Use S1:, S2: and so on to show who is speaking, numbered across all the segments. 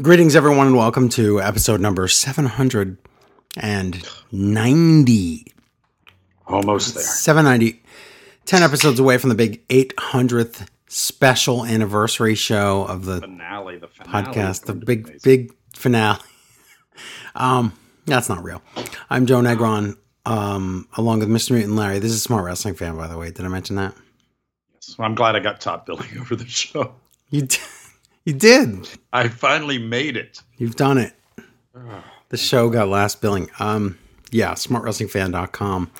S1: Greetings, everyone, and welcome to episode number 790.
S2: Almost there.
S1: 790. 10 episodes away from the big 800th special anniversary show of the
S2: Finale, the finale.
S1: podcast, the big,
S2: amazing.
S1: big finale. Um, that's not real. I'm Joe Negron, um, along with Mr. Mutant Larry. This is a smart wrestling fan, by the way. Did I mention that?
S2: So I'm glad I got top billing over the show.
S1: You, d- you did.
S2: I finally made it.
S1: You've done it. The show got last billing. Um, yeah, smartwrestlingfan.com.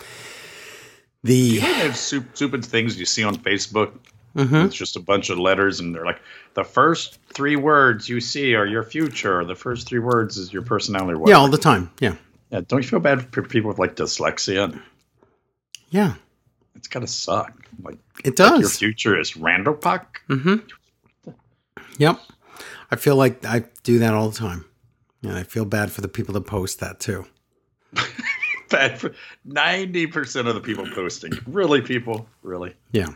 S1: The
S2: You know soup, stupid things you see on Facebook?
S1: Mhm.
S2: It's just a bunch of letters, and they're like, the first three words you see are your future. The first three words is your personality.
S1: yeah, all the time. Yeah,
S2: Yeah, Don't you feel bad for people with like dyslexia?
S1: yeah,
S2: It's gotta suck. Like,
S1: it
S2: like your future is Randall Puck.
S1: Mm-hmm. Yep. I feel like I do that all the time, and I feel bad for the people that post that too.
S2: Bad for ninety percent of the people posting. Really, people? Really?
S1: Yeah.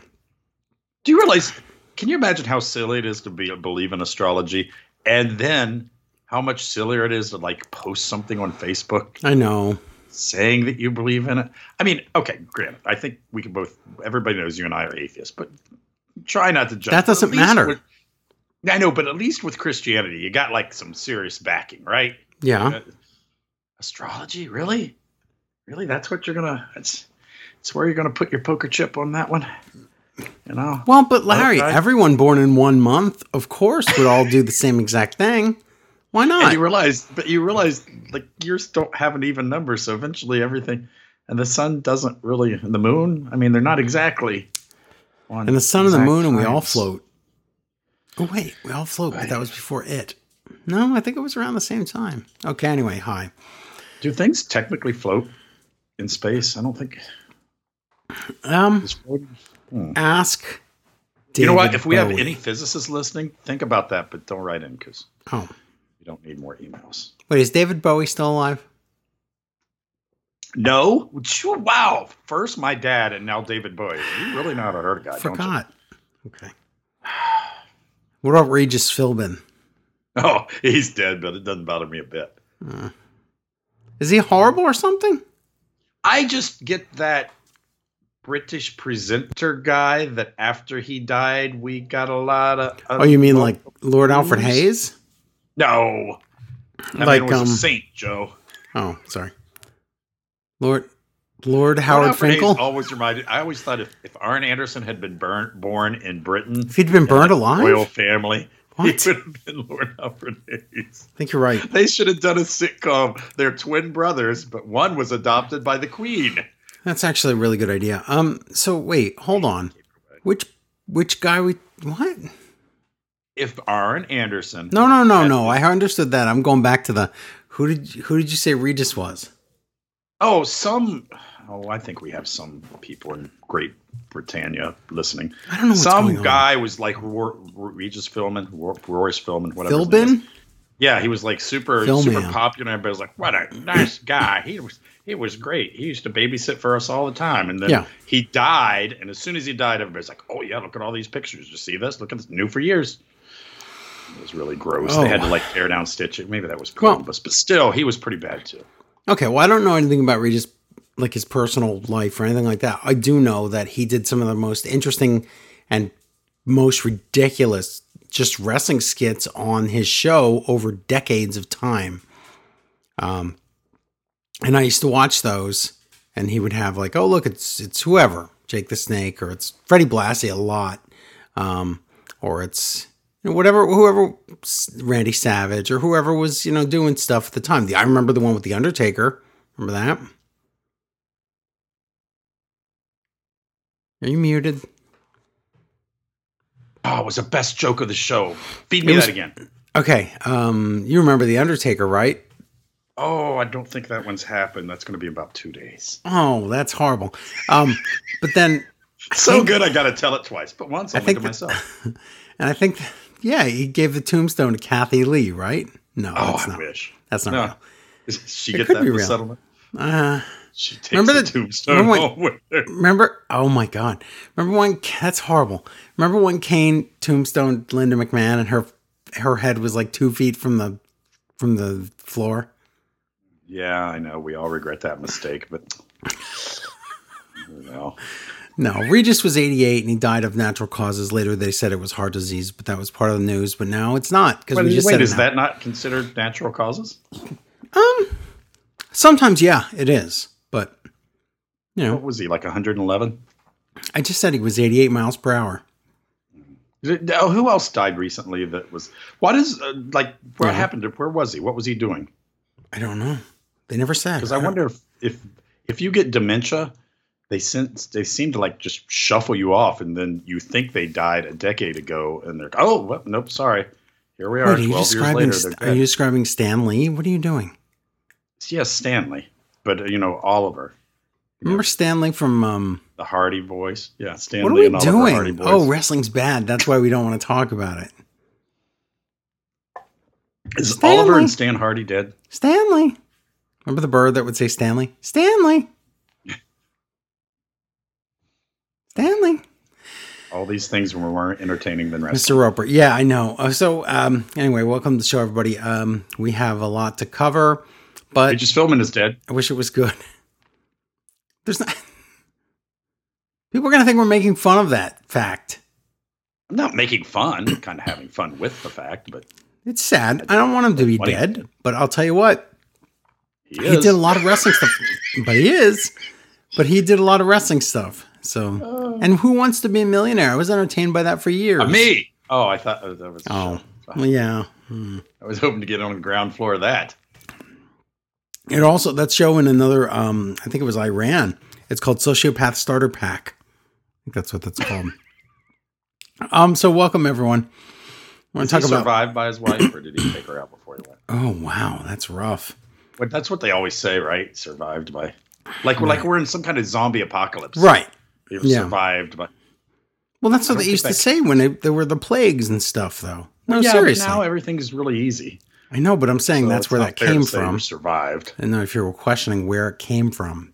S2: Do you realize? Can you imagine how silly it is to be believe in astrology, and then how much sillier it is to like post something on Facebook
S1: I know.
S2: saying that you believe in it? I mean, okay, granted, I think we can both. Everybody knows you and I are atheists, but try not to judge.
S1: That doesn't matter.
S2: I know, but at least with Christianity, you got like some serious backing, right?
S1: Yeah.
S2: Uh, astrology, really, really? That's what you're gonna? That's that's where you're gonna put your poker chip on that one. You know?
S1: Well, but Larry,
S2: Okay.
S1: everyone born in one month, of course, would all do the same exact thing. Why
S2: And
S1: not?
S2: you realize, but you realize, like yours don't have an even number, so eventually everything, and the sun doesn't really, and the moon. I mean, they're not exactly.
S1: And the sun and the moon, and we all float. Oh wait, we all float, but that was before it. No, I think it was around the same time. Okay. Anyway, hi.
S2: Do things technically float in space? I don't think.
S1: Um,
S2: floating.
S1: ask.
S2: you know what? If we have any physicists listening, think about that, but don't write in because
S1: Oh,
S2: you don't need more emails.
S1: wait, is David Bowie still alive?
S2: No, wow! First my dad, and now David Bowie. You really know how to hurt a guy. don't you?
S1: Forgot. Okay. What about Regis Philbin?
S2: Oh, he's dead, but it doesn't bother me a bit.
S1: Is he horrible or something?
S2: I just get that British presenter guy that after he died, we got a lot of.
S1: Oh, you mean like Lord Alfred Hayes?
S2: no? That
S1: Like,
S2: man was
S1: um,
S2: a saint, Joe.
S1: Oh, sorry. Lord Lord Howard Finkel.
S2: always reminded. I always thought if, if Arn Anderson had been burnt, born in Britain,
S1: If he'd been burned alive,
S2: royal family,
S1: What?
S2: he would have been Lord Alfred Hayes.
S1: I think you're right.
S2: They should have done a sitcom. They're twin brothers, but one was adopted by the Queen.
S1: That's actually a really good idea. Um. So wait, hold on. Which which guy we what?
S2: If Arn Anderson,
S1: No, no, no, no. I understood that. I'm going back to the who did who did you say Regis was?
S2: Oh, some. Oh, I think we have some people in Great Britannia listening.
S1: I don't know
S2: some
S1: going on.
S2: guy was like Ro- Regis Philbin, Ro- Royce Philbin, whatever. his name is.
S1: Philbin?
S2: Yeah, he was like super
S1: Philman.
S2: super popular. Everybody was like, "What a nice guy! He was he was great. He used to babysit for us all the time." And then
S1: Yeah.
S2: he died, and as soon as he died, everybody's like, "Oh yeah, look at all these pictures. You see this? Look at this. New for years." It was really gross.
S1: Oh.
S2: They had to oh. like tear down stitch it. Maybe that was
S1: Well-
S2: Columbus, but still, he was pretty bad too.
S1: Okay, well, I don't know anything about Regis, like his personal life or anything like that. I do know that he did some of the most interesting and most ridiculous just wrestling skits on his show over decades of time. Um, and I used to watch those, and he would have like, "Oh, look, it's it's whoever, Jake the Snake, or it's Freddie Blassie a lot, um, or it's." you know, Whatever, whoever, Randy Savage or whoever was, you know, doing stuff at the time. The, I remember the one with the Undertaker. Remember that? Are you muted?
S2: Oh, it was the best joke of the show. Feed me
S1: was-
S2: that again.
S1: Okay, um, you remember the Undertaker, right?
S2: Oh, I don't think that one's happened. That's going to be about two days.
S1: Oh, that's horrible. Um, but then,
S2: So
S1: think-
S2: good, I got to tell it twice, but once
S1: I think
S2: to
S1: that-
S2: myself.
S1: and I think, yeah, he gave the tombstone to Kathie Lee, right? No,
S2: Oh,
S1: that's
S2: I
S1: not.
S2: wish.
S1: That's not
S2: No.
S1: real.
S2: Does she
S1: It
S2: get that
S1: real.
S2: settlement?
S1: Uh,
S2: She takes
S1: Remember
S2: the
S1: the-
S2: tombstone
S1: remember when-
S2: home with her.
S1: remember? Oh my God! Remember when? That's horrible. Remember when Kane tombstoned Linda McMahon and her her head was like two feet from the from the floor.
S2: Yeah, I know. We all regret that mistake, but you know.
S1: No, Regis was 88 and he died of natural causes. Later, they said it was heart disease, but that was part of the news. But now it's not because
S2: Wait,
S1: we just
S2: wait is
S1: now.
S2: that not considered natural causes?
S1: Um, sometimes yeah, it is, but you know,
S2: What was he like 111?
S1: I just said he was 88 miles per hour.
S2: Oh, who else died recently that was what is uh, like what
S1: Yeah.
S2: happened to where was he? What was he doing?
S1: I don't know. They never said.
S2: Because I wonder if, if if you get dementia, they sense they seem to like just shuffle you off, and then you think they died a decade ago, and they're oh well, nope, sorry, here we are,
S1: Wait, are you describing?
S2: later. They're
S1: you describing Stan Lee? What are you doing?
S2: yes, Stanley, but you know Oliver,
S1: Remember Stanley from? um
S2: the Hardy Boys. Yeah, Stanley
S1: What are we
S2: and Oliver Hardy
S1: doing?
S2: Boys.
S1: Oh, wrestling's bad. That's why we don't want to talk about it.
S2: is
S1: Stanley.
S2: Oliver and Stan Hardy dead?
S1: Stanley. Remember the bird that would say Stanley? Stanley. Stanley.
S2: All these things were more entertaining than wrestling.
S1: Mr. Roper. Yeah, I know. Uh, So, um, anyway, welcome to the show, everybody. Um, we have a lot to cover, but
S2: Regis Philbin is dead.
S1: I wish it was good. There's not. People are going to think we're making fun of that fact.
S2: I'm not making fun, kind of having fun with the fact, but
S1: It's sad. I don't want him to be dead, but I'll tell you what,
S2: he
S1: he did a lot of wrestling stuff. But he is. But he did a lot of wrestling stuff. So, and who wants to be a millionaire? I was entertained by that for years.
S2: Uh, me. Oh, I thought that was.
S1: Oh, well, yeah. Hmm.
S2: I was hoping to get on the ground floor of that.
S1: It also that show in another. Um, I think it was Iran. It's called Sociopath Starter Pack. I think that's what that's called. um. So welcome everyone. We're
S2: Was
S1: going
S2: he
S1: to about.
S2: survived by his wife, or did he take her out before he went?
S1: Oh wow, that's rough.
S2: But that's what they always say, right? Survived by, like we're like we're in some kind of zombie apocalypse.
S1: Right.
S2: You've
S1: Yeah.
S2: survived by.
S1: Well, that's what they used to say when they, there were the plagues and stuff, though. No,
S2: yeah,
S1: seriously.
S2: Now everything's really easy.
S1: I know, but I'm saying
S2: So
S1: that's where that came from.
S2: Survived.
S1: And then if you're questioning where it came from,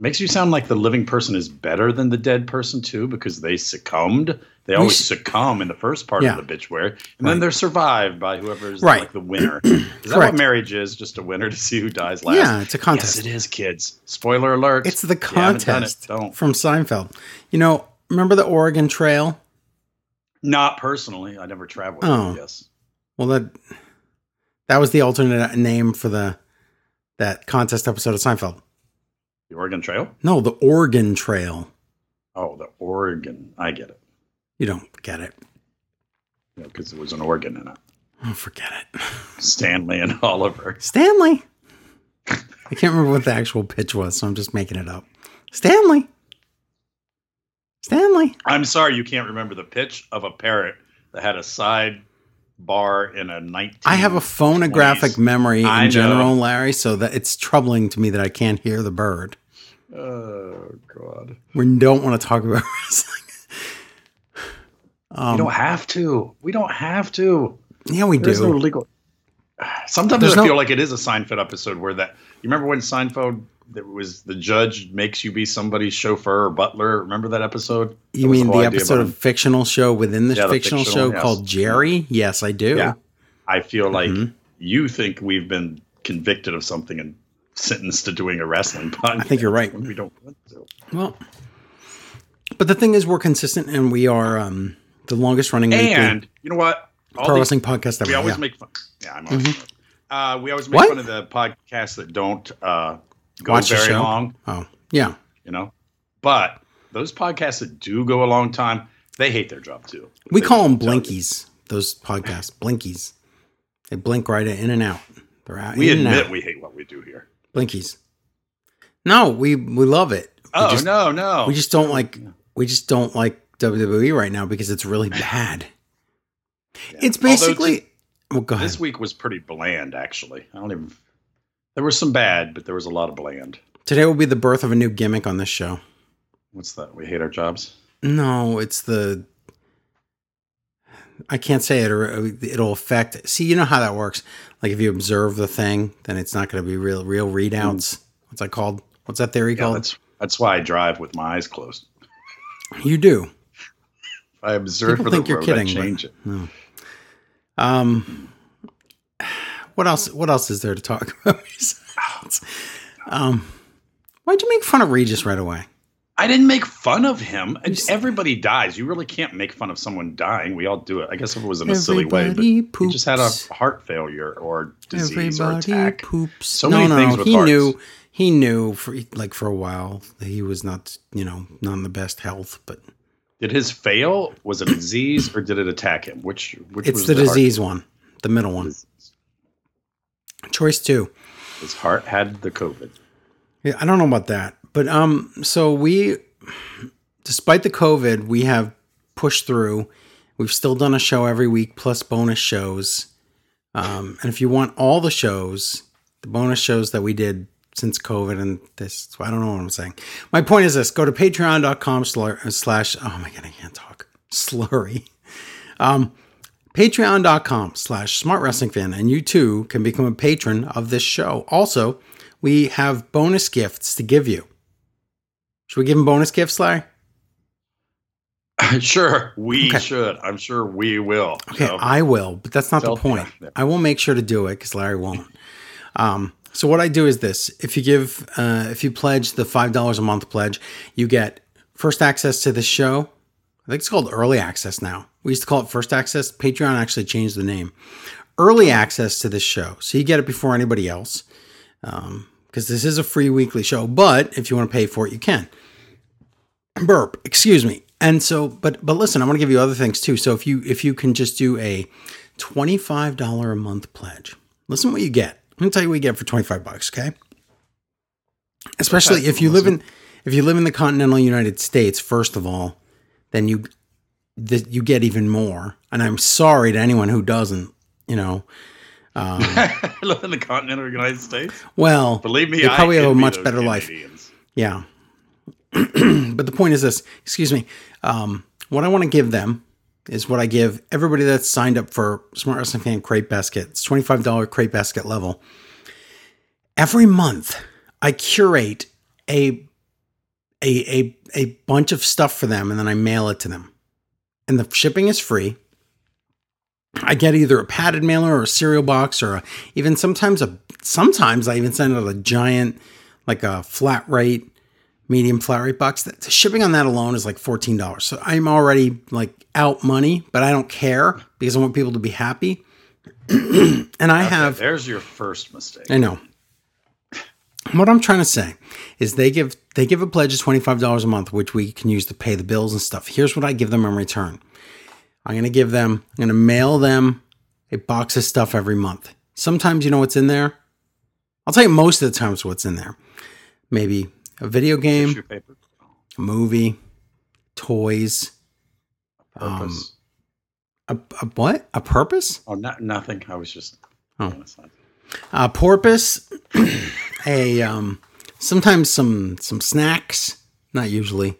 S2: Makes you sound like the living person is better than the dead person too, because they succumbed. They always succumb in the first part
S1: Yeah.
S2: of the obituary, and
S1: Right.
S2: then they're survived by whoever's
S1: Right.
S2: like the winner. Is that
S1: Correct.
S2: what marriage is? Just a winner to see who dies last?
S1: yeah, it's a contest.
S2: Yes, it is, kids. Spoiler alert.
S1: It's the
S2: If you haven't done it,
S1: contest
S2: Don't.
S1: from Seinfeld. You know, remember the Oregon Trail?
S2: Not personally. I never traveled.
S1: Oh.
S2: Yes.
S1: Well, that that was the alternate name for the that contest episode of Seinfeld.
S2: The Oregon Trail?
S1: No, the Oregon Trail.
S2: Oh, the Oregon. I get it.
S1: You don't get it.
S2: Because there was an organ in it.
S1: Oh, forget it.
S2: Stanley and Oliver.
S1: Stanley. I can't remember what the actual pitch was, so I'm just making it up. Stanley. Stanley.
S2: I'm sorry you can't remember the pitch of a parrot that had a side bar in a 19.
S1: I have a phonographic
S2: 20s.
S1: memory
S2: I
S1: in
S2: know.
S1: general, Larry, so that it's troubling to me that I can't hear the bird.
S2: Oh, God.
S1: We don't want to talk about wrestling.
S2: we
S1: Um,
S2: don't have to. We don't have to.
S1: yeah, we
S2: There's no
S1: do.
S2: legal. Sometimes
S1: There's
S2: I
S1: no-
S2: feel like it is a Seinfeld episode where that. You remember when Seinfeld that was the judge makes you be somebody's chauffeur or butler? Remember that episode?
S1: You
S2: That
S1: mean
S2: whole
S1: the episode of fictional show within the
S2: Yeah, the
S1: fictional,
S2: fictional,
S1: show
S2: yes.
S1: called Jerry? Yes, I do.
S2: Yeah. I feel like
S1: Mhm.
S2: you think we've been convicted of something and sentenced to doing a wrestling podcast.
S1: I think you're right.
S2: we don't want to.
S1: Well, but the thing is, we're consistent, and we are um, the longest running weekly
S2: And you know what? All
S1: pro wrestling podcast ever.
S2: we always
S1: yeah.
S2: make fun. Yeah, I'm. always Uh, we always make
S1: What?
S2: fun of the podcasts that don't uh, go
S1: Watch
S2: very long.
S1: oh, yeah.
S2: You know, but those podcasts that do go a long time, they hate their job too.
S1: We call them
S2: just tell you.
S1: blinkies. Those podcasts, blinkies. They blink right in and out. They're out.
S2: We admit
S1: out.
S2: we hate what we do here.
S1: blinkies. No, we we love it.
S2: Oh
S1: just,
S2: no, no.
S1: we just don't like we just don't like WWE right now because it's really bad.
S2: Yeah.
S1: It's basically. well, go ahead.
S2: this week was pretty bland. Actually, I don't even. There was some bad, but there was a lot of bland.
S1: Today will be the birth of a new gimmick on this show.
S2: What's that? We hate our jobs.
S1: No, it's the. I can't say it, or it'll affect. See, you know how that works. Like if you observe the thing, then it's not going to be real, real readouts. What's that called? What's that theory
S2: Yeah,
S1: called?
S2: that's that's why I drive with my eyes closed.
S1: You do.
S2: I observe
S1: People
S2: for the
S1: think you're
S2: road,
S1: kidding,
S2: I
S1: but-
S2: change it.
S1: Um, what else? What else is there to talk about? um, why'd you make fun of Regis right away?
S2: I didn't make fun of him. Everybody dies. You really can't make fun of someone dying. We all do it. I guess if it was in a silly way, but he just had a heart failure or disease Everybody or attack.
S1: Poops. So no, many no, things no. he hearts. knew. He knew for like for a while that he was not, you know, not in the best health. But
S2: did his fail? Was it a disease or did it attack him? Which which
S1: it's the, the disease heart? one, the middle one. Choice too.
S2: His heart had the COVID.
S1: Yeah, I don't know about that. But um, so we, despite the COVID, we have pushed through. We've still done a show every week plus bonus shows. Um, and if you want all the shows, the bonus shows that we did since COVID and this, I don't know what I'm saying. My point is this go to patreon.com slash, oh my God, I can't talk. Slurry. Um, patreon.com slash smart wrestling fan and you too can become a patron of this show also we have bonus gifts to give you should we give him bonus gifts, Larry?
S2: sure, we okay. should. I'm sure we will.
S1: Okay, so. I will, but that's not the point. I will make sure to do it because Larry won't. Um, so what I do is this: if you give, uh, if you pledge the five dollars a month pledge, you get first access to the show. I think it's called early access now. We used to call it first access. Patreon actually changed the name. Early access to this show, so you get it before anybody else. Um, because this is a free weekly show. But if you want to pay for it, you can burp excuse me and so but but listen i want to give you other things too so if you if you can just do a $25 a month pledge listen what you get i'm going to tell you what you get for 25 bucks okay especially if you live in if you live in the continental united states first of all then you that you get even more. And i'm sorry to anyone who doesn't you know
S2: um, live in the continental united states.
S1: Well
S2: believe me
S1: they probably have a much better life. Yeah. But the point is this. Excuse me. Um, what i want to give them is what i give everybody that's signed up for smart wrestling fan crate basket. It's $25 crate basket level. Every month i curate a a, a, a bunch of stuff for them and then i mail it to them and the shipping is free I get either a padded mailer or a cereal box or a, even sometimes a sometimes I even send out a giant like a flat rate medium flat rate box. The shipping on that alone is like $14. So I'm already like out money, but I don't care because I want people to be happy. and I okay, have.
S2: There's your first mistake.
S1: I know. What I'm trying to say is they give they give a pledge of $25 a month, which we can use to pay the bills and stuff. Here's what I give them in return. I'm going to give them, I'm going to mail them a box of stuff every month. Sometimes you know what's in there. I'll tell you most of the times what's in there. Maybe a video game, a movie, toys,
S2: a purpose.
S1: Um, a, a, what? A purpose?
S2: Oh, not nothing. I was just.
S1: Oh. A porpoise, a um, sometimes some some snacks. Not usually.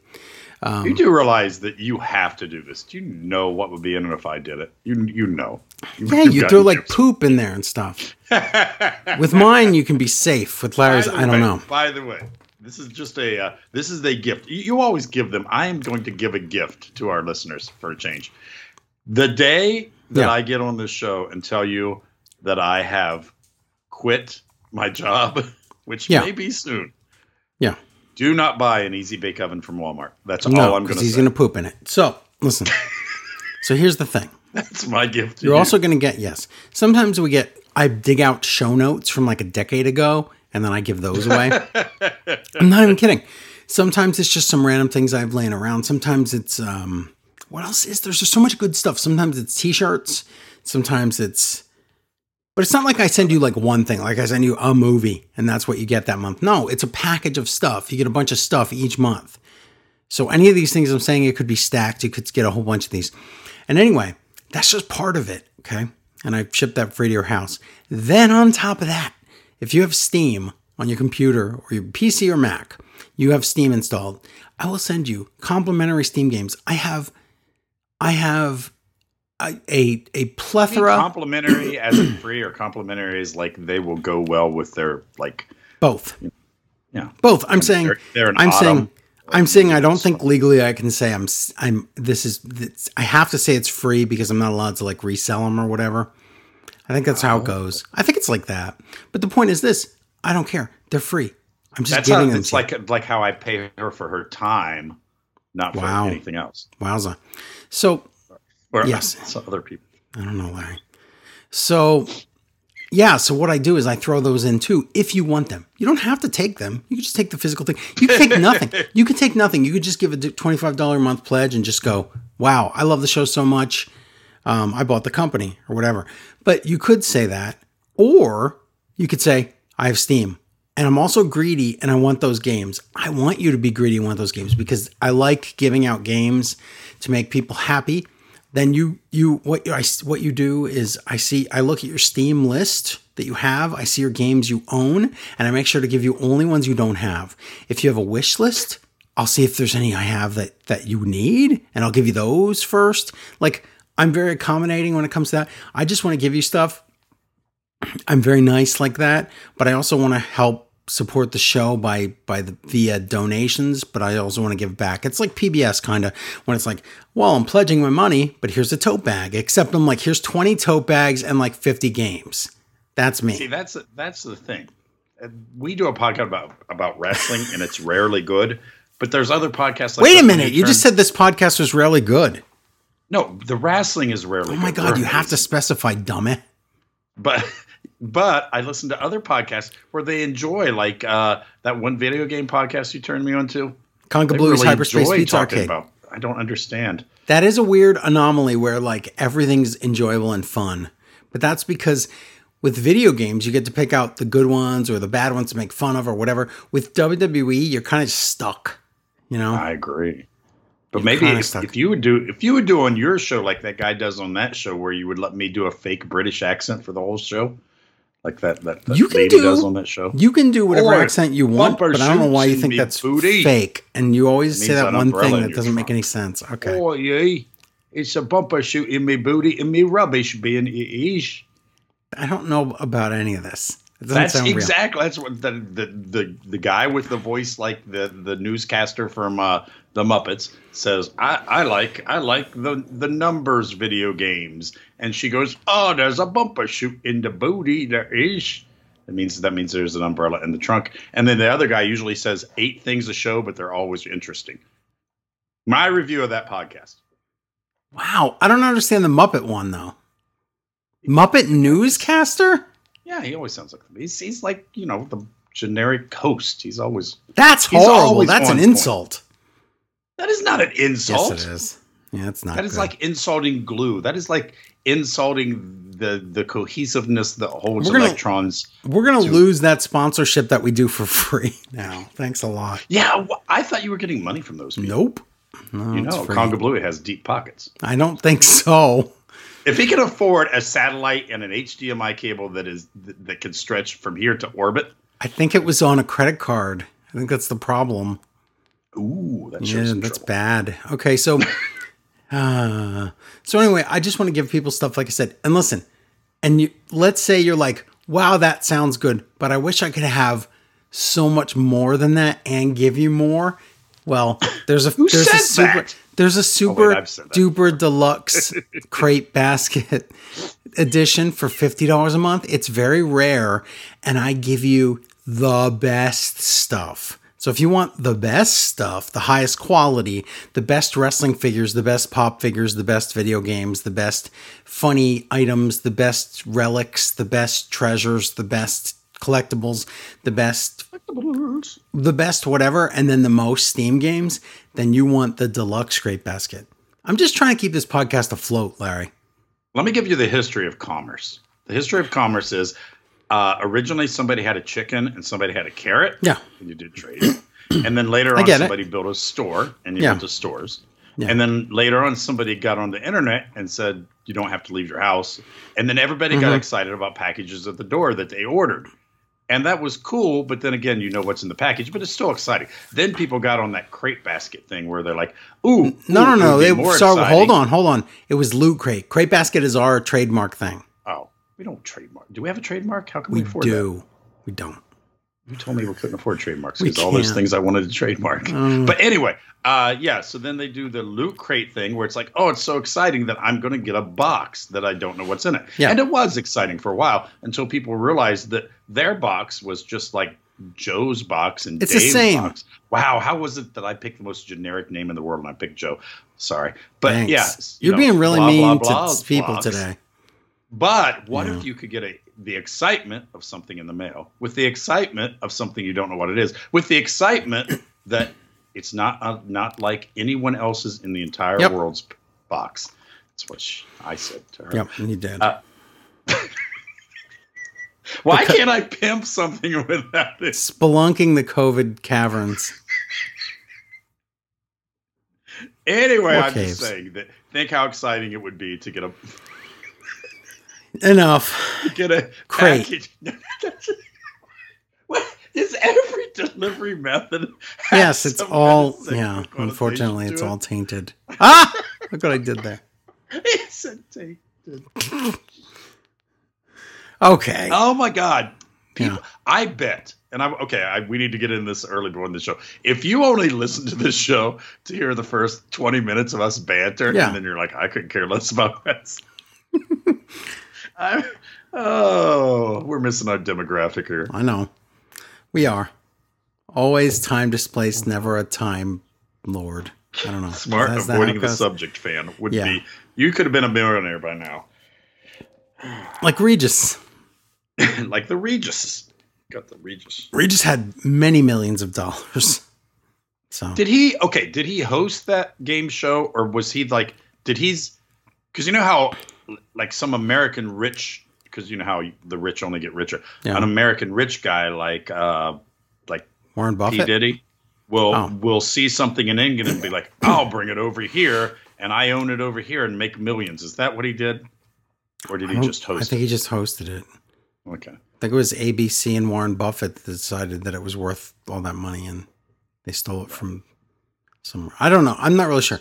S2: Um, you do realize that you have to do this. Do you know what would be in it if I did it? You you know.
S1: You, yeah, you throw like poop in there and stuff. With mine, you can be safe. With Larry's, I don't
S2: way,
S1: know.
S2: By the way, this is just a uh, this is a gift. You, you always give them. I am going to give a gift to our listeners for a change. The day that yeah. I get on this show and tell you that I have quit my job, which yeah. may be soon.
S1: Yeah.
S2: Do not buy an easy bake oven from Walmart. That's no, all I'm going to.
S1: He's going to poop in it. So listen. so here's the thing.
S2: That's my gift.
S1: You're you. also going to get yes. Sometimes we get. I dig out show notes from like a decade ago and then I give those away. I'm not even kidding. Sometimes it's just some random things I've laying around. Sometimes it's um, what else is there's just so much good stuff. Sometimes it's t-shirts. Sometimes it's but it's not like I send you like one thing, like I send you a movie and that's what you get that month. No, it's a package of stuff. You get a bunch of stuff each month. So any of these things I'm saying it could be stacked. You could get a whole bunch of these. And anyway, that's just part of it, okay? And I ship that free to your house. Then on top of that, if you have Steam on your computer or your PC or Mac, you have Steam installed, I will send you complimentary Steam games. I have I have a a, plethora
S2: complimentary as in free or complimentary is like they will go well with their like
S1: both.
S2: Yeah.
S1: Both. I'm saying they're, they're I'm saying I'm saying I don't think legally I can say I'm I'm this is this, I have to say it's free because I'm not allowed to like resell them or whatever. I think that's how it goes. I think it's like that. But the point is this: I don't care. They're free. I'm just
S2: That's how
S1: them.
S2: it's
S1: to you.
S2: like like how I pay her for her time, not for
S1: Wow.
S2: anything else.
S1: Wowza. So
S2: Or
S1: Yes.
S2: some other people.
S1: I don't know, Larry. So, yeah. So what I do is I throw those in too. If you want them, you don't have to take them. You can just take the physical thing. You can take nothing. You can take nothing. You could just give a twenty-five dollar a month pledge and just go, "Wow, I love the show so much. Um, I bought the company or whatever." But you could say that, or you could say, "I have Steam." And I'm also greedy and I want those games. I want you to be greedy and want those games because I like giving out games to make people happy then you you what you I, what you do is I see I look at your Steam list that you have. I see your games you own, and I make sure to give you only ones you don't have. If you have a wish list, I'll see if there's any I have that that you need, and I'll give you those first. Like I'm very accommodating when it comes to that. I just want to give you stuff. I'm very nice like that, but I also want to help support the show by by the via donations, but I also want to give back. It's like PBS kind of when it's like, well, I'm pledging my money, but here's a tote bag. Except I'm like, here's 20 tote bags and like 50 games. That's me.
S2: See, that's that's the thing. Uh, We do a podcast about about wrestling, and it's rarely good. But there's other podcasts. like
S1: Wait a minute, you
S2: turn-
S1: just said this podcast was really good.
S2: no. The wrestling is rarely.
S1: Oh my
S2: good.
S1: god,
S2: We're
S1: you have to
S2: amazing.
S1: specify, dummy.
S2: But but I listen to other podcasts where they enjoy, like uh, that one video game podcast you turned me on to.
S1: Conga Blues
S2: really
S1: Hyperspace Pizza Arcade.
S2: About, I don't understand.
S1: That is a weird anomaly where like everything's enjoyable and fun. But that's because with video games, you get to pick out the good ones or the bad ones to make fun of or whatever. With WWE, you're kind of stuck, you know?
S2: I agree. But
S1: You're
S2: maybe if, if you would do if you would do on your show like that guy does on that show, where you would let me do a fake British accent for the whole show, like that that, that
S1: You can
S2: lady
S1: do-
S2: does on that show.
S1: You can do whatever
S2: Or
S1: accent you want,
S2: bumper
S1: but I don't know why you think that's
S2: booty.
S1: fake. And you always say
S2: means
S1: that one thing that doesn't make any sense. Okay.
S2: Oh yeah, it's a bumper shoot in me booty and me rubbish being ish.
S1: I don't know about any of this. It doesn't
S2: That's
S1: sound real.
S2: exactly that's what the, the the the guy with the voice like the the newscaster from uh, the Muppets says. I, I like I like the the numbers video games, and she goes, "Oh, there's a bumper shoot in the booty. There is." That means that means there's an umbrella in the trunk, and then the other guy usually says eight things a show, but they're always interesting. My review of that podcast.
S1: Wow. I don't understand the Muppet one, though. Muppet Newscaster?
S2: Yeah, he always sounds like he's he's like you know the generic host. He's always
S1: That's
S2: He's
S1: horrible.
S2: always
S1: That's an
S2: point.
S1: insult.
S2: that is not an insult.
S1: Yes, it is. Yeah, it's not.
S2: That is
S1: good.
S2: like insulting glue. That is like insulting the the cohesiveness that holds
S1: We're gonna-
S2: electrons.
S1: We're gonna
S2: to-
S1: lose that sponsorship that we do for free now. Thanks a lot.
S2: Yeah, I thought you were getting money from those. People.
S1: Nope. No,
S2: You know. Conga Blue has deep pockets.
S1: I don't think so.
S2: If he can afford a satellite and an HDMI cable that is that, can stretch from here to orbit,
S1: I think it was on a credit card. I think that's the problem.
S2: ooh, that
S1: Yeah, that's
S2: trouble.
S1: bad. Okay, so uh, so anyway, I just want to give people stuff like I said. And listen, and you let's say you're like, "Wow, that sounds good, but I wish I could have so much more than that and give you more." Well, there's a
S2: Who
S1: there's a super
S2: that?
S1: there's a super
S2: said that.
S1: duper deluxe crate basket edition for $50 a month. It's very rare and I give you the best stuff. So if you want the best stuff, the highest quality, the best wrestling figures, the best pop figures, the best video games, the best funny items, the best relics, the best treasures, the best collectibles, the best the best whatever, and then the most Steam games, then you want the deluxe crate basket. I'm just trying to keep this podcast afloat, Larry.
S2: Let me give you the history of commerce. The history of commerce is uh, originally somebody had a chicken and somebody had a carrot.
S1: Yeah.
S2: And you did trade. and then later on,
S1: get it.
S2: somebody built a store and you
S1: Yeah.
S2: went to stores.
S1: Yeah.
S2: And then later on, somebody got on the internet and said, you don't have to leave your house. And then everybody got
S1: Mhm.
S2: excited about packages at the door that they ordered. And that was cool, but then again, you know what's in the package, but it's still exciting. Then people got on that crate basket thing where they're like, "Ooh,
S1: No,
S2: ooh,
S1: no, no.
S2: would be
S1: They
S2: more
S1: sorry,
S2: exciting."
S1: hold on, hold on. It was loot crate. Crate basket is our trademark thing.
S2: We don't trademark. Do we have a trademark? How can
S1: We
S2: we, afford that?
S1: We do. We don't.
S2: You told me we couldn't afford trademarks because all those things I wanted to trademark.
S1: Um,
S2: But anyway, uh, yeah. So then they do the loot crate thing where it's like, oh, it's so exciting that I'm going to get a box that I don't know what's in it.
S1: Yeah.
S2: And it was exciting for a while until people realized that their box was just like Joe's box and
S1: It's the
S2: Dave's
S1: same.
S2: box. Wow, how was it that I picked the most generic name in the world and I picked Joe? Sorry, but
S1: thanks.
S2: yeah, you
S1: you're
S2: know,
S1: being really
S2: blah,
S1: mean
S2: blah, blah,
S1: to people
S2: box.
S1: today.
S2: But what
S1: Yeah.
S2: if you could get a the excitement of something in the mail, with the excitement of something you don't know what it is, with the excitement that it's not uh, not like anyone else's in the entire
S1: Yep.
S2: world's box. That's what she, I said to her.
S1: Yep, you did.
S2: Uh, Why
S1: Because-
S2: can't I pimp something without it?
S1: Spelunking the COVID caverns.
S2: Anyway,
S1: Or
S2: I'm
S1: caves.
S2: just saying that. Think how exciting it would be to get a
S1: Enough.
S2: get a
S1: Crate.
S2: is every delivery method?
S1: Yes, it's all.
S2: kind of sexual
S1: Yeah, unfortunately, it's
S2: it?
S1: all tainted. Ah! Look what I did there.
S2: It's a tainted.
S1: Okay.
S2: Oh my god! People,
S1: Yeah.
S2: I bet, and I'm okay. I, we need to get in this early before the show. If you only listen to this show to hear the first 20 minutes of us banter,
S1: Yeah.
S2: and then you're like, I couldn't care less about this. I, oh, we're missing our demographic here.
S1: I know. We are. Always time displaced, never a time lord. I don't know.
S2: Smart avoiding the subject fan would
S1: Yeah.
S2: be. You could have been a millionaire by now,
S1: Like Regis.
S2: like the Regis. Got the Regis.
S1: Regis had many millions of dollars. So
S2: Did he? Okay, did he host that game show, or was he like? Did he's? Because you know how, like some American rich, because you know how the rich only get richer.
S1: Yeah.
S2: An American rich guy like, uh, like
S1: Warren
S2: P
S1: Buffett.
S2: Diddy, will
S1: Oh.
S2: will see something in England and be like, "I'll bring it over here, and I own it over here and make millions. Is that what he did, or did he just
S1: I think
S2: it?
S1: he just hosted it.
S2: Okay.
S1: I think it was ABC and Warren Buffett that decided that it was worth all that money and they stole it from somewhere. I don't know. I'm not really sure.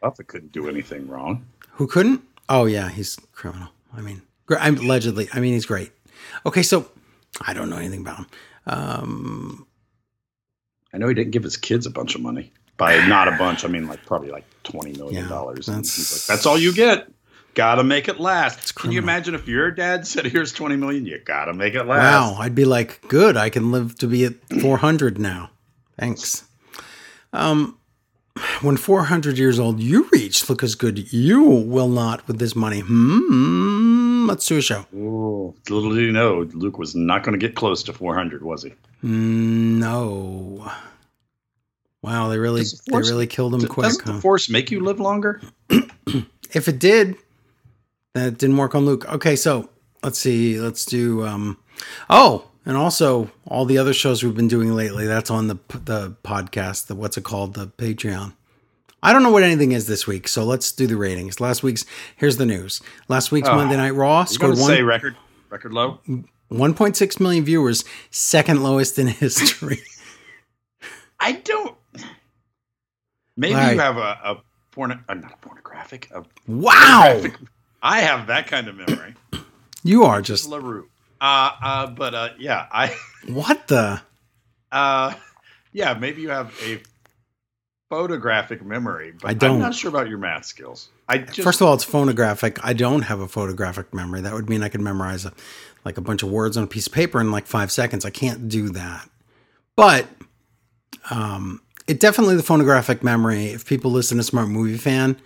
S2: Buffett couldn't do anything wrong.
S1: Who couldn't? Oh yeah, he's criminal. I mean, I'm allegedly. I mean, he's great. Okay, so I don't know anything about him. Um,
S2: I know he didn't give his kids a bunch of money. By not a bunch, I mean like probably like twenty million
S1: Yeah,
S2: dollars.
S1: that's-
S2: like, that's all you get. Gotta make it last. Can you imagine if your dad said, "Here's twenty million, you gotta make it last."
S1: wow, I'd be like, good. I can live to be at 400 now. Thanks. Um, when 400 years old you reach, look as good you will not with this money. Hmm. Let's do a show.
S2: Ooh, little did you know, Luke was not going to get close to four hundred, was he?
S1: No. Wow, they really
S2: Does the
S1: they really killed him
S2: D-
S1: quick.
S2: Doesn't
S1: huh?
S2: the Force make you live longer?
S1: if it did, that didn't work on Luke. Okay, so let's see. Let's do. um Oh, and also all the other shows we've been doing lately. That's on the the podcast. The what's it called? The Patreon. I don't know what anything is this week, so let's do the ratings. Last week's here's the news. Last week's
S2: Oh,
S1: Monday Night Raw scored one
S2: say record, record low.
S1: 1.6 million viewers, second lowest in history.
S2: I don't. Maybe
S1: Larry.
S2: you have a, a porno, uh, not a pornographic. A
S1: wow,
S2: pornographic- I have that kind of memory.
S1: you are
S2: just LaRue. Uh, uh, but uh, yeah, I,
S1: what the.
S2: uh, yeah, maybe you have a photographic memory, but
S1: I don't.
S2: I'm not sure about your math skills. I just,
S1: First of all, it's phonographic. I don't have a photographic memory. That would mean I could memorize a, like a bunch of words on a piece of paper in like five seconds. I can't do that. But um, it definitely the phonographic memory. If people listen to Smart Movie Fan,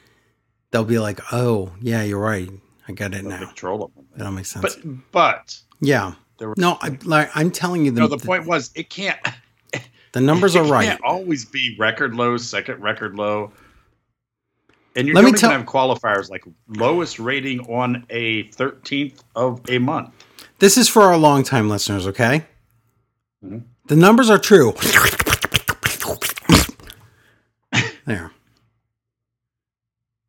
S1: they'll be like, "Oh, yeah, you're right. I get it now.
S2: control them.
S1: That makes sense."
S2: But but
S1: yeah,
S2: there were,
S1: no, I, like, I'm telling you, the,
S2: no. The point was, it can't.
S1: the numbers are right. it.
S2: Can't always be record low, second record low. And you
S1: Let me tell-
S2: have qualifiers like lowest rating on a 13th of a month.
S1: This is for our longtime listeners, okay?
S2: Mhm.
S1: The numbers are true. there.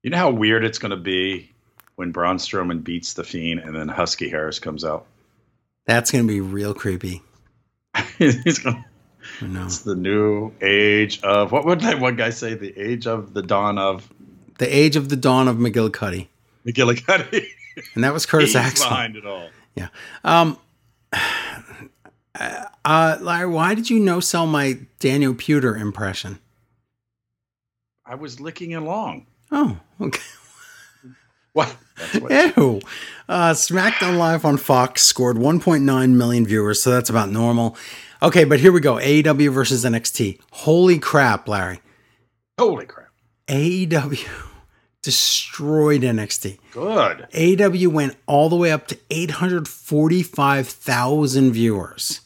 S2: You know how weird it's going to be when Braun Strowman beats the Fiend and then Husky Harris comes out.
S1: That's going to be real creepy.
S2: He's gonna,
S1: I
S2: it's the new age of what would that one guy say? The age of the dawn of
S1: The age of the dawn of McGillicutty.
S2: McGillicutty.
S1: And that was Curtis Axel.
S2: behind it all.
S1: Um, Uh, Larry, why did you no sell my Daniel Pewter impression?
S2: I was licking along.
S1: Oh, okay.
S2: What?
S1: Ew. Uh, SmackDown Live on Fox scored 1.9 million viewers, so that's about normal. Okay, but here we go. AEW versus NXT. Holy crap, Larry.
S2: holy crap.
S1: AEW destroyed NXT.
S2: Good.
S1: AEW went all the way up to 845,000 viewers.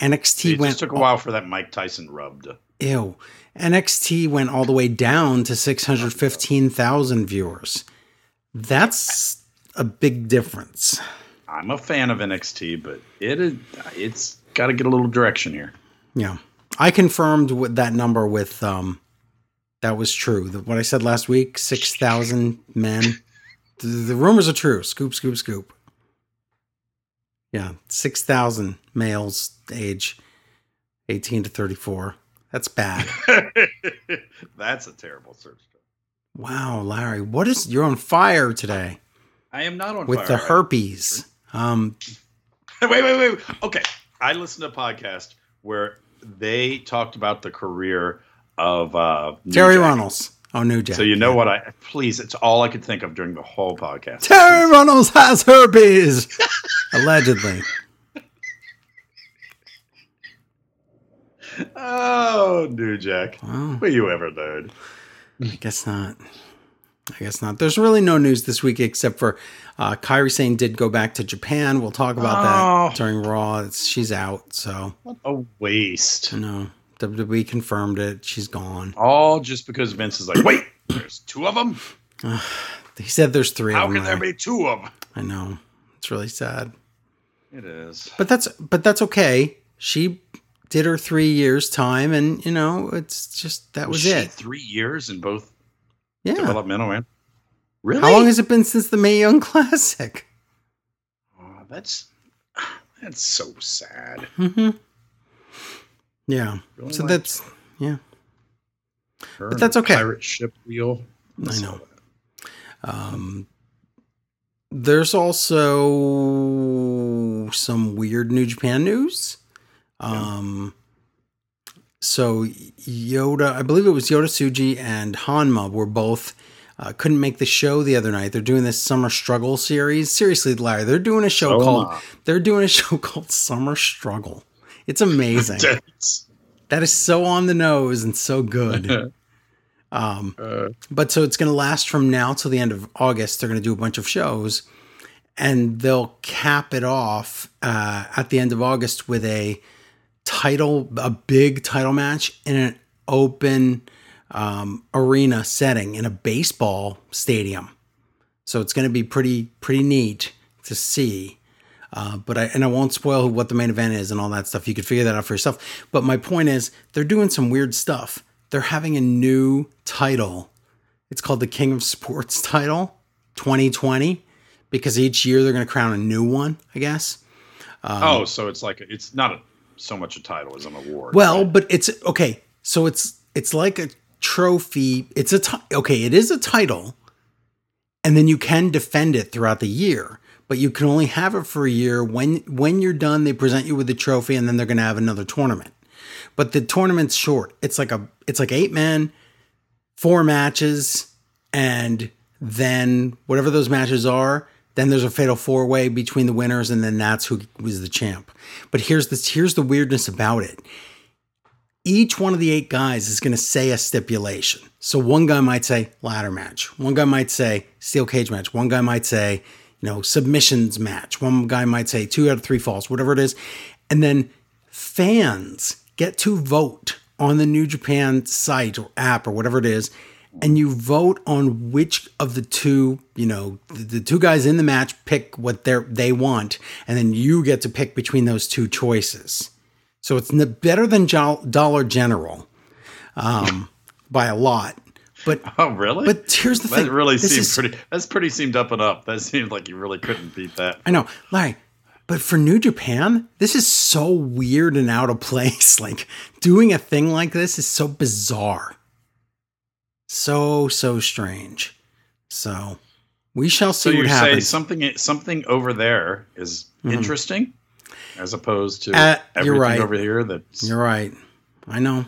S1: NXT
S2: It
S1: went
S2: just took a while for that Mike Tyson rub to.
S1: Ew. NXT went all the way down to 615,000 viewers. That's a big difference.
S2: I'm a fan of NXT, but it is it's got to get a little direction here.
S1: Yeah. I confirmed with that number with um that was true. The, what I said last week, 6,000 men. the, the rumors are true. Scoop scoop scoop. Yeah, 6,000 males age 18 to 34. That's bad.
S2: That's a terrible search.
S1: Wow, Larry, what is you're on fire today
S2: I am not on fire
S1: with
S2: fire.
S1: the herpes. Um
S2: wait, wait, wait, wait. Okay, I listened to a podcast where they talked about the career of uh,
S1: Terri
S2: Jack.
S1: Runnels. Oh, New Jack.
S2: So you know what I please? It's all I could think of during the whole podcast.
S1: Terri Runnels has herpes. Allegedly.
S2: Oh, New Jack, will you ever learn?
S1: I guess not. I guess not. There's really no news this week except for uh, Kairi Sane did go back to Japan. We'll talk about
S2: Oh.
S1: that during Raw. It's, she's out, so
S2: What a waste!
S1: No, know WWE confirmed it. She's gone.
S2: All just because Vince is like, wait, there's two of them.
S1: He said there's three
S2: How
S1: of them.
S2: can there
S1: Larry.
S2: be two of them?
S1: I know. It's really sad.
S2: It is.
S1: But that's but that's okay. She did her three years time, and you know it's just that was
S2: she
S1: it.
S2: Three years in both
S1: Yeah.
S2: developmental and really.
S1: How long has it been since the Mae Young Classic?
S2: Oh, that's that's so sad.
S1: hmm Yeah.
S2: Really
S1: So
S2: like
S1: that's yeah. but that's okay.
S2: Pirate ship wheel.
S1: I know. Um, there's also some weird New Japan news. Um, so Yoda, I believe it was Yoda Suji and Hanma were both uh, couldn't make the show the other night. They're doing this summer struggle series. Seriously, Larry, they're doing a show
S2: So
S1: called they're doing a show called Summer Struggle. It's amazing. That is so on the nose and so good. Um,
S2: uh,
S1: but so it's going to last from now till the end of August. They're going to do a bunch of shows, and they'll cap it off uh, at the end of August with a title, a big title match in an open um, arena setting in a baseball stadium. So it's going to be pretty pretty neat to see. Uh, but I and I won't spoil what the main event is and all that stuff. You could figure that out for yourself. But my point is, they're doing some weird stuff. They're having a new title. It's called the King of Sports title 2020 because each year they're going to crown a new one, I guess. Um,
S2: oh, so it's like it's not a, so much a title as an award.
S1: Well,
S2: right?
S1: but it's okay. So it's it's like a trophy. It's a ti- okay. It is a title, and then you can defend it throughout the year. But you can only have it for a year. When when you're done, they present you with the trophy, and then they're going to have another tournament. But the tournament's short. It's like a it's like eight men, four matches, and then whatever those matches are. Then there's a fatal four way between the winners, and then that's who was the champ. But here's this here's the weirdness about it each one of the eight guys is going to say a stipulation. So one guy might say ladder match. One guy might say steel cage match. One guy might say, you know, submissions match. One guy might say two out of three falls, whatever it is. And then fans get to vote on the New Japan site or app or whatever it is. And you vote on which of the two, you know, the, the two guys in the match pick what they they want, and then you get to pick between those two choices. So it's n- better than Jo- Dollar General um, by a lot. But
S2: oh, really?
S1: but here's the thing.
S2: that really
S1: This
S2: seemed
S1: is-
S2: pretty. That's pretty seemed up and up. That seemed like you really couldn't beat that.
S1: I know, Larry. But for New Japan, this is so weird and out of place. Like doing a thing like this is so bizarre. So so strange. So we shall see
S2: So you
S1: what
S2: say
S1: happens.
S2: something something over there is
S1: Mhm.
S2: interesting. as opposed to
S1: Uh,
S2: everything
S1: right.
S2: over here. That's
S1: You're right. I know.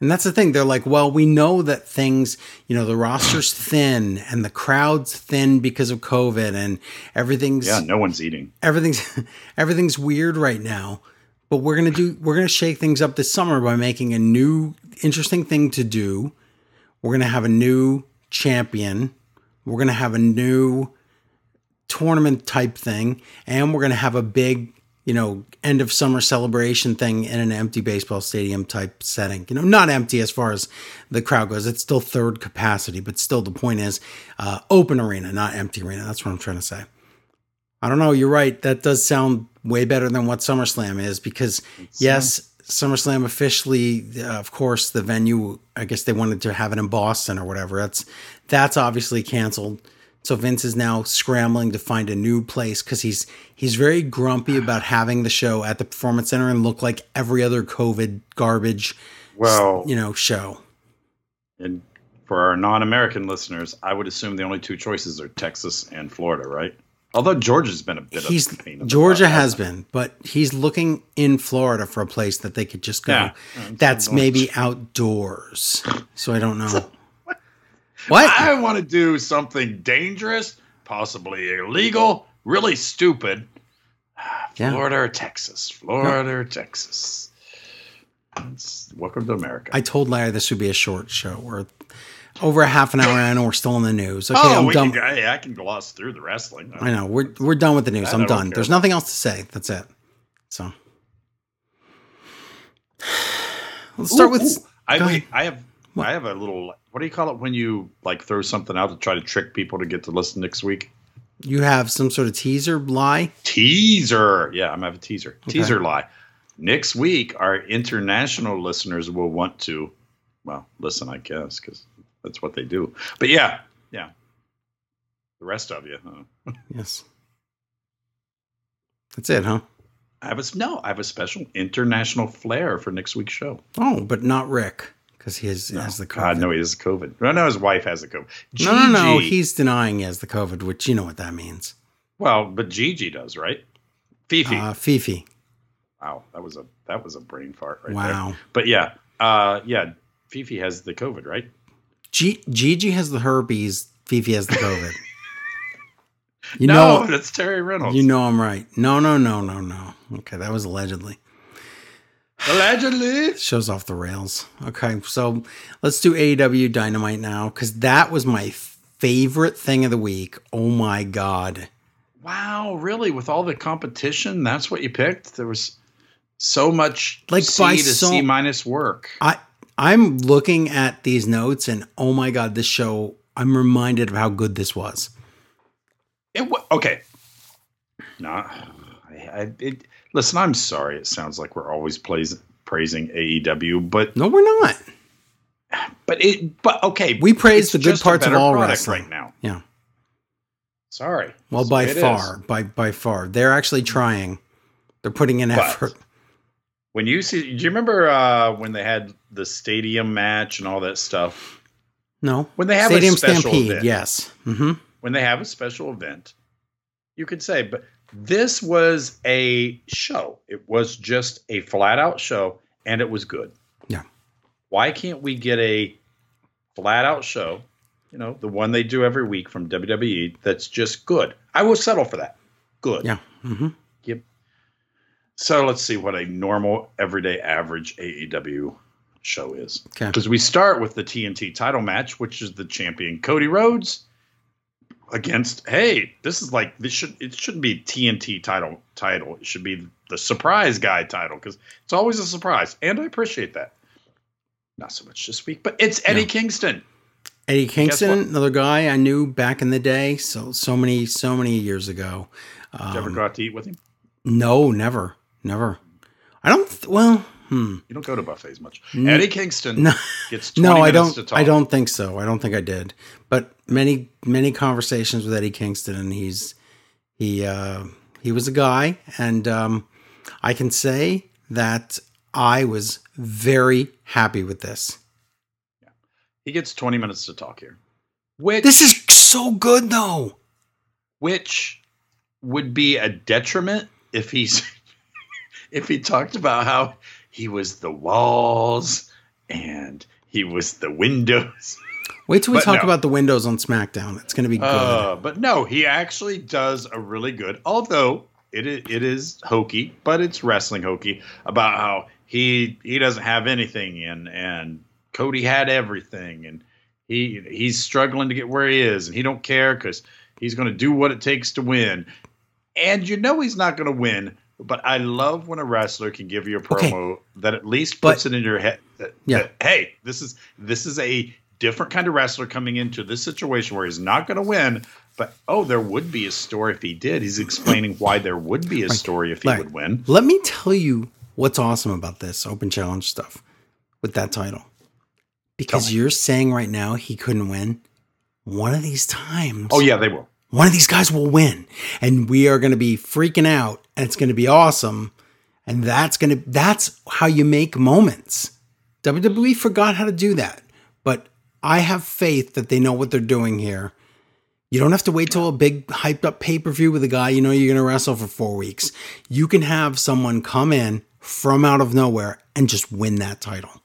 S1: And that's the thing. They're like, well, we know that things, you know, the roster's thin and the crowd's thin because of COVID and everything's
S2: yeah, no one's eating.
S1: everything's everything's weird right now. But we're gonna do we're gonna shake things up this summer by making a new interesting thing to do. We're gonna have a new champion. We're gonna have a new tournament type thing, and we're gonna have a big, you know, end of summer celebration thing in an empty baseball stadium type setting. You know, not empty as far as the crowd goes. It's still third capacity, but still the point is uh, open arena, not empty arena. That's what I'm trying to say. I don't know. You're right. That does sound way better than what SummerSlam is because, yes, SummerSlam officially, uh, of course, the venue. I guess they wanted to have it in Boston or whatever. That's that's obviously canceled. So Vince is now scrambling to find a new place because he's he's very grumpy about having the show at the Performance Center and look like every other COVID garbage,
S2: Well,
S1: you know, show.
S2: and for our non-American listeners, I would assume the only two choices are Texas and Florida, right? Although Georgia's been a bit
S1: He's
S2: of a pain in the
S1: Georgia has been, but he's looking in Florida for a place that they could just go.
S2: Yeah.
S1: That's maybe outdoors. So I don't know. What?
S2: I want to do something dangerous, possibly illegal, really stupid.
S1: Yeah.
S2: Florida or Texas? Florida or Texas? It's- welcome to America.
S1: I told Larry this would be a short show. We're over a half an hour and we're still in the news. Okay,
S2: oh,
S1: I'm done.
S2: Can, hey, I can gloss through the wrestling.
S1: I know we're we're done with the news.
S2: I
S1: I'm done.
S2: care.
S1: There's nothing else to say. That's it. So let's start
S2: Ooh,
S1: with.
S2: ooh. I
S1: go
S2: wait,
S1: ahead.
S2: I have
S1: What?
S2: I have a little what do you call it when you like throw something out to try to trick people to get to listen next week?
S1: You have some sort of teaser lie.
S2: Teaser. Yeah, I'm have a teaser.
S1: Okay.
S2: Teaser lie. Next week, our international listeners will want to, well, listen, I guess, because that's what they do. But yeah, yeah. The rest of you, huh?
S1: Yes. That's it, huh?
S2: I have a no. I have a special international flair for next week's show.
S1: Oh, but not Rick because he has, has the COVID.
S2: God, no, he has COVID. No, no, his wife has the COVID.
S1: no, no, no. He's denying he has the COVID, which you know what that means.
S2: well, but Gigi does, right? Fifi.
S1: Uh, Fifi.
S2: wow, that was a that was a brain fart right there.
S1: Wow.
S2: But yeah, uh, yeah, Fifi has the COVID, right?
S1: G- Gigi has the herpes. Fifi has the COVID. You
S2: no,
S1: know,
S2: that's Terri Runnels.
S1: you know I'm right. No, no, no, no, no. Okay, that was allegedly.
S2: allegedly.
S1: Shows off the rails. Okay, so let's do AEW Dynamite now because that was my favorite thing of the week. Oh my god.
S2: Wow, really? With all the competition, that's what you picked? There was so much
S1: Like,
S2: C
S1: by
S2: to
S1: so-
S2: C minus work.
S1: I I'm looking at these notes and oh my god, this show. I'm reminded of how good this was.
S2: It wa- okay. No, I, I, it, listen. I'm sorry. It sounds like we're always plays, praising AEW, but
S1: No, we're not.
S2: but it but okay.
S1: We praise the good parts of all wrestling.
S2: right now.
S1: Yeah.
S2: Sorry.
S1: Well, by
S2: the way it
S1: far,
S2: is.
S1: by by far, they're actually trying. They're putting in
S2: But-
S1: effort.
S2: When you see, do you remember uh, when they had the stadium match and all that stuff?
S1: No,
S2: When they have
S1: Stadium
S2: a special
S1: Stampede.
S2: event,
S1: Yes. hmm
S2: when they have a special event, you could say, but this was a show. It was just a flat out show and it was good.
S1: Yeah.
S2: Why can't we get a flat out show, you know, the one they do every week from WWE that's just good? I will settle for that. Good.
S1: Yeah. hmm
S2: Yep. So let's see what a normal, everyday, average AEW show is.
S1: Okay.
S2: Because we start with the TNT title match, which is the champion Cody Rhodes against. Hey, this is like this should it shouldn't be TNT title title. It should be the surprise guy title because it's always a surprise, and I appreciate that. Not so much this week, but it's Eddie
S1: Yeah.
S2: Kingston.
S1: Eddie? Kingston, another guy I knew back in the day, so so many so many years ago.
S2: Did you ever
S1: Um,
S2: go out to eat with him?
S1: no, never, never. I don't. Th- well, hmm.
S2: You don't go to buffets much. Eddie Kingston
S1: No,
S2: gets 20
S1: no, I don't.
S2: to talk.
S1: I don't think so. I don't think I did. But many many conversations with Eddie Kingston, and he's he uh, he was a guy, and um, I can say that I was very happy with this. Yeah.
S2: He gets 20 minutes to talk here. Which
S1: This is so good, though.
S2: which would be a detriment if he's if he talked about how he was the walls and he was the windows.
S1: Wait till we
S2: But
S1: talk
S2: no.
S1: about the windows on SmackDown. It's going to be good.
S2: Uh, but no, he actually does a really good, although it is, it is hokey, but it's wrestling hokey about how he he doesn't have anything and and Cody had everything and he he's struggling to get where he is and he don't care because he's going to do what it takes to win, and you know he's not going to win. But I love when a wrestler can give you a
S1: Okay.
S2: promo that at least
S1: But-
S2: puts it in your head that,
S1: Yeah.
S2: that, hey, this is this is a different kind of wrestler coming into this situation where he's not going to win, but oh, there would be a story if he did. He's explaining why there would be a story if he would win.
S1: Let me tell you what's awesome about this open challenge stuff with that title. Because you're saying right now he couldn't win. One of these times,
S2: Oh yeah, they will.
S1: one of these guys will win, and we are going to be freaking out, and it's going to be awesome, and that's going to that's how you make moments. WWE forgot how to do that, but I have faith that they know what they're doing here. You don't have to wait till a big hyped up pay per view with a guy you know you're going to wrestle for four weeks. You can have someone come in from out of nowhere and just win that title.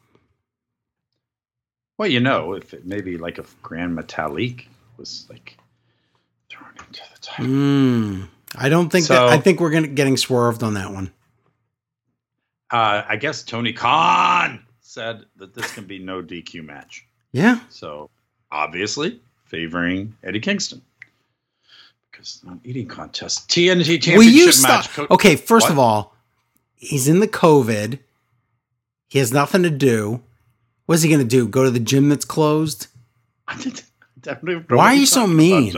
S2: Well, you know, if it maybe like if Grand Metalik was like thrown into the title.
S1: Mm, I don't think that. I think we're gonna getting swerved on that one.
S2: Uh, I guess Tony Khan said that this can be no DQ match.
S1: Yeah,
S2: So obviously favoring Eddie Kingston. Because not eating contest. TNT championship
S1: Will you
S2: match.
S1: stop?
S2: Co-
S1: okay, first
S2: What?
S1: of all, he's in the COVID. He has nothing to do. What's he going to do? Go to the gym that's closed?
S2: I didn't- I don't even know
S1: Why are
S2: you're
S1: so mean?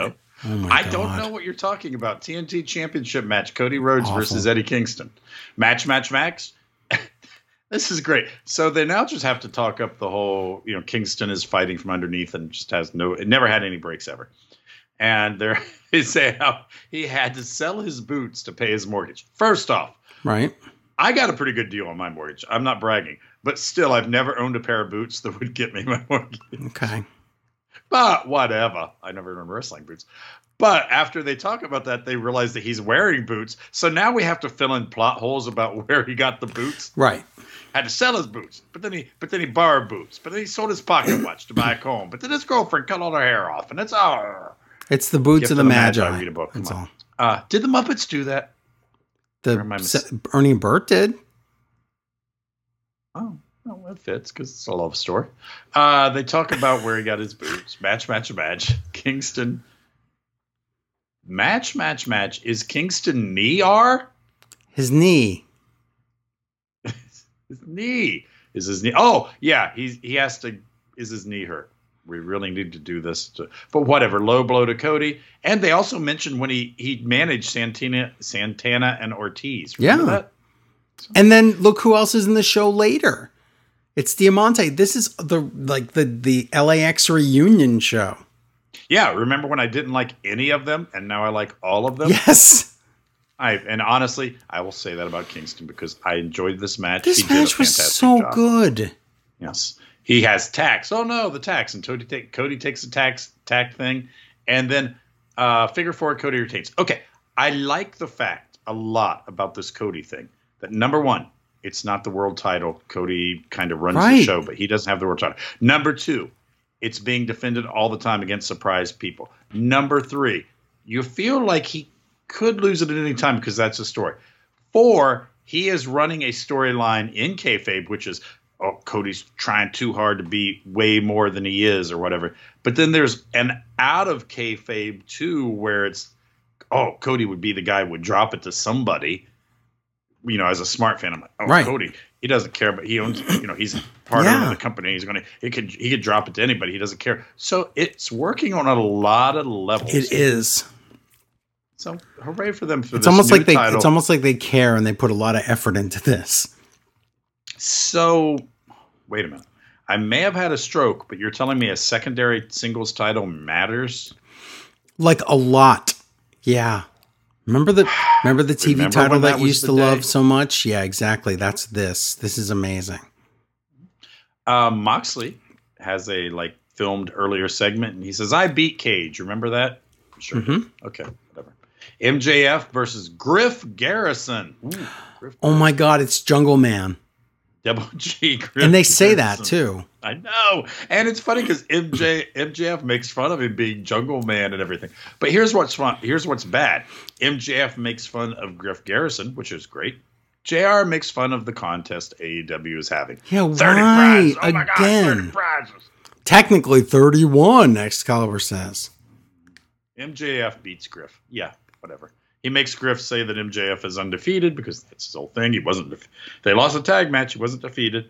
S1: Oh
S2: I
S1: god!
S2: don't know what you're talking about. TNT championship match. Cody Rhodes
S1: Awful.
S2: versus Eddie Kingston. Match, match, max. this is great. So they now just have to talk up the whole, you know, Kingston is fighting from underneath and just has no, it never had any breaks ever. And they're they say how he had to sell his boots to pay his mortgage. First off,
S1: Right?
S2: I got a pretty good deal on my mortgage. I'm not bragging, but still, I've never owned a pair of boots that would get me my mortgage.
S1: Okay.
S2: But whatever. I never remember wrestling boots. But after they talk about that, they realize that he's wearing boots. So now we have to fill in plot holes about where he got the boots.
S1: Right.
S2: Had to sell his boots, but then he but then he borrowed boots. But then he sold his pocket watch to buy a comb. But then his girlfriend cut all her hair off, and it's oh.
S1: It's the boots
S2: Gift
S1: of the,
S2: the Magi,
S1: Magi.
S2: read a book, come
S1: That's
S2: on.
S1: all.
S2: Uh, did the Muppets do that? Or am I
S1: The se- Ernie Bert did.
S2: Oh, well, that fits because it's a love story. Uh, they talk about where he got his boots. Match, match, match. Kingston. Match, match, match. Is Kingston knee R?
S1: His knee.
S2: His knee. Is his knee? Oh, yeah. He's he has to. Is his knee hurt? We really need to do this. To, but whatever. Low blow to Cody. And they also mentioned when he he managed Santana, Santana and Ortiz. Remember
S1: Yeah.
S2: that?
S1: And then look who else is in the show later. It's Diamante. This is the like the the LAX reunion show.
S2: Yeah. Remember when I didn't like any of them, and now I like all of them.
S1: Yes.
S2: I and honestly, I will say that about Kingston because I enjoyed this match.
S1: This
S2: He
S1: match was so
S2: job.
S1: good.
S2: Yes, he has tax. Oh no, the tax and Cody take Cody takes the tax tack thing, and then uh, figure four Cody retains. Okay, I like the fact a lot about this Cody thing. That number one, it's not the world title. Cody kind of runs the show, but he doesn't have the world title. Number two, it's being defended all the time against surprise people. Number three, you feel like he could lose it at any time because that's a story. Four, he is running a storyline in kayfabe, which is oh Cody's trying too hard to be way more than he is or whatever. But then there's an out of kayfabe too, where it's oh Cody would be the guy who would drop it to somebody. You know, as a smart fan, I'm like, oh
S1: Right.
S2: Cody, he doesn't care, but he owns. You know, he's part
S1: Yeah.
S2: of the company. He's gonna he could he could drop it to anybody. He doesn't care. So it's working on a lot of levels.
S1: It is.
S2: So hooray for them for
S1: It's almost like they
S2: title.
S1: it's almost like they care and they put a lot of effort into this.
S2: So, wait a minute. I may have had a stroke, but you're telling me a secondary singles title matters?
S1: Like a lot. Yeah. Remember the remember the TV
S2: Remember
S1: title that
S2: that
S1: you used to
S2: day?
S1: love so much? Yeah, exactly. That's this. This is amazing.
S2: Uh, Moxley has a like filmed earlier segment, and he says, "I beat Cage." Remember that? Sure.
S1: Mhm.
S2: Okay, whatever. MJF versus Griff Garrison. Ooh, Griff
S1: Oh my God, it's Jungle Man.
S2: Double G. Griff
S1: And they say that too.
S2: I know, and it's funny because MJ MJF makes fun of him being Jungle Man and everything. But here's what's fun. Here's what's bad. MJF makes fun of Griff Garrison, which is great. Jr. makes fun of the contest AEW is having.
S1: Yeah,
S2: 30
S1: right.
S2: prizes. Oh my God, 30
S1: Again.
S2: prizes.
S1: Technically 31, Excalibur says.
S2: MJF beats Griff. Yeah, whatever. He makes Griff say that MJF is undefeated because that's his whole thing. He wasn't. Def- they lost a tag match. He wasn't defeated,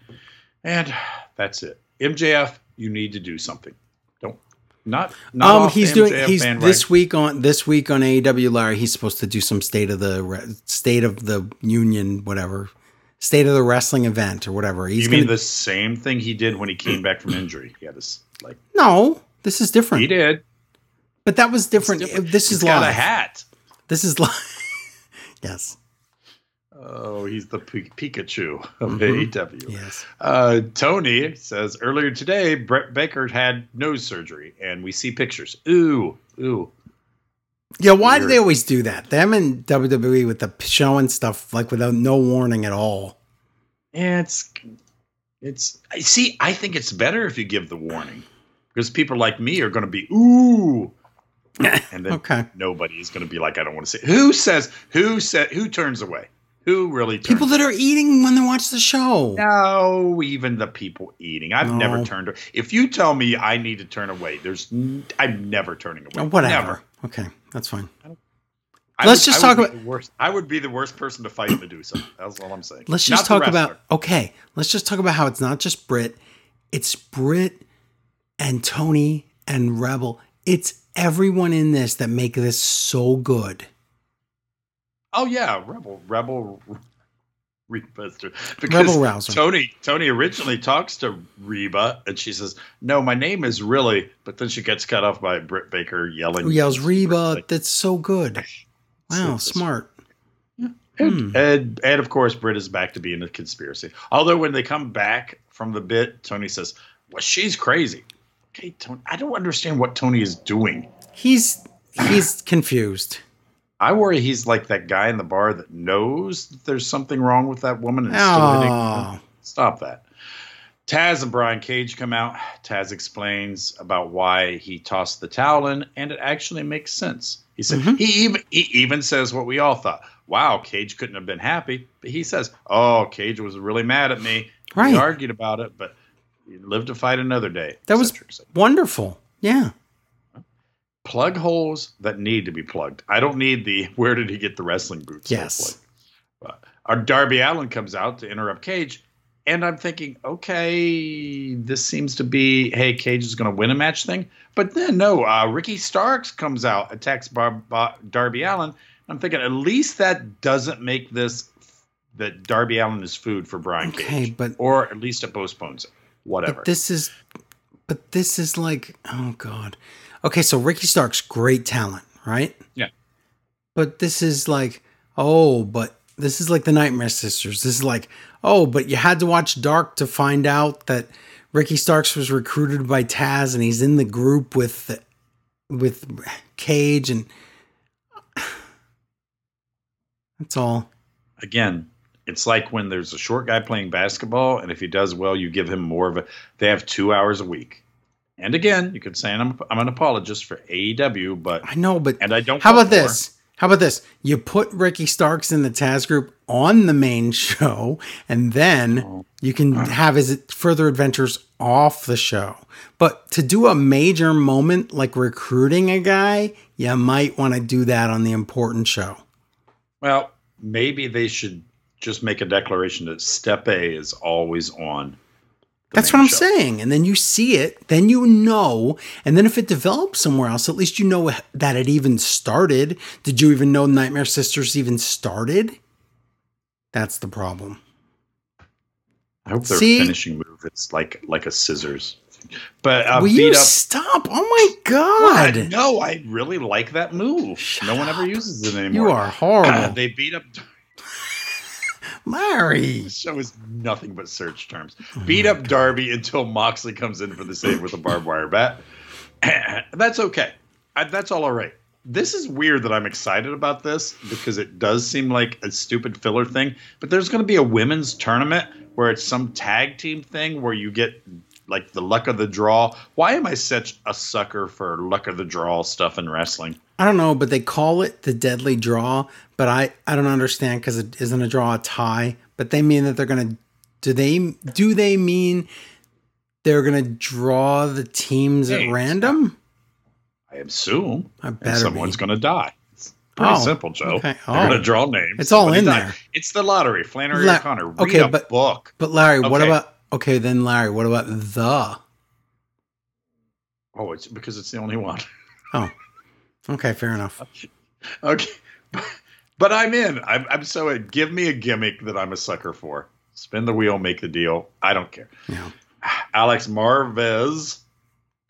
S2: and that's it. MJF, you need to do something. Don't not. not
S1: Um, he's doing. He's
S2: bandwagon.
S1: this week on this week on AEW Larry. He's supposed to do some state of the state of the union, whatever, state of the wrestling event or whatever. He's
S2: You
S1: gonna
S2: mean the same thing he did when he came back from injury? He had this like
S1: no. This is different.
S2: he did.
S1: But that was different.
S2: Different.
S1: This is
S2: He's got
S1: live.
S2: a hat.
S1: This is live. yes.
S2: Oh, he's the Pi- Pikachu of
S1: Mhm.
S2: AEW.
S1: Yes.
S2: Uh, Tony says earlier today, Britt Baker had nose surgery, and we see pictures. Ooh, ooh.
S1: Yeah. Why do they always do that? Them and WWE with the showing stuff like without no warning at all.
S2: Yeah, it's it's. I see. I think it's better if you give the warning because people like me are going to be ooh, and then
S1: Okay.
S2: is going to be like, I don't want to say. Who says? Who said? Who turns away? Who really? Turns
S1: People that are eating when they watch the show.
S2: No, even the people eating. I've
S1: No.
S2: never turned. If you tell me I need to turn away, there's. I'm never turning away.
S1: Oh, whatever.
S2: Never.
S1: Okay, that's fine.
S2: I
S1: Let's
S2: would-
S1: just talk
S2: about the worst. I would be the worst person to fight Medusa. That's all I'm saying.
S1: Let's just
S2: the
S1: talk about okay. Let's just talk about how it's not just Britt, it's Britt and Tony and Rebel. It's everyone in this that make this so good.
S2: Oh yeah, Rebel, Rebel, Rebuster.
S1: Rebel Rouser.
S2: Tony, Tony originally talks to Reba, and she says, "No, my name is really," but then she gets cut off by Britt Baker yelling.
S1: Who yells Reba?
S2: Like,
S1: That's so good. Wow,
S2: so-
S1: smart.
S2: And,
S1: Hmm.
S2: and and of course, Britt is back to being a conspiracy. Although when they come back from the bit, Tony says, "Well, she's crazy." Okay, Tony, I don't understand what Tony is doing.
S1: He's he's confused.
S2: I worry he's like that guy in the bar that knows that there's something wrong with that woman and.
S1: Oh,
S2: Stop that. Taz and Brian Cage come out. Taz explains about why he tossed the towel in, and it actually makes sense. He said
S1: Mhm.
S2: he even he even says what we all thought. Wow, Cage couldn't have been happy, but he says, "Oh, Cage was really mad at me.
S1: Right.
S2: We argued about it, but he lived to fight another day."
S1: That was- wonderful. Yeah.
S2: Plug holes that need to be plugged. I don't need the where did he get the wrestling boots?
S1: Yes.
S2: But our Darby Allin comes out to interrupt Cage, and I'm thinking, okay, this seems to be, hey, Cage is going to win a match thing. But then no, uh, Ricky Starks comes out, attacks Bar- Bar- Darby Allin. I'm thinking at least that doesn't make this that Darby Allin is food for Brian
S1: Okay,
S2: Cage,
S1: but-
S2: or at least it postpones it. Whatever.
S1: This is but this is like oh god. Okay, so Ricky Stark's great talent, right?
S2: Yeah.
S1: But this is like oh, but this is like the Nightmare Sisters. This is like oh, but you had to watch Dark to find out that Ricky Starks was recruited by Taz and he's in the group with with Cage and that's all.
S2: again, it's like when there's a short guy playing basketball, and if he does well, you give him more of a. They have two hours a week, and again, you could say I'm I'm an apologist for AEW, but
S1: I know, but
S2: and I don't.
S1: How about
S2: more.
S1: this? How about this? You put Ricky Starks in the Taz group on the main show, and then
S2: Oh.
S1: you can have his further adventures off the show. But to do a major moment like recruiting a guy, you might want to do that on the important show.
S2: Well, maybe they should just make a declaration that Step A is always on.
S1: That's what I'm
S2: show.
S1: saying. And then you see it, then you know. And then if it develops somewhere else, at least you know that it even started. Did you even know Nightmare Sisters even started? That's the problem.
S2: I hope their
S1: See?
S2: finishing move is like like a scissors. But uh,
S1: Will you
S2: up.
S1: stop? Oh my god!
S2: What? No, I really like that move. no one ever uses it anymore.
S1: You are horrible,
S2: they beat up.
S1: Larry.
S2: This show is nothing but search terms. Oh Beat up Darby until Moxley comes in for the save with a barbed wire bat. that's okay. I, that's all all right. this is weird that I'm excited about this because it does seem like a stupid filler thing. But there's going to be a women's tournament where it's some tag team thing where you get like the luck of the draw. Why am I such a sucker for luck of the draw stuff in wrestling?
S1: I don't know, but they call it the deadly draw, but I I don't understand because it isn't a draw a tie. But they mean that they're gonna do they do they mean they're gonna draw the teams at random?
S2: I assume
S1: I better
S2: someone's
S1: be.
S2: going to die. It's pretty
S1: Oh,
S2: simple, Joe.
S1: okay.
S2: They're
S1: Oh.
S2: going to draw names.
S1: It's all in
S2: died.
S1: there.
S2: It's the lottery. Flannery
S1: La-
S2: O'Connor. Read
S1: okay, but-
S2: book.
S1: But Larry, what about okay then Larry, what about the?
S2: Oh, it's because it's the only one.
S1: Oh. Okay, fair enough.
S2: Okay. But I'm in. I'm, I'm so give me a gimmick that I'm a sucker for. Spin the wheel, make the deal. I don't care.
S1: Yeah.
S2: Alex Marvez.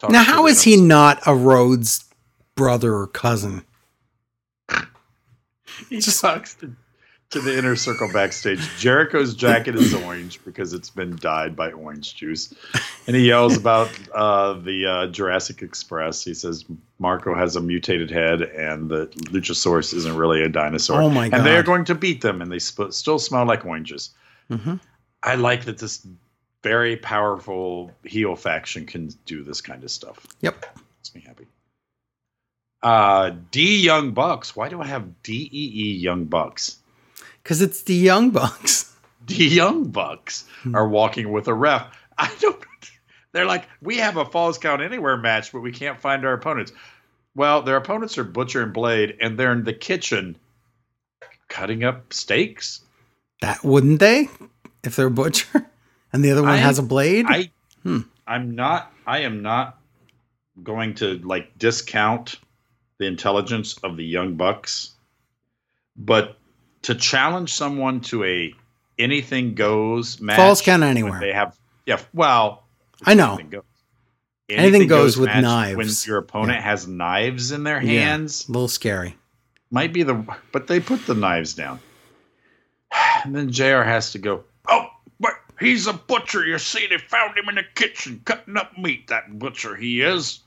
S1: Now how is how he not a Rhodes brother or cousin?
S2: He talks to, to the inner circle backstage. Jericho's jacket is orange because it's been dyed by orange juice. And he yells about uh, the uh, Jurassic Express. He says Marko has a mutated head and the Luchasaurus isn't really a dinosaur.
S1: Oh my God.
S2: And they are going to beat them and they sp- still smell like oranges.
S1: hmm
S2: I like that this very powerful heel faction can do this kind of stuff.
S1: Yep.
S2: Makes me happy. Uh, D Young Bucks. Why do I have D E E Young Bucks?
S1: Because it's the Young Bucks.
S2: The Young Bucks
S1: Hmm.
S2: are walking with a ref. I don't. They're like, we have a Falls Count Anywhere match, but we can't find our opponents. Well, their opponents are Butcher and Blade, and they're in the kitchen cutting up steaks.
S1: That wouldn't they? If they're a butcher and the other one
S2: I-
S1: has a blade?
S2: I,
S1: Hmm.
S2: I'm not. I am not going to like discount the intelligence of the Young Bucks, but to challenge someone to a anything goes match,
S1: Falls count anywhere.
S2: They have, yeah. Well,
S1: I know.
S2: anything goes.
S1: Anything goes with knives.
S2: When your opponent
S1: Yeah.
S2: has knives in their
S1: Yeah.
S2: hands,
S1: A little scary.
S2: might be the. But they put the knives down, and then Jr. has to go. Oh, but he's a butcher. You see, they found him in the kitchen cutting up meat. That butcher he is.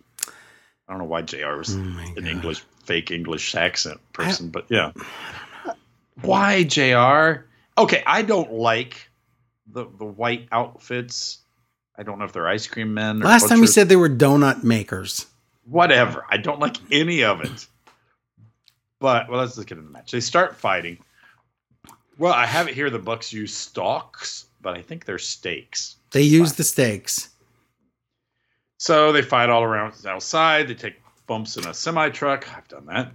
S2: I don't know why Jr. was
S1: Oh
S2: an
S1: God.
S2: English fake English accent person, but yeah. Why Jr. Okay, I don't like the the white outfits. I don't know if they're ice cream men. Or
S1: Last time you said they were donut makers.
S2: whatever. I don't like any of it. But well, let's just get into the match. They start fighting. Well, I have it here. The Bucks use stalks, but I think they're stakes.
S1: They use the stakes.
S2: So they fight all around outside. They take bumps in a semi truck. I've done that.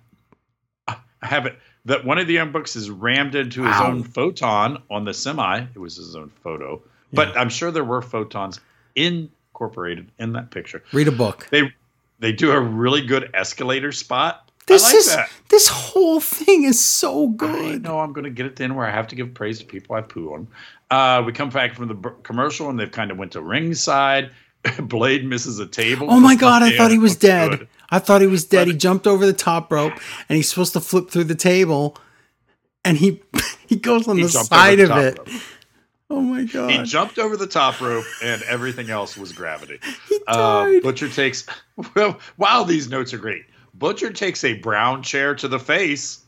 S2: I have it that one of the young bucks is rammed into his
S1: Wow.
S2: own photon on the semi. It was his own photo, but I'm sure there were photons incorporated in that picture.
S1: Read a book.
S2: They they do a really good escalator spot.
S1: This
S2: like
S1: is
S2: that.
S1: this whole thing is so good.
S2: No, I'm going to get it in where I have to give praise to people I poo on. Uh, we come back from the b- commercial and they've kind of went to ringside. Blade misses a table.
S1: Oh my god, I thought he was dead.
S2: good.
S1: I thought he was dead. He jumped over the top rope and he's supposed to flip through the table and he he goes on
S2: He
S1: the side
S2: over
S1: of
S2: the
S1: it.
S2: rope.
S1: Oh my god.
S2: He jumped over the top rope and everything else was gravity.
S1: He
S2: Uh,
S1: died.
S2: Butcher takes. Well, wow, these notes are great. Butcher takes a brown chair to the face.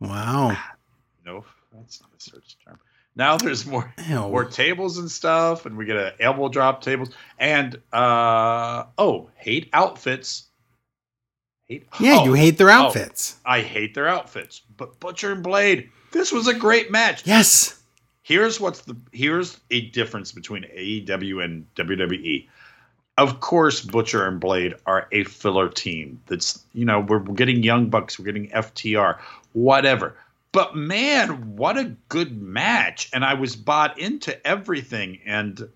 S1: wow.
S2: No, that's not a search term. Now there's more
S1: Ew.
S2: more tables and stuff, and we get a elbow drop tables and uh oh, hate outfits. Hate.
S1: Yeah,
S2: oh,
S1: you hate their
S2: oh,
S1: outfits.
S2: I hate their outfits, but Butcher and Blade. This was a great match.
S1: Yes.
S2: Here's what's the here's a difference between AEW and WWE. Of course, Butcher and Blade are a filler team. That's you know we're, we're getting Young Bucks, we're getting FTR, whatever. But man, what a good match! And I was bought into everything. And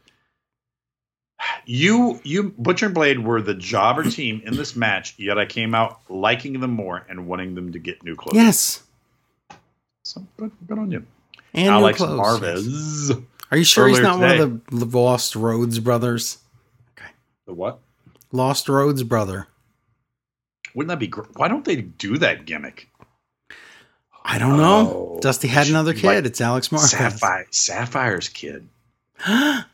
S2: you, you, Butcher and Blade were the jobber team in this match. Yet I came out liking them more and wanting them to get new clothes.
S1: Yes.
S2: so good, good on you,
S1: And new
S2: Alex
S1: clothes.
S2: Marvez.
S1: Are you sure he's not one of the Lost Rhodes brothers? Okay.
S2: The what?
S1: Lost Rhodes brother.
S2: Wouldn't that be great? Why don't they do that gimmick?
S1: I don't know.
S2: Oh,
S1: Dusty had another
S2: like
S1: kid. it's Alex Marvez.
S2: Sapphire, Sapphire's kid.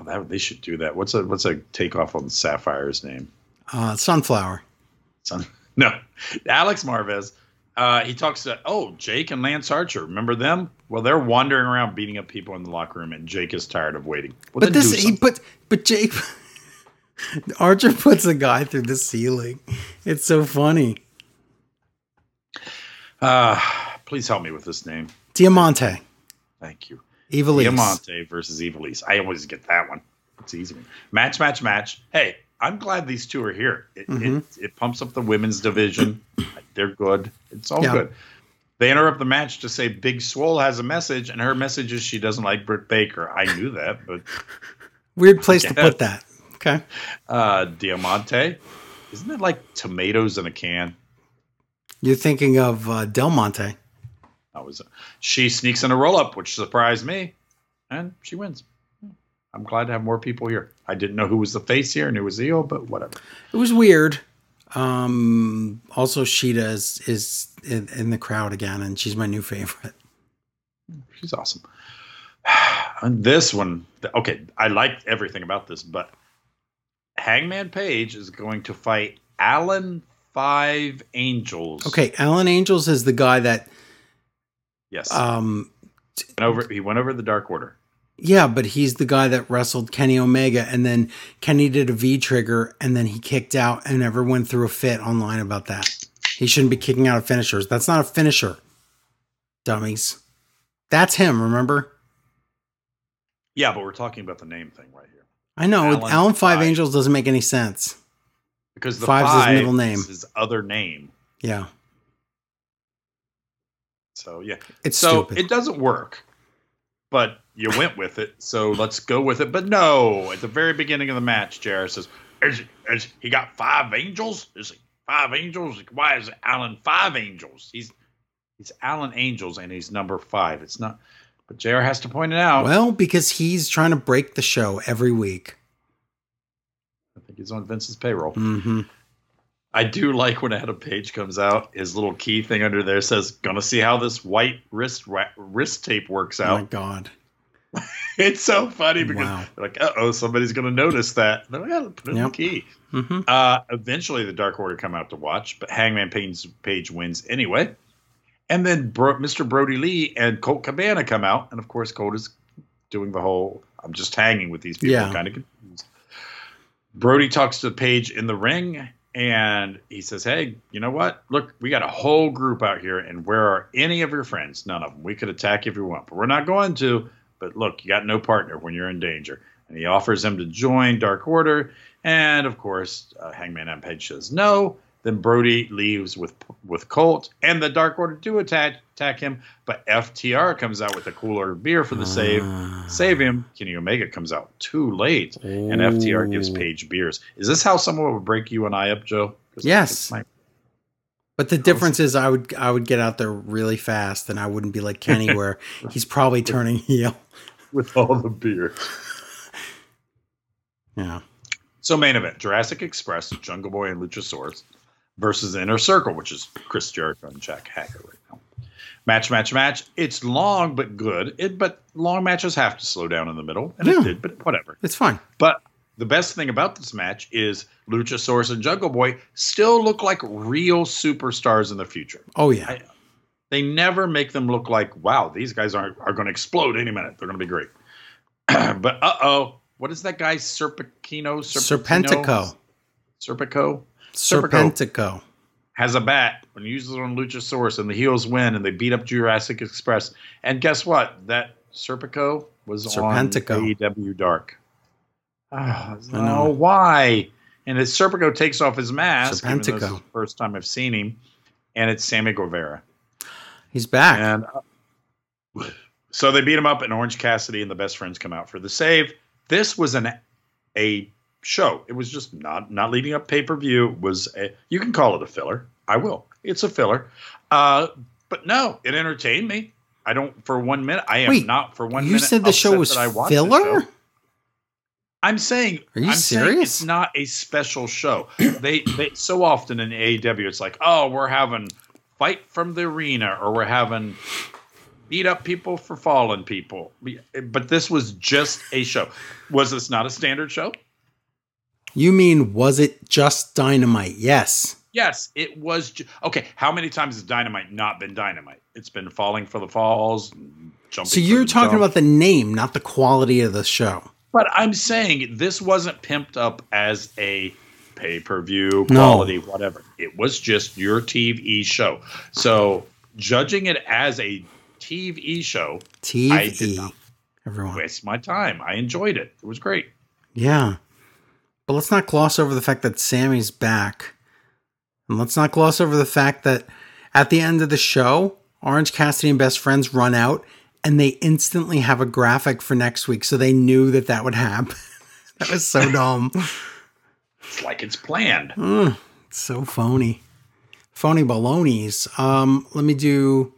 S2: Oh, that they should do that. What's a what's a takeoff on Sapphire's name?
S1: uh, sunflower.
S2: Son, no, Alex Marvez. Uh, he talks to oh Jake and Lance Archer. Remember them? Well, they're wandering around beating up people in the locker room, and Jake is tired of waiting. Well,
S1: but this he put but Jake Archer puts a guy through the ceiling. It's so funny.
S2: Uh, please help me with this name.
S1: Diamante,
S2: Thank you.
S1: Ivelisse.
S2: Diamante versus Ivelisse. I always get that one. It's an easy. one. Match, match, match. Hey, I'm glad these two are here. It,
S1: Mhm.
S2: it, it pumps up the women's division. They're good. It's all
S1: Yeah.
S2: good. They interrupt the match to say Big Swole has a message, and her message is she doesn't like Britt Baker. I knew that, but
S1: Weird place to put that. Okay.
S2: uh, Diamante, isn't it like tomatoes in a can?
S1: You're thinking of uh, Del Monte.
S2: That was she sneaks in a roll up, which surprised me, and she wins. I'm glad to have more people here. I didn't know who was the face here and who was the heel, but whatever.
S1: It was weird. Um, also, Sheeta is, is in, in the crowd again, and she's my new favorite.
S2: She's awesome. And this one, okay, I like everything about this, but Hangman Page is going to fight Alan Five Angels.
S1: Okay, Alan Angels is the guy that,
S2: Yes.
S1: um,
S2: Went over, he went over the Dark Order.
S1: yeah, but he's the guy that wrestled Kenny Omega, and then Kenny did a V trigger, and then he kicked out, and everyone threw a fit online about that. He shouldn't be kicking out of finishers. That's not a finisher, dummies. That's him. Remember?
S2: Yeah, but we're talking about the name thing right here.
S1: I know.
S2: Alan
S1: Alan, Five
S2: Five.
S1: Angels doesn't make any sense.
S2: Because the
S1: Five's his
S2: five
S1: middle name.
S2: is his other name.
S1: Yeah,
S2: So yeah.
S1: it's
S2: so
S1: stupid.
S2: it doesn't work. But you went with it, so let's go with it. But no, at the very beginning of the match, Jarrett says, is, is he got five angels? Is he five angels? Why is Alan five angels? He's he's Alan Angels and he's number five. It's not but JR has to point it out.
S1: well, because he's trying to break the show every week.
S2: I think he's on Vince's payroll.
S1: hmm
S2: I do like when Adam Page comes out. His little key thing under there says, "Gonna see how this white wrist ra- wrist tape works out."
S1: Oh my god!
S2: it's so funny because
S1: Wow.
S2: they're like, "Uh oh, somebody's gonna notice that." They're like, "Yeah, put it in
S1: Yep.
S2: the key."
S1: hmm
S2: Uh, eventually, the Dark Order come out to watch, but Hangman Page, Page wins anyway. And then Bro- Mr. Brody Lee and Colt Cabana come out, and of course, Colt is doing the whole "I'm just hanging with these people"
S1: Yeah.
S2: kind of confused. Brody talks to Page in the ring, and he says, "Hey, you know what? Look, we got a whole group out here, and where are any of your friends? None of them. We could attack if you want, but we're not going to. But look, you got no partner when you're in danger." And he offers him to join Dark Order, and of course, uh, Hangman Page says no. Then Brody leaves with with Colt, and the Dark Order do attack attack him. But FTR comes out with a cooler beer for the save,
S1: Ah.
S2: save him. Kenny Omega comes out too late, and FTR gives
S1: Ooh.
S2: Page beers. Is this how someone would break you and I up, Joe?
S1: Yes.
S2: my-
S1: But the difference is, I would I would get out there really fast, and I wouldn't be like Kenny, where he's probably turning heel.
S2: with all the beer.
S1: Yeah,
S2: So main event: Jurassic Express, Jungle Boy, and Luchasaurus versus Inner Circle, which is Chris Jericho and Jack Hager right now. Match, match, match. It's long but good. It but long matches have to slow down in the middle, and
S1: Yeah.
S2: it did. But whatever.
S1: it's fine.
S2: But the best thing about this match is Luchasaurus and Jungle Boy still look like real superstars in the future.
S1: Oh yeah,
S2: I- They never make them look like, wow, these guys are, are going to explode any minute. They're going to be great. but uh oh, what is that guy? Serpentino?
S1: Serpentico,
S2: Serpico?
S1: Serpentico.
S2: Has a bat and uses it on Luchasaurus, and the heels win, and they beat up Jurassic Express. And guess what? That Serpico was
S1: Serpentico.
S2: on AEW Dark. Ah,
S1: I know.
S2: oh, why? And as Serpico takes off his mask, though this is
S1: Serpentico.
S2: the first time I've seen him, and it's Sammy Guevara.
S1: He's back.
S2: And uh, so they beat him up, and Orange Cassidy and the best friends come out for the save. This was an a show. It was just not not leading up pay per view. Was a, you can call it a filler. I will. It's a filler. Uh, but no, it entertained me. I don't for one minute. I am
S1: Wait,
S2: not for one minute.
S1: you
S2: minute.
S1: said the show was
S2: I
S1: filler.
S2: show. I'm saying.
S1: Are you
S2: I'm
S1: serious?
S2: it's not a special show. they they so often in AEW, it's like, oh, we're having fight from the arena, or we're having beat up people for fallen people. But this was just a show. Was this not a standard show?
S1: You mean was it just dynamite? Yes.
S2: Yes, it was. Ju- okay, how many times has Dynamite not been Dynamite? It's been falling for the falls, jumping.
S1: So you're talking
S2: jump.
S1: about the name, not the quality of the show.
S2: But I'm saying this wasn't pimped up as a pay per view
S1: No.
S2: quality, whatever. It was just your TV show. So judging it as a TV show, I did
S1: TV.
S2: not.
S1: Everyone.
S2: waste my time. I enjoyed it. It was great.
S1: Yeah. But let's not gloss over the fact that Sammy's back. And let's not gloss over the fact that at the end of the show, Orange Cassidy and Best Friends run out and they instantly have a graphic for next week. So they knew that that would happen. that was so dumb.
S2: It's like it's planned.
S1: Ugh, it's so phony. Phony balonies. Um, let me do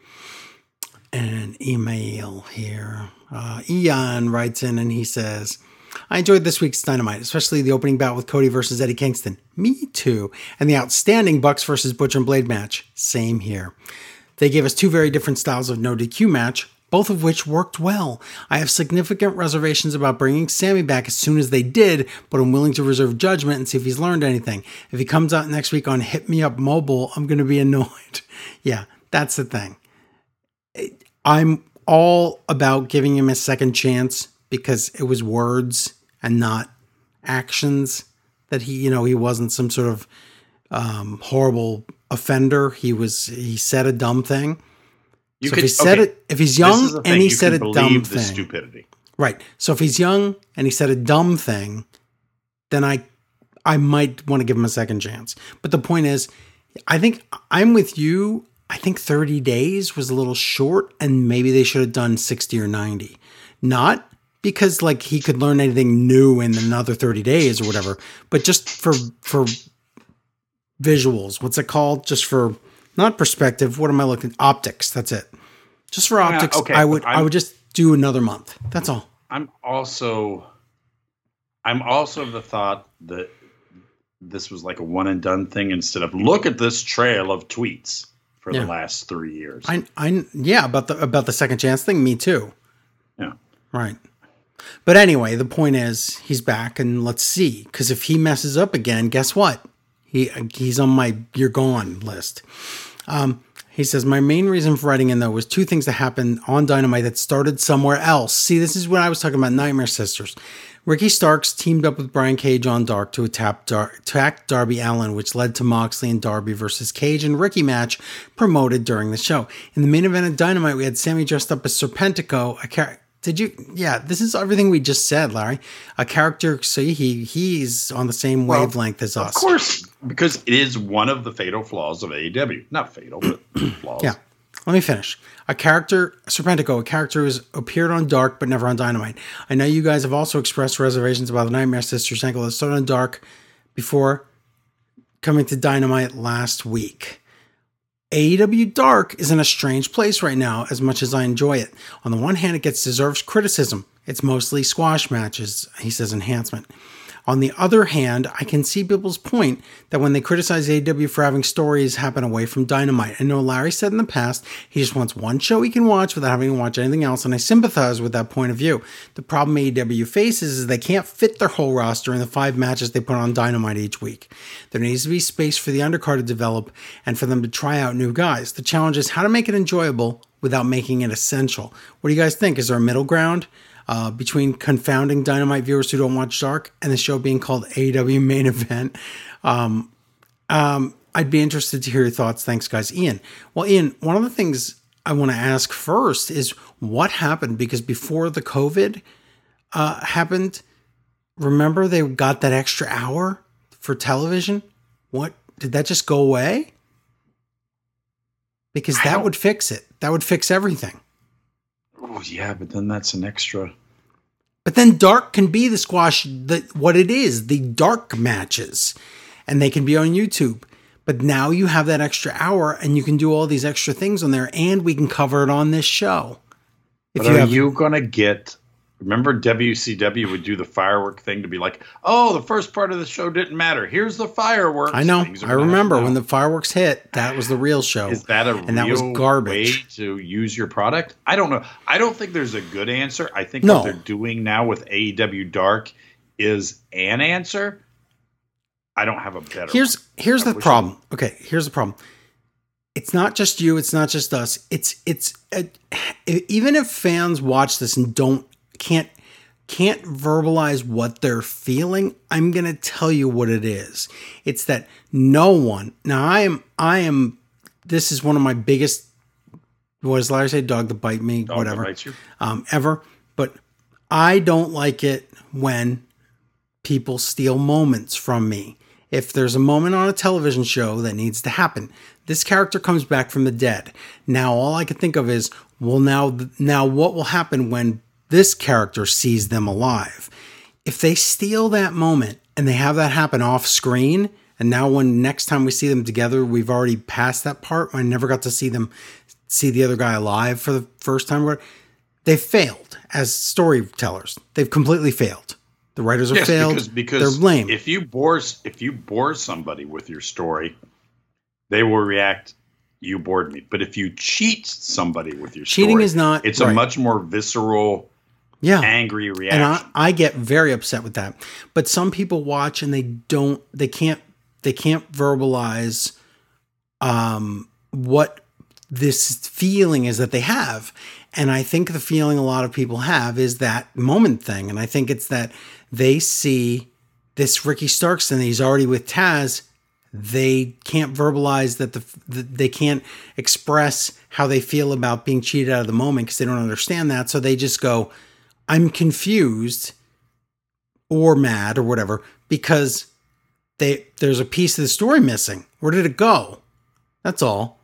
S1: an email here. Uh, Ian writes in and he says, I enjoyed this week's Dynamite, especially the opening bout with Cody versus Eddie Kingston. Me too. And the outstanding Bucks versus Butcher and Blade match. Same here. They gave us two very different styles of no DQ match, both of which worked well. I have significant reservations about bringing Sammy back as soon as they did, but I'm willing to reserve judgment and see if he's learned anything. If he comes out next week on Hit Me Up Mobile, I'm going to be annoyed. yeah, that's the thing. I'm all about giving him a second chance because it was words and not actions that he, you know, he wasn't some sort of um, horrible offender. He was, he said a dumb thing.
S2: You
S1: so
S2: could-
S1: if he said
S2: okay,
S1: it, if he's young and
S2: thing,
S1: he
S2: you
S1: said a dumb thing,
S2: stupidity.
S1: right? So if he's young and he said a dumb thing, then I, I might want to give him a second chance. But the point is, I think I'm with you. I think 30 days was a little short, and maybe they should have done 60 or 90. Not because like he could learn anything new in another 30 days or whatever, but just for for visuals. What's it called? Just for not perspective. What am I looking? Optics. That's it. Just for optics.
S2: okay,
S1: I would I would just do another month. That's all.
S2: I'm also I'm also of the thought that this was like a one and done thing instead of look at this trail of tweets for
S1: Yeah.
S2: the last three years.
S1: I I yeah about the about the second chance thing. Me too.
S2: yeah.
S1: Right. But anyway, the point is he's back, and let's see. Because if he messes up again, guess what? He he's on my you're gone list. Um, he says my main reason for writing in though was two things that happened on Dynamite that started somewhere else. See, this is what I was talking about. Nightmare Sisters. Ricky Starks teamed up with Brian Cage on Dark to attack, Dar- attack Darby Allin, which led to Moxley and Darby versus Cage and Ricky match promoted during the show. In the main event of Dynamite, we had Sammy dressed up as Serpentico, a character. Did you? Yeah, this is everything we just said, Larry. A character. So he he's on the same
S2: Well,
S1: wavelength as us.
S2: Of course, because it is one of the fatal flaws of AEW. Not fatal, but flaws.
S1: Yeah. Let me finish. A character, Serpentico, a character who's appeared on Dark but never on Dynamite. I know you guys have also expressed reservations about the Nightmare Sisters angle that started on Dark before coming to Dynamite last week. AEW Dark is in a strange place right now as much as I enjoy it. On the one hand, it gets deserves criticism. It's mostly squash matches, he says enhancement. On the other hand, I can see people's point that when they criticize AEW for having stories happen away from Dynamite, I know Larry said in the past he just wants one show he can watch without having to watch anything else, and I sympathize with that point of view. The problem AEW faces is they can't fit their whole roster in the five matches they put on Dynamite each week. There needs to be space for the undercard to develop and for them to try out new guys. The challenge is how to make it enjoyable without making it essential. What do you guys think? Is there a middle ground? Uh, between confounding Dynamite viewers who don't watch Dark and the show being called AEW Main Event. Um, um, I'd be interested to hear your thoughts. Thanks, guys. Ian. Well, Ian, one of the things I want to ask first is what happened because before the COVID uh, happened, remember they got that extra hour for television? What did that just go away? Because that would fix it. That would fix everything.
S2: Oh yeah, but then that's an extra.
S1: But then dark can be the squash that what it is, the dark matches. And they can be on YouTube. But now you have that extra hour and you can do all these extra things on there and we can cover it on this show. If
S2: But are
S1: have-
S2: you gonna get? Remember, WCW would do the firework thing to be like, "Oh, the first part of the show didn't matter. Here's the fireworks."
S1: I know. I remember when the fireworks hit, that was the real show.
S2: Is that a
S1: and that was
S2: real
S1: garbage.
S2: way to use your product? I don't know. I don't think there's a good answer. I think
S1: No.
S2: what they're doing now with AEW Dark is an answer. I don't have a better.
S1: Here's
S2: one.
S1: here's
S2: I
S1: the problem. Okay, here's the problem. It's not just you. It's not just us. It's it's uh, even if fans watch this and don't can't can't verbalize what they're feeling. I'm gonna tell you what it is. It's that no one. Now I am I am. This is one of my biggest. What does Larry say? Dog to bite me.
S2: Dog
S1: whatever.
S2: bites you.
S1: um, ever. But I don't like it when people steal moments from me. If there's a moment on a television show that needs to happen, this character comes back from the dead. Now all I can think of is, well, now now what will happen when this character sees them alive? If they steal that moment and they have that happen off screen, and now when next time we see them together, we've already passed that part. I never got to see them see the other guy alive for the first time. They've failed as storytellers. They've completely failed. The writers have
S2: Yes,
S1: failed.
S2: because because
S1: They're lame.
S2: If you bore if you bore somebody with your story, they will react. You bored me. But if you cheat somebody with your
S1: Cheating
S2: story,
S1: is not
S2: It's a much more visceral,
S1: yeah.
S2: angry reaction.
S1: and I, I get very upset with that. But some people watch and they don't they can't they can't verbalize um what this feeling is that they have. And i think the feeling a lot of people have is that moment thing. And i think it's that they see this ricky starks and he's already with taz. They can't verbalize that the, the they can't express how they feel about being cheated out of the moment because they don't understand that. So they just go I'm confused or mad or whatever because they there's a piece of the story missing. Where did it go? That's all.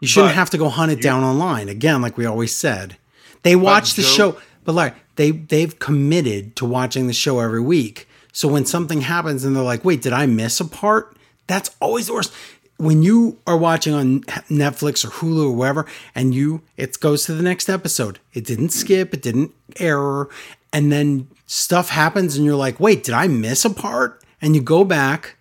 S1: You shouldn't
S2: But
S1: have to go hunt it
S2: you-
S1: down online again, like we always said. They watch the
S2: Joe-
S1: show, but like they they've committed to watching the show every week. So when something happens and they're like, "Wait, did I miss a part?" That's always the worst. When you are watching on Netflix or Hulu or wherever, and you it goes to the next episode, it didn't skip, it didn't error, and then stuff happens, and you're like, "Wait, did I miss a part?" And you go back,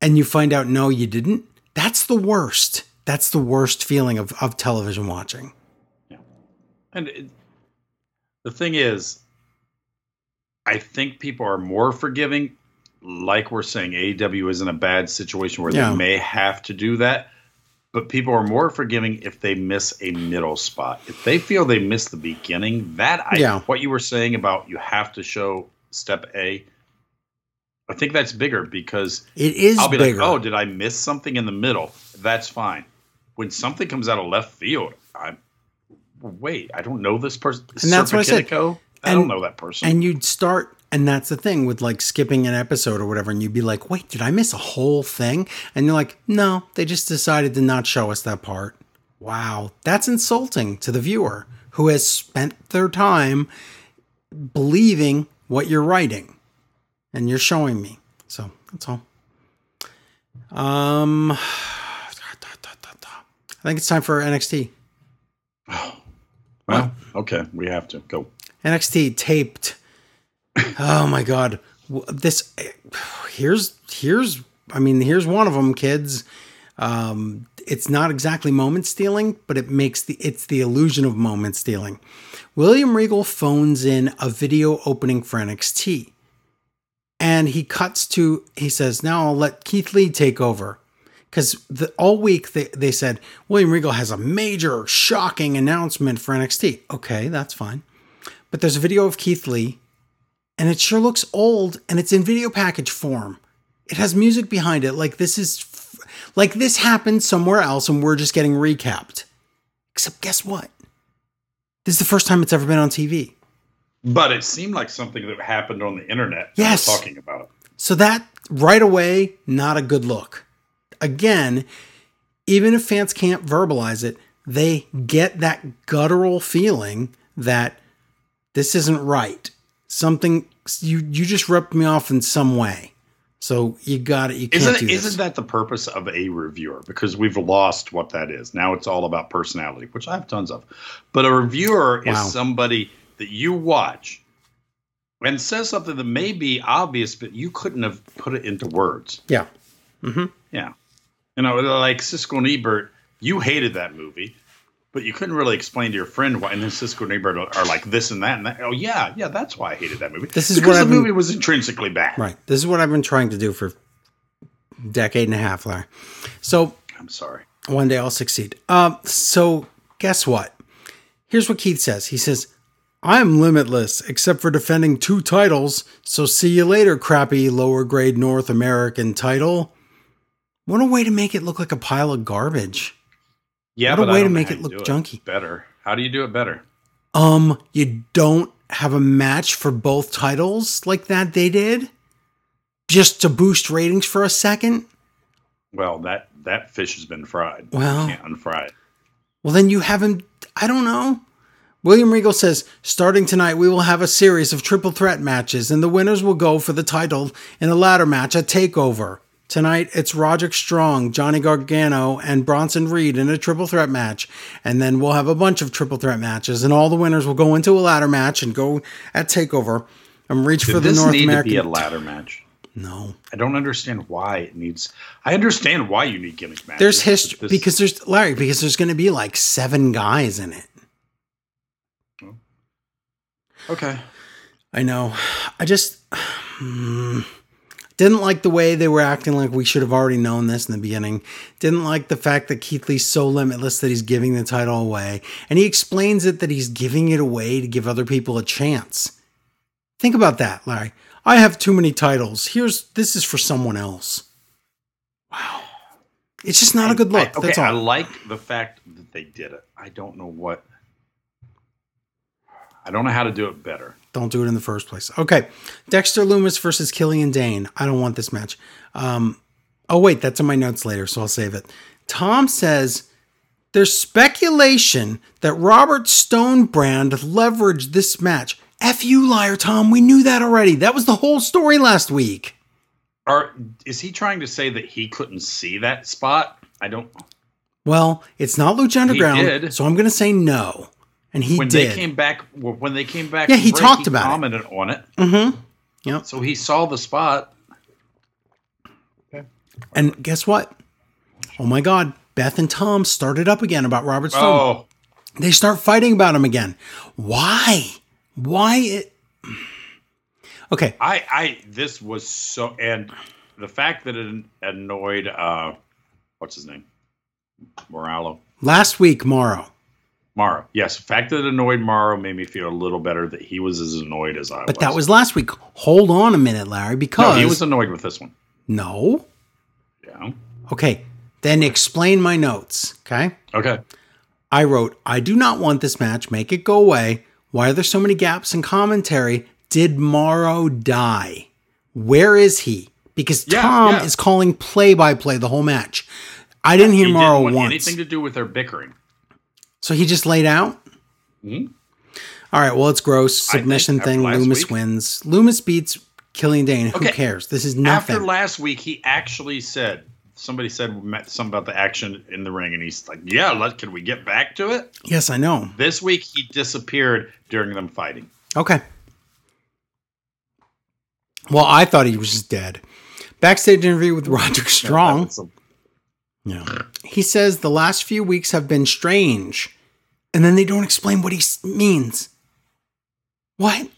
S1: and you find out, no, you didn't. That's the worst. That's the worst feeling of of television watching.
S2: Yeah, And it, the thing is, I think people are more forgiving. Like we're saying, AEW is in a bad situation where
S1: Yeah.
S2: they may have to do that. But people are more forgiving if they miss a middle spot. If they feel they miss the beginning, that I,
S1: Yeah.
S2: what you were saying about you have to show step A, I think that's bigger because
S1: It is
S2: I'll be
S1: bigger.
S2: like, oh, did I miss something in the middle? That's fine. When something comes out of left field, I'm wait, I don't know this person.
S1: And that's what I said.
S2: I
S1: And-
S2: don't know that person.
S1: and you'd start and that's the thing with like skipping an episode or whatever and you'd be like wait did i miss a whole thing? And you're like no they just decided to not show us that part. Wow that's insulting to the viewer who has spent their time believing what you're writing and you're showing me. So that's all. Um i think it's time for nxt
S2: well, okay, we have to go.
S1: NXT taped. Oh my god. This here's here's I mean here's one of them kids. Um it's not exactly moment stealing, but it makes the it's the illusion of moment stealing. William Regal phones in a video opening for NXT. And he cuts to he says, "Now I'll let Keith Lee take over." because all week they, they said William Regal has a major shocking announcement for NXT. Okay, that's fine. But there's a video of Keith Lee, and it sure looks old, and it's in video package form. It has music behind it, like this is f- like this happened somewhere else, and we're just getting recapped. Except guess what? This is the first time it's ever been on TV.
S2: But it seemed like something that happened on the internet.
S1: Yes.
S2: talking about it.
S1: So that right away, not a good look. Again, even if fans can't verbalize it, they get that guttural feeling that this isn't right. Something you you just ripped me off in some way. So you got it. You can't
S2: Isn't
S1: do this.
S2: isn't that the purpose of a reviewer? Because we've lost what that is. Now it's all about personality, which I have tons of. But a reviewer
S1: Wow.
S2: is somebody that you watch and says something that may be obvious, but you couldn't have put it into words.
S1: yeah. Mm-hmm.
S2: Yeah. You know, like Siskel and Ebert, you hated that movie. But you couldn't really explain to your friend why. And then Siskel and Ebert are, like this and that and that. Oh yeah, yeah, that's why I hated that movie.
S1: This is
S2: because
S1: what
S2: the
S1: I've been-
S2: movie was intrinsically bad.
S1: Right. This is what I've been trying to do for a decade and a half, Larry. So
S2: I'm sorry.
S1: one day I'll succeed. Um, so guess what? Here's what Keith says. He says, I'm limitless, except for defending two titles. So see you later, crappy lower grade North American title. What a way to make it look like a pile of garbage.
S2: Yeah,
S1: What a
S2: but
S1: way to make it look junky.
S2: better. How do you do it better?
S1: Um, you don't have a match for both titles like that they did? Just to boost ratings for a second?
S2: Well, that that fish has been fried.
S1: Well-
S2: you can't unfry it.
S1: Well, then you have him. I don't know. William Regal says, starting tonight, we will have a series of triple threat matches, and the winners will go for the title in a ladder match at TakeOver. Tonight, it's Roderick Strong, Johnny Gargano, and Bronson Reed in a triple threat match. And then we'll have a bunch of triple threat matches, and all the winners will go into a ladder match and go at TakeOver and reach
S2: Did
S1: for the
S2: this
S1: North
S2: need
S1: American.
S2: to be a ladder match?
S1: no.
S2: I don't understand why it needs. I understand why you need gimmick matches.
S1: There's history
S2: this-
S1: because there's Larry because there's going to be like seven guys in it.
S2: okay.
S1: I know. I just hmm, didn't like the way they were acting like we should have already known this in the beginning. Didn't like the fact that Keith Lee's so limitless that he's giving the title away. And he explains it that he's giving it away to give other people a chance. Think about that, Larry. I have too many titles. Here's this is for someone else. Wow. It's just not a good look.
S2: I, okay,
S1: That's
S2: I like the fact that they did it. I don't know what. I don't know how to do it better.
S1: Don't do it in the first place. Okay. Dexter Lumis versus Killian Dain. I don't want this match. Um, oh, wait, that's in my notes later, so I'll save it. Tom says there's speculation that Robert Stone Brand leveraged this match. F you, liar, Tom. We knew that already. That was the whole story last week.
S2: Or is he trying to say that he couldn't see that spot? I don't.
S1: Well, it's not Lucha Underground,
S2: did.
S1: so I'm going to say no. And he
S2: when
S1: did.
S2: they came back, when they came back,
S1: Yeah, he
S2: break,
S1: talked about it.
S2: commented on it.
S1: mm-hmm. Yep.
S2: So he saw the spot. Okay.
S1: And guess what? Oh my God. Beth and Tom started up again about Robert Stone.
S2: Oh,
S1: they start fighting about him again. Why? Why? It... Okay,
S2: I, I, this was so, and the fact that it annoyed, uh, what's his name, Moralo,
S1: last week, Mauro,
S2: Mauro. Yes, the fact that it annoyed Mauro made me feel a little better that he was as annoyed as I
S1: but
S2: was.
S1: But that was last week. Hold on a minute, Larry,
S2: no,
S1: because
S2: he was annoyed with this one.
S1: no.
S2: Yeah.
S1: Okay, then explain my notes. Okay,
S2: Okay.
S1: I wrote, I do not want this match. Make it go away. Why are there so many gaps in commentary? Did Mauro die? Where is he? Because
S2: Yeah,
S1: Tom
S2: yeah.
S1: is calling play by play the whole match. I didn't hear
S2: He
S1: Mauro
S2: didn't want
S1: once.
S2: anything to do with their bickering.
S1: So he just laid out?
S2: Mhm.
S1: All right, well, it's gross. Submission thing. Lumis
S2: week-
S1: wins. Lumis beats Killian Dain. Who
S2: Okay.
S1: cares? This is nothing.
S2: After last week, he actually said somebody said something about the action in the ring, and he's like, "Yeah, let can we get back to it?"
S1: yes, I know.
S2: This week, he disappeared during them fighting.
S1: Okay. Well, I thought he was just dead. Backstage interview with Roderick Strong.
S2: A-
S1: Yeah. He says the last few weeks have been strange, and then they don't explain what he means. What?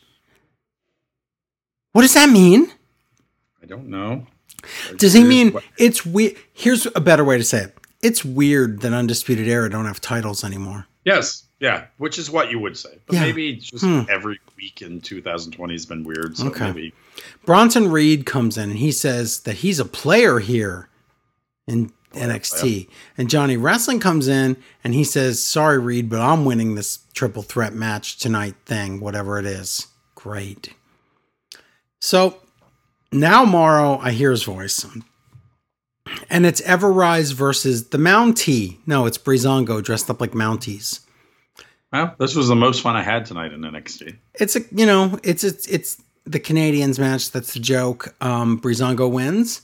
S1: What does that mean?
S2: I don't know.
S1: Does he mean
S2: what-
S1: it's weird? Here's a better way to say it. It's weird that Undisputed Era don't have titles anymore.
S2: Yes, yeah, which is what you would say. But
S1: Yeah.
S2: maybe just
S1: Hmm.
S2: every week in 2020 has been weird. So
S1: Okay.
S2: maybe
S1: Bronson Reed comes in and he says that he's a player here in NXT. And Johnny Wrestling comes in and he says, Sorry, Reed, but I'm winning this triple threat match tonight thing, whatever it is. Great. So now Mauro, I hear his voice. And it's Ever Rise versus the Mountie. No, it's Breezango dressed up like Mounties.
S2: well, this was the most fun I had tonight in NXT.
S1: It's a you know, it's it's it's the Canadians match. That's the joke. Um, Breezango wins,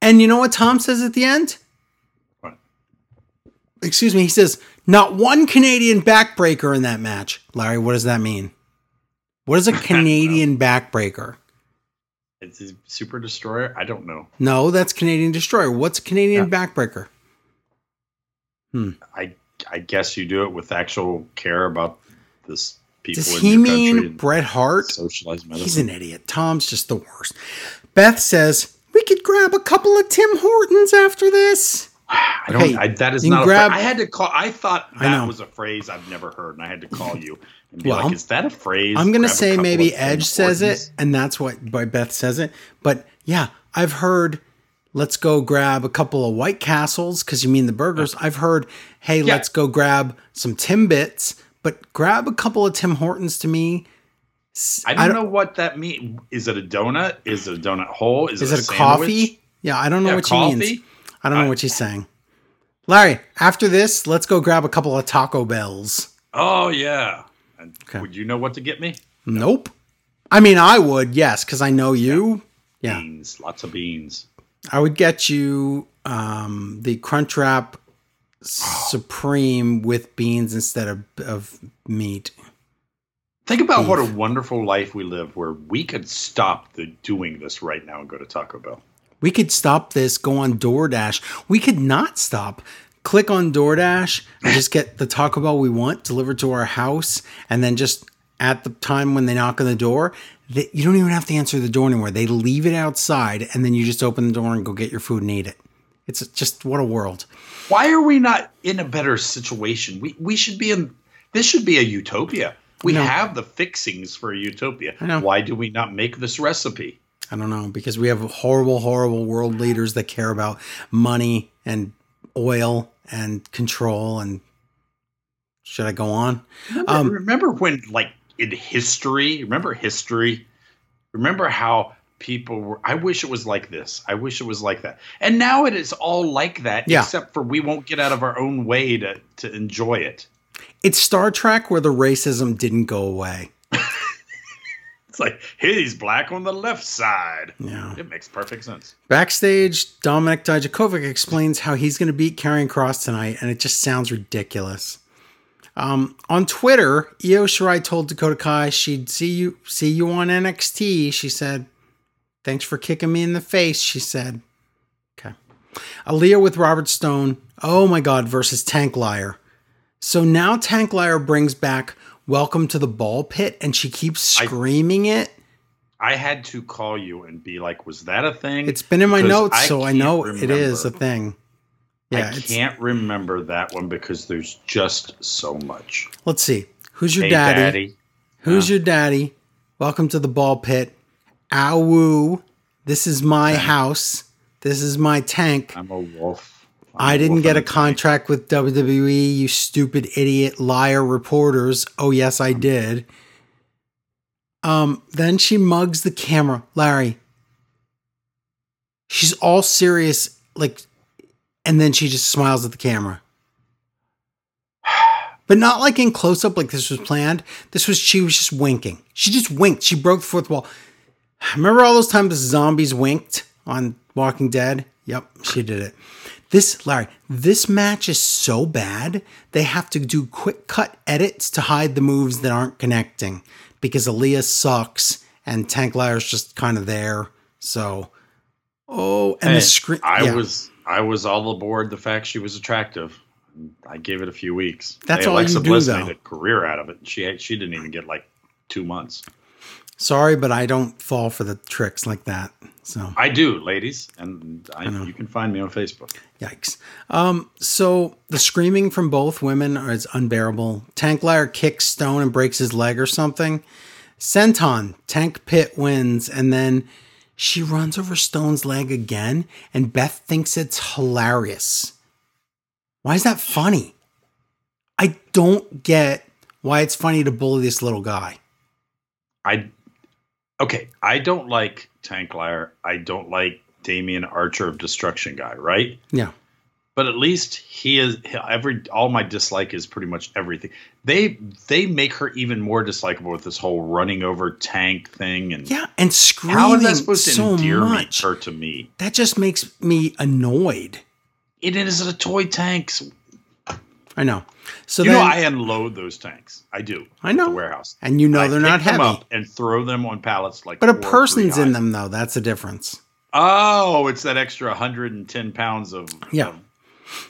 S1: and you know what Tom says at the end? Excuse me. He says not one Canadian backbreaker in that match. Larry, what does that mean? What is a Canadian backbreaker?
S2: It's a Super Destroyer. I don't know.
S1: No, that's Canadian Destroyer. What's a Canadian backbreaker? Hmm.
S2: I I guess you do it with actual care about this people
S1: Does
S2: in
S1: he mean Bret Hart?
S2: socialized medicine.
S1: He's an idiot. Tom's just the worst. Beth says we could grab a couple of Tim Hortons after this.
S2: I don't.
S1: Hey,
S2: I, that is
S1: you
S2: not.
S1: grab-
S2: a. I had to call. I thought
S1: I know.
S2: that was a phrase I've never heard, and I had to call you and be
S1: Well,
S2: like, "Is that a phrase?"
S1: I'm gonna say maybe Edge says it, and that's what why Beth says it. But yeah, I've heard. Let's go grab a couple of White Castles because you mean the burgers. I've heard, hey,
S2: Yeah.
S1: let's go grab some Timbits, but grab a couple of Tim Hortons to me.
S2: I don't, know what that means. Is it a donut? Is it a donut hole? Is,
S1: Is
S2: it
S1: it a
S2: sandwich?
S1: coffee? Yeah, I don't know
S2: Yeah,
S1: what
S2: coffee?
S1: means. I don't know
S2: I-
S1: what she's saying. Larry, after this, let's go grab a couple of Taco Bells.
S2: Oh yeah. And
S1: Okay.
S2: Would you know what to get me?
S1: Nope. I mean, I would, yes, because I know you. Yeah.
S2: Beans, lots of beans.
S1: I would get you um, the Crunchwrap Supreme with beans instead of, of meat.
S2: Think about what a wonderful life we live, where we could stop the doing this right now and go to Taco Bell.
S1: We could stop this, go on DoorDash. We could not stop. Click on DoorDash and just get the Taco Bell we want delivered to our house. And then just at the time when they knock on the door, they, you don't even have to answer the door anymore. They leave it outside and then you just open the door and go get your food and eat it. It's just what a world.
S2: Why are we not in a better situation? We we should be in. This should be a utopia. We have the fixings for a utopia. Why do we not make this recipe?
S1: I don't know because we have horrible, horrible world leaders that care about money and oil and control. And should I go on?
S2: Remember,
S1: Um,
S2: remember when, like in history, remember history? Remember how people were. I wish it was like this. I wish it was like that. And now it is all like that,
S1: Yeah.
S2: except for we won't get out of our own way to to enjoy it.
S1: It's Star Trek where the racism didn't go away.
S2: It's like he's black on the left side.
S1: Yeah.
S2: It makes perfect sense.
S1: Backstage, Dominic Dijakovic explains how he's going to beat Karrion Kross tonight, and it just sounds ridiculous. Um, on Twitter, Io Shirai told Dakota Kai she'd see you see you on NXT. She said, "Thanks for kicking me in the face." She said, "Okay." Aaliyah with Robert Stone. Oh my God! Versus Tank Liar. So now Tank Liar brings back "Welcome to the Ball Pit," and she keeps
S2: I-
S1: screaming it.
S2: I had to call you and be like, "Was that a thing?"
S1: It's been in my
S2: Because
S1: notes,
S2: I
S1: so I know it is a thing. Yeah,
S2: I can't remember that one because there's just so much.
S1: let's see. Who's your
S2: Hey,
S1: daddy?
S2: daddy.
S1: Who's your daddy? Welcome to the ball pit. Ow. This is my house. This is my tank.
S2: I'm a wolf.
S1: I didn't get a contract with WWE, you stupid idiot liar reporters. Oh yes, I did. Um, then she mugs the camera. Larry. She's all serious, like, and then she just smiles at the camera. But not like in close up, like this was planned. This was she was just winking. She just winked. She broke the fourth wall. Remember all those times the zombies winked on Walking Dead? Yep, she did it. This, Larry, this match is so bad, they have to do quick cut edits to hide the moves that aren't connecting because Aaliyah sucks and Tank Liar's just kind of there. So, oh, and
S2: Hey,
S1: the screen.
S2: I
S1: yeah.
S2: was I was all aboard the fact she was attractive. I gave it a few weeks.
S1: That's
S2: Hey,
S1: all
S2: Alexa
S1: you do,
S2: Bliss
S1: though.
S2: made a career out of it. She she didn't even get like two months.
S1: Sorry, but I don't fall for the tricks like that. So,
S2: I do, ladies, and I,
S1: know.
S2: you can find me on Facebook.
S1: Yikes. Um, so the screaming from both women is unbearable. Tank Liar kicks Stone and breaks his leg or something. Senton, Tank Pit wins, and then she runs over Stone's leg again, and Beth thinks it's hilarious. Why is that funny? I don't get why it's funny to bully this little guy.
S2: I okay. I don't like Tank Liar. I don't like Damien Archer of Destruction guy. Right.
S1: Yeah.
S2: but at least he is every all my dislike is pretty much everything they they make her even more dislikable with this whole running over tank thing and
S1: Yeah, and screaming
S2: how is that supposed to
S1: so
S2: endear
S1: much.
S2: me her to me
S1: That just makes me annoyed.
S2: it is a toy tanks
S1: I know. So
S2: you
S1: then,
S2: know i unload those tanks i do
S1: I know.
S2: the warehouse
S1: and you know they're not heavy.
S2: up and throw them on pallets like
S1: But a person's in them though. That's the difference.
S2: oh it's that extra 110 pounds of
S1: Yeah.
S2: of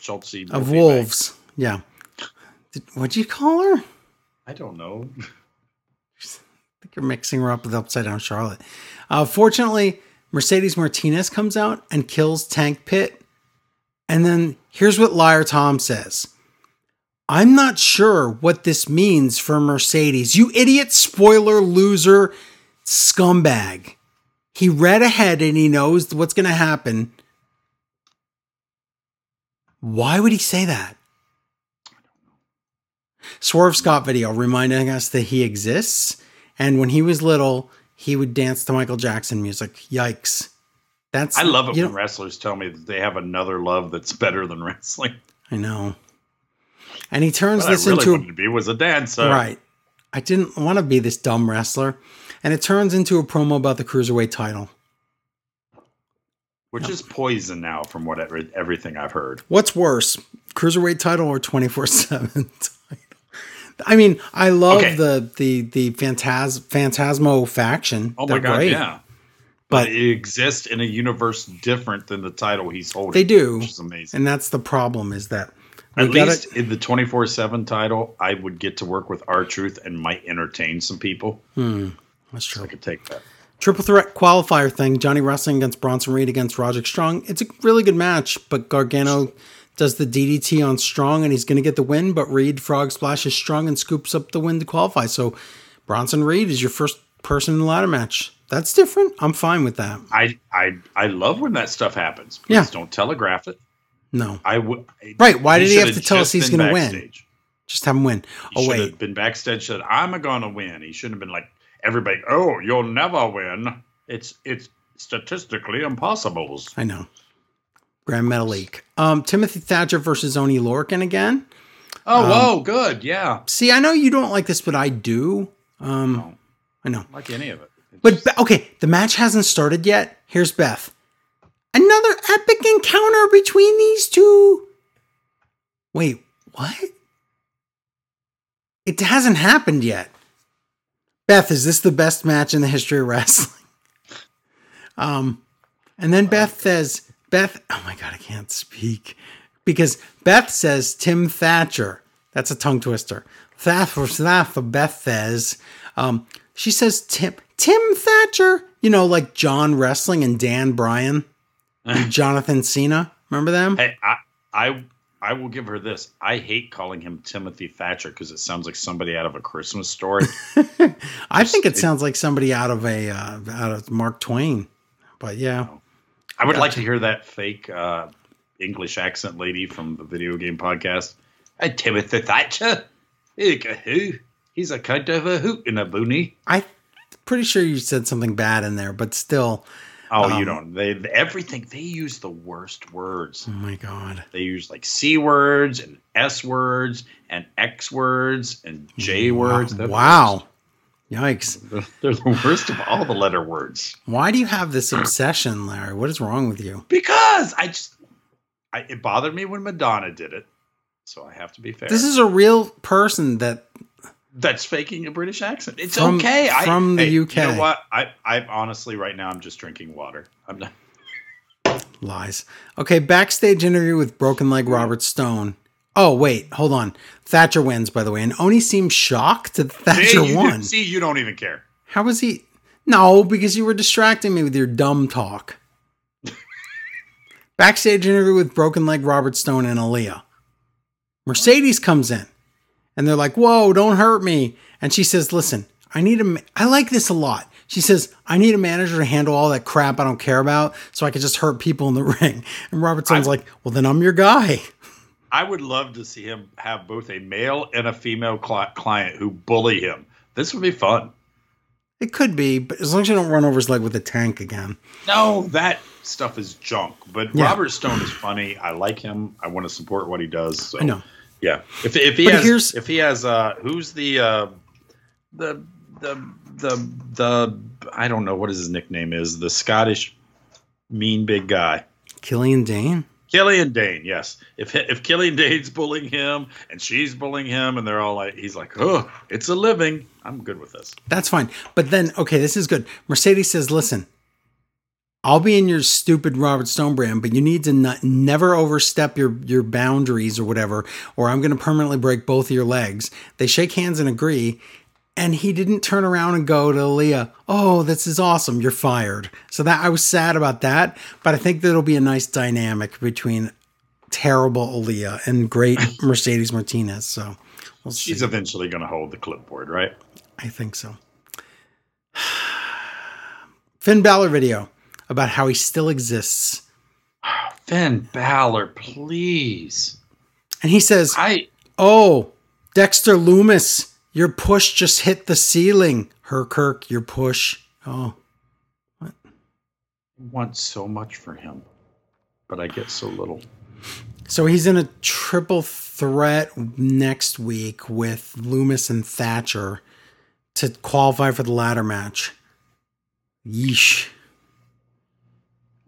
S2: Schultz
S1: Of wolves. Yeah. Did, what'd you call her?
S2: I don't know.
S1: I think you're mixing her up with Upside Down Charlotte. Uh, fortunately, Mercedes Martinez comes out and kills Tank Pit. And then here's what Liar Tom says I'm not sure what this means for Mercedes. You idiot, spoiler, loser, scumbag. He read ahead and he knows what's going to happen. Why would he say that? Swerve Scott video reminding us that he exists. And when he was little, he would dance to Michael Jackson music. Yikes. That's
S2: I love it when
S1: know-
S2: wrestlers tell me that they have another love that's better than wrestling.
S1: I know. And he turns
S2: What
S1: this
S2: I really
S1: into
S2: wanted to be was a dancer.
S1: right. I didn't want to be this dumb wrestler, and it turns into a promo about the cruiserweight title.
S2: Which is poison now, from what every, everything I've heard.
S1: What's worse, cruiserweight title or twenty four seven title? I mean, I love
S2: Okay.
S1: the the the phantas phantasmo faction.
S2: Oh
S1: They're
S2: my god,
S1: great.
S2: yeah.
S1: But-
S2: But it exists in a universe different than the title he's holding.
S1: They do.
S2: which is amazing.
S1: And that's the problem is that
S2: At least in the twenty four seven title, I would get to work with R-Truth and might entertain some people.
S1: Hmm,
S2: that's
S1: true.
S2: I could take that.
S1: Triple threat qualifier thing. Johnny Wrestling against Bronson Reed against Roderick Strong. It's a really good match, but Gargano does the DDT on Strong and he's going to get the win. But Reed frog splashes Strong and scoops up the win to qualify. So Bronson Reed is your first person in the ladder match. That's different. I'm fine with that.
S2: I I I love when that stuff happens. Please
S1: Yeah.
S2: don't telegraph it.
S1: No,
S2: I would.
S1: Right, why did he have to tell us he's gonna win? just have him win.
S2: He
S1: Oh
S2: should
S1: wait,
S2: have been backstage. Said, "I'm gonna win." He shouldn't have been like everybody. Oh, you'll never win. It's it's statistically impossible.
S1: I know. Grand Metalik. Um, Timothy Thatcher versus Oni Lorcan again.
S2: Oh,
S1: Um,
S2: whoa, good, yeah.
S1: See, I know you don't like this, but I do. Um,
S2: No.
S1: I know.
S2: Like any of it. It's
S1: But okay, the match hasn't started yet. Here's Beth. Another epic encounter between these two. Wait, what? It hasn't happened yet. Beth, is this the best match in the history of wrestling? Um, and then Beth says, Beth, oh my god, I can't speak because Beth says Tim Thatcher. That's a tongue twister. Thatcher, Thatcher, Beth says. Um, she says Tim Tim Thatcher. You know, like John Wrestling and Dan Bryan, Jonathan Cena. Remember them?
S2: hey, I I I will give her this. I hate calling him Timothy Thatcher because it sounds like somebody out of a Christmas story.
S1: I think it
S2: it-
S1: sounds like somebody out of a uh, out of Mark Twain. But yeah,
S2: I would like to hear that fake uh, English accent lady from the video game podcast. Hey, Timothy Thatcher. He's a who? He's a kind of a hoot in a boonie.
S1: I'm pretty sure you said something bad in there, but still.
S2: Oh,
S1: Um,
S2: you don't. They everything. They use the worst words.
S1: Oh my god.
S2: They use like c words and s words and x words and j words. They're the
S1: Wow. Yikes.
S2: They're the worst of all the letter words.
S1: Why do you have this obsession, Larry? What is wrong with you?
S2: Because I just, I, it bothered me when Madonna did it. So I have to be fair.
S1: This is a real person that
S2: that's faking a British accent. It's
S1: From-
S2: okay. I,
S1: from the
S2: hey,
S1: UK.
S2: You know what? I, I honestly right now I'm just drinking water. I'm not.
S1: lies. Okay, backstage interview with Broken Leg Robert Stone. Oh, wait, hold on. Thatcher wins, by the way. And Oni seems shocked that Thatcher
S2: See,
S1: won.
S2: see, you don't even care.
S1: How was he? No, because you were distracting me with your dumb talk. Backstage interview with Broken Leg Robert Stone and Aaliyah. Mercedes comes in and they're like, Whoa, don't hurt me. And she says, Listen, I need a, ma- I like this a lot. She says, I need a manager to handle all that crap I don't care about so I can just hurt people in the ring. And Robert Stone's like, Well, then I'm your guy.
S2: I would love to see him have both a male and a female cli- client who bully him. This would be fun.
S1: It could be, but as long as you don't run over his leg with a tank again.
S2: No, that stuff is junk. But
S1: Yeah.
S2: Robert Stone is funny. I like him. I want to support what he does. So.
S1: I know.
S2: Yeah. If if he
S1: But
S2: has
S1: here's-
S2: if he has uh who's the uh the the the the I don't know what his nickname is the Scottish mean big guy
S1: Killian Dain?
S2: Killian Dain yes if if Killian Dain's bullying him and she's bullying him and they're all like he's like oh it's a living I'm good with this
S1: That's fine. But then, okay, this is good. Mercedes says, listen, I'll be in your stupid Robert Stone brand, but you need to not, never overstep your, your boundaries or whatever, or I'm going to permanently break both of your legs. They shake hands and agree. And he didn't turn around and go to Aaliyah, oh, this is awesome, you're fired. So that I was sad about that, but I think that'll be a nice dynamic between terrible Aaliyah and great Mercedes Martinez. So
S2: we'll she's eventually going to hold the clipboard, right?
S1: I think so. Finn Balor video about how he still exists.
S2: Finn Balor, please.
S1: And he says,
S2: I
S1: Oh, Dexter Lumis, your push just hit the ceiling. Kirk, your push. Oh.
S2: What? I want so much for him, but I get so little.
S1: So he's in a triple threat next week with Lumis and Thatcher to qualify for the ladder match. Yeesh.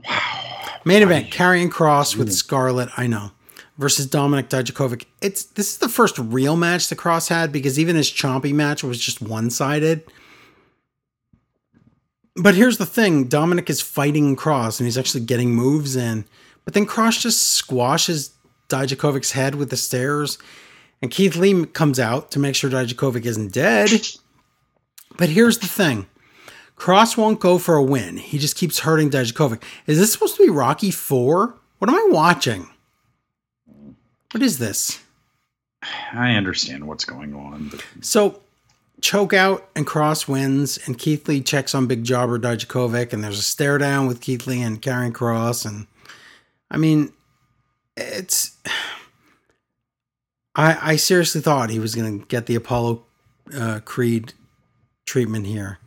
S2: Wow.
S1: Main event: Karrion Kross with Scarlett. I know versus Dominic Dijakovic. It's this is the first real match the Kross had because even his chompy match was just one sided. But here's the thing: Dominic is fighting Kross and he's actually getting moves in. But then Kross just squashes Dijakovic's head with the stairs, and Keith Lee comes out to make sure Dijakovic isn't dead. But here's the thing: Kross won't go for a win. He just keeps hurting Dijakovic. Is this supposed to be Rocky Four? What am I watching? What is this?
S2: I understand what's going on. But...
S1: So, choke out and Kross wins, and Keith Lee checks on Big Jobber Dijakovic, and there's a stare down with Keith Lee and Karrion Kross, and I mean, it's. I I seriously thought he was going to get the Apollo uh, Creed treatment here.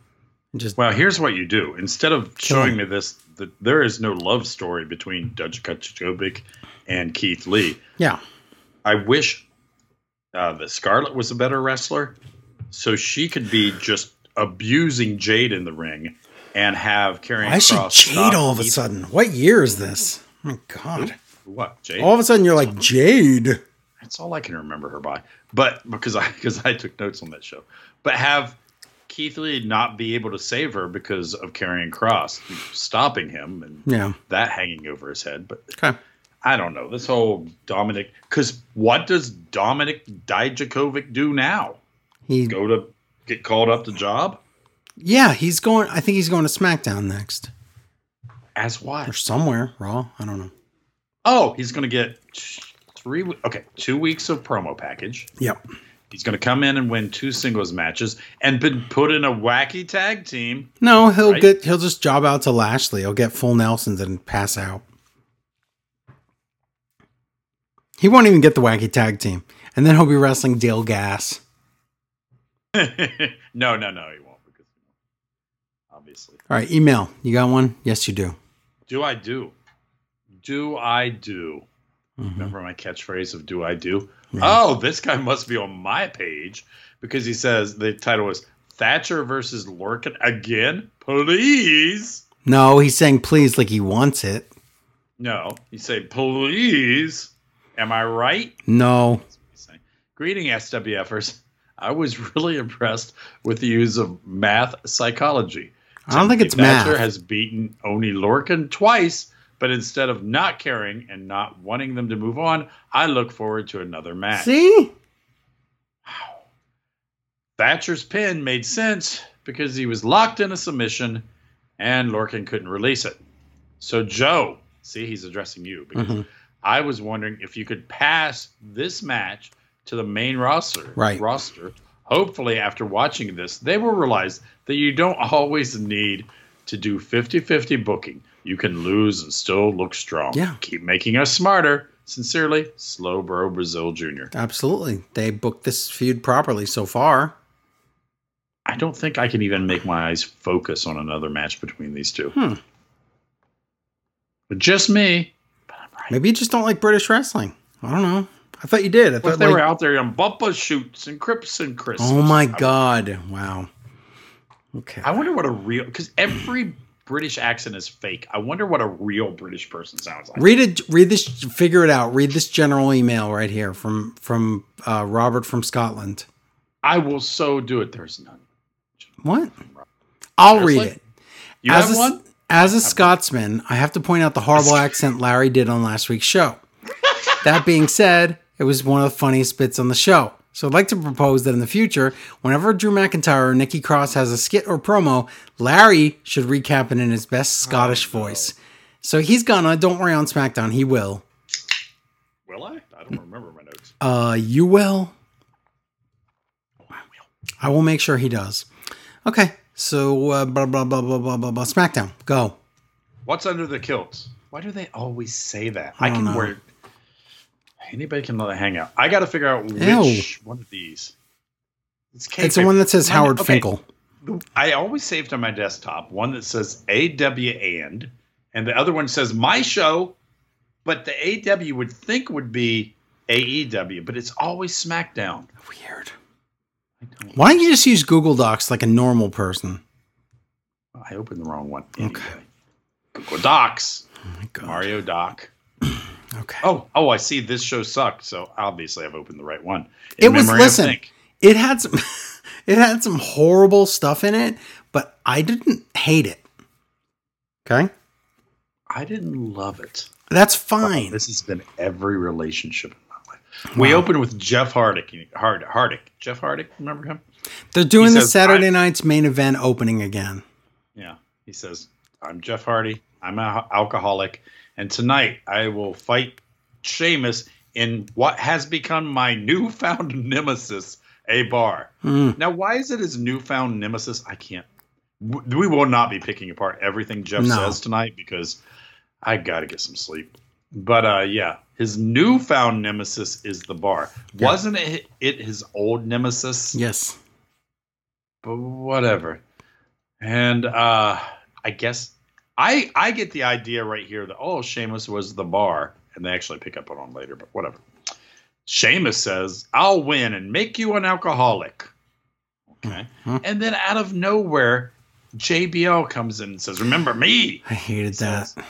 S2: Just well, here's what you do. Instead of showing me this, that there is no love story between Dijakovic and Keith Lee.
S1: Yeah,
S2: I wish uh, that Scarlett was a better wrestler, so she could be just abusing Jade in the ring and have Karrion.
S1: Why should Jade all of a sudden? What year is this? Oh my God!
S2: What Jade?
S1: All of a sudden, you're like Jade.
S2: That's all I can remember her by. But because I because I took notes on that show. But have Keith Lee not be able to save her because of Karrion Kross stopping him and
S1: yeah.
S2: that hanging over his head. But
S1: okay.
S2: I don't know this whole Dominic. because what does Dominic Dijakovic do now?
S1: He
S2: go to get called up to job.
S1: Yeah, he's going. I think he's going to SmackDown next.
S2: As what?
S1: Or somewhere Raw. I don't know.
S2: Oh, he's going to get three. Okay, two weeks of promo package.
S1: Yep.
S2: He's going to come in and win two singles matches and been put in a wacky tag team.
S1: No, he'll right? get he'll just job out to Lashley. He'll get full Nelsons and pass out. He won't even get the wacky tag team, and then he'll be wrestling Dale Gas.
S2: no, no, no, he won't because obviously.
S1: All right, email. You got one? Yes, you do.
S2: Do I do? Do I do? Mm-hmm. Remember my catchphrase of "Do I do"? Yeah. Oh, this guy must be on my page because he says the title was Thatcher versus Lorcan again. Please.
S1: No, he's saying please like he wants it.
S2: No, he say please. Am I right?
S1: No.
S2: Greeting SWFers. I was really impressed with the use of math psychology.
S1: I don't think it's math. Thatcher math.
S2: has beaten Oni Lorcan twice but instead of not caring and not wanting them to move on, I look forward to another match.
S1: See?
S2: Wow. Thatcher's pin made sense because he was locked in a submission and Lorcan couldn't release it. So, Joe, see, he's addressing you because mm-hmm. I was wondering if you could pass this match to the main roster.
S1: Right.
S2: Roster. Hopefully, after watching this, they will realize that you don't always need to do 50 50 booking. You can lose and still look strong.
S1: Yeah.
S2: Keep making us smarter. Sincerely, Slow Bro Brazil Jr.
S1: Absolutely. They booked this feud properly so far.
S2: I don't think I can even make my eyes focus on another match between these two.
S1: Hmm.
S2: But just me.
S1: But right. Maybe you just don't like British wrestling. I don't know. I thought you did. I thought
S2: they like... were out there on bumper shoots and Crips and Chris.
S1: Oh my god! Wow. Okay.
S2: I wonder what a real because every British accent is fake. I wonder what a real British person sounds like.
S1: Read it. Read this. Figure it out. Read this general email right here from from uh, Robert from Scotland.
S2: I will so do it. There's none.
S1: What? I'll read it.
S2: You as have a, one.
S1: As a Scotsman, I have to point out the horrible accent Larry did on last week's show. That being said, it was one of the funniest bits on the show. So I'd like to propose that in the future, whenever Drew McIntyre or Nikki Cross has a skit or promo, Larry should recap it in his best Scottish voice. So he's gonna, don't worry on SmackDown, he will.
S2: Will I? I don't remember my notes.
S1: Uh, you will? I will make sure he does. Okay, so uh, blah, blah, blah, blah, blah, blah, blah. SmackDown, go.
S2: What's under the kilts? Why do they always say that?
S1: I
S2: I, can
S1: know.
S2: wear. Anybody can let it hang out. I got to figure out
S1: Ew.
S2: which one of these. It's,
S1: It's the one that says Howard
S2: okay,
S1: Finkel.
S2: I always saved on my desktop one that says AW and, and the other one says my show, but the AW would think would be AEW, but it's always SmackDown.
S1: Weird.
S2: I, don't,
S1: Why don't you just use Google Docs like a normal person?
S2: I opened the wrong one.
S1: Okay.
S2: Google Docs,
S1: Oh my god.
S2: Mario Doc.
S1: Okay.
S2: Oh, oh, I see. This show sucked. So obviously, I've opened the right one.
S1: It was- listen. It had some it had some horrible stuff in it, but I didn't hate it. Okay?
S2: I didn't love it.
S1: That's fine.
S2: This has been every relationship in my life. We
S1: Wow.
S2: opened with Jeff Hardick. Hard, Hardick. Jeff Hardick. Remember him?
S1: They're doing
S2: He
S1: the
S2: says,
S1: Saturday night's main event opening again.
S2: Yeah. He says, "I'm Jeff Hardy. I'm an alcoholic, and tonight I will fight Sheamus in what has become my newfound nemesis, a bar."
S1: Mm.
S2: Now, why is it his newfound nemesis? I can't. We will not be picking apart everything Jeff
S1: No.
S2: says tonight because I got to get some sleep. But uh, yeah, his newfound nemesis is the bar.
S1: Yeah.
S2: Wasn't it, it his old nemesis?
S1: Yes.
S2: But whatever. And uh, I guess I I get the idea right here that oh, Sheamus was the bar, and they actually pick up on it later. But whatever. Sheamus says, "I'll win and make you an alcoholic." Okay,
S1: Mhm.
S2: and then out of nowhere, JBL comes in and says, "Remember me?
S1: I hated that.
S2: says,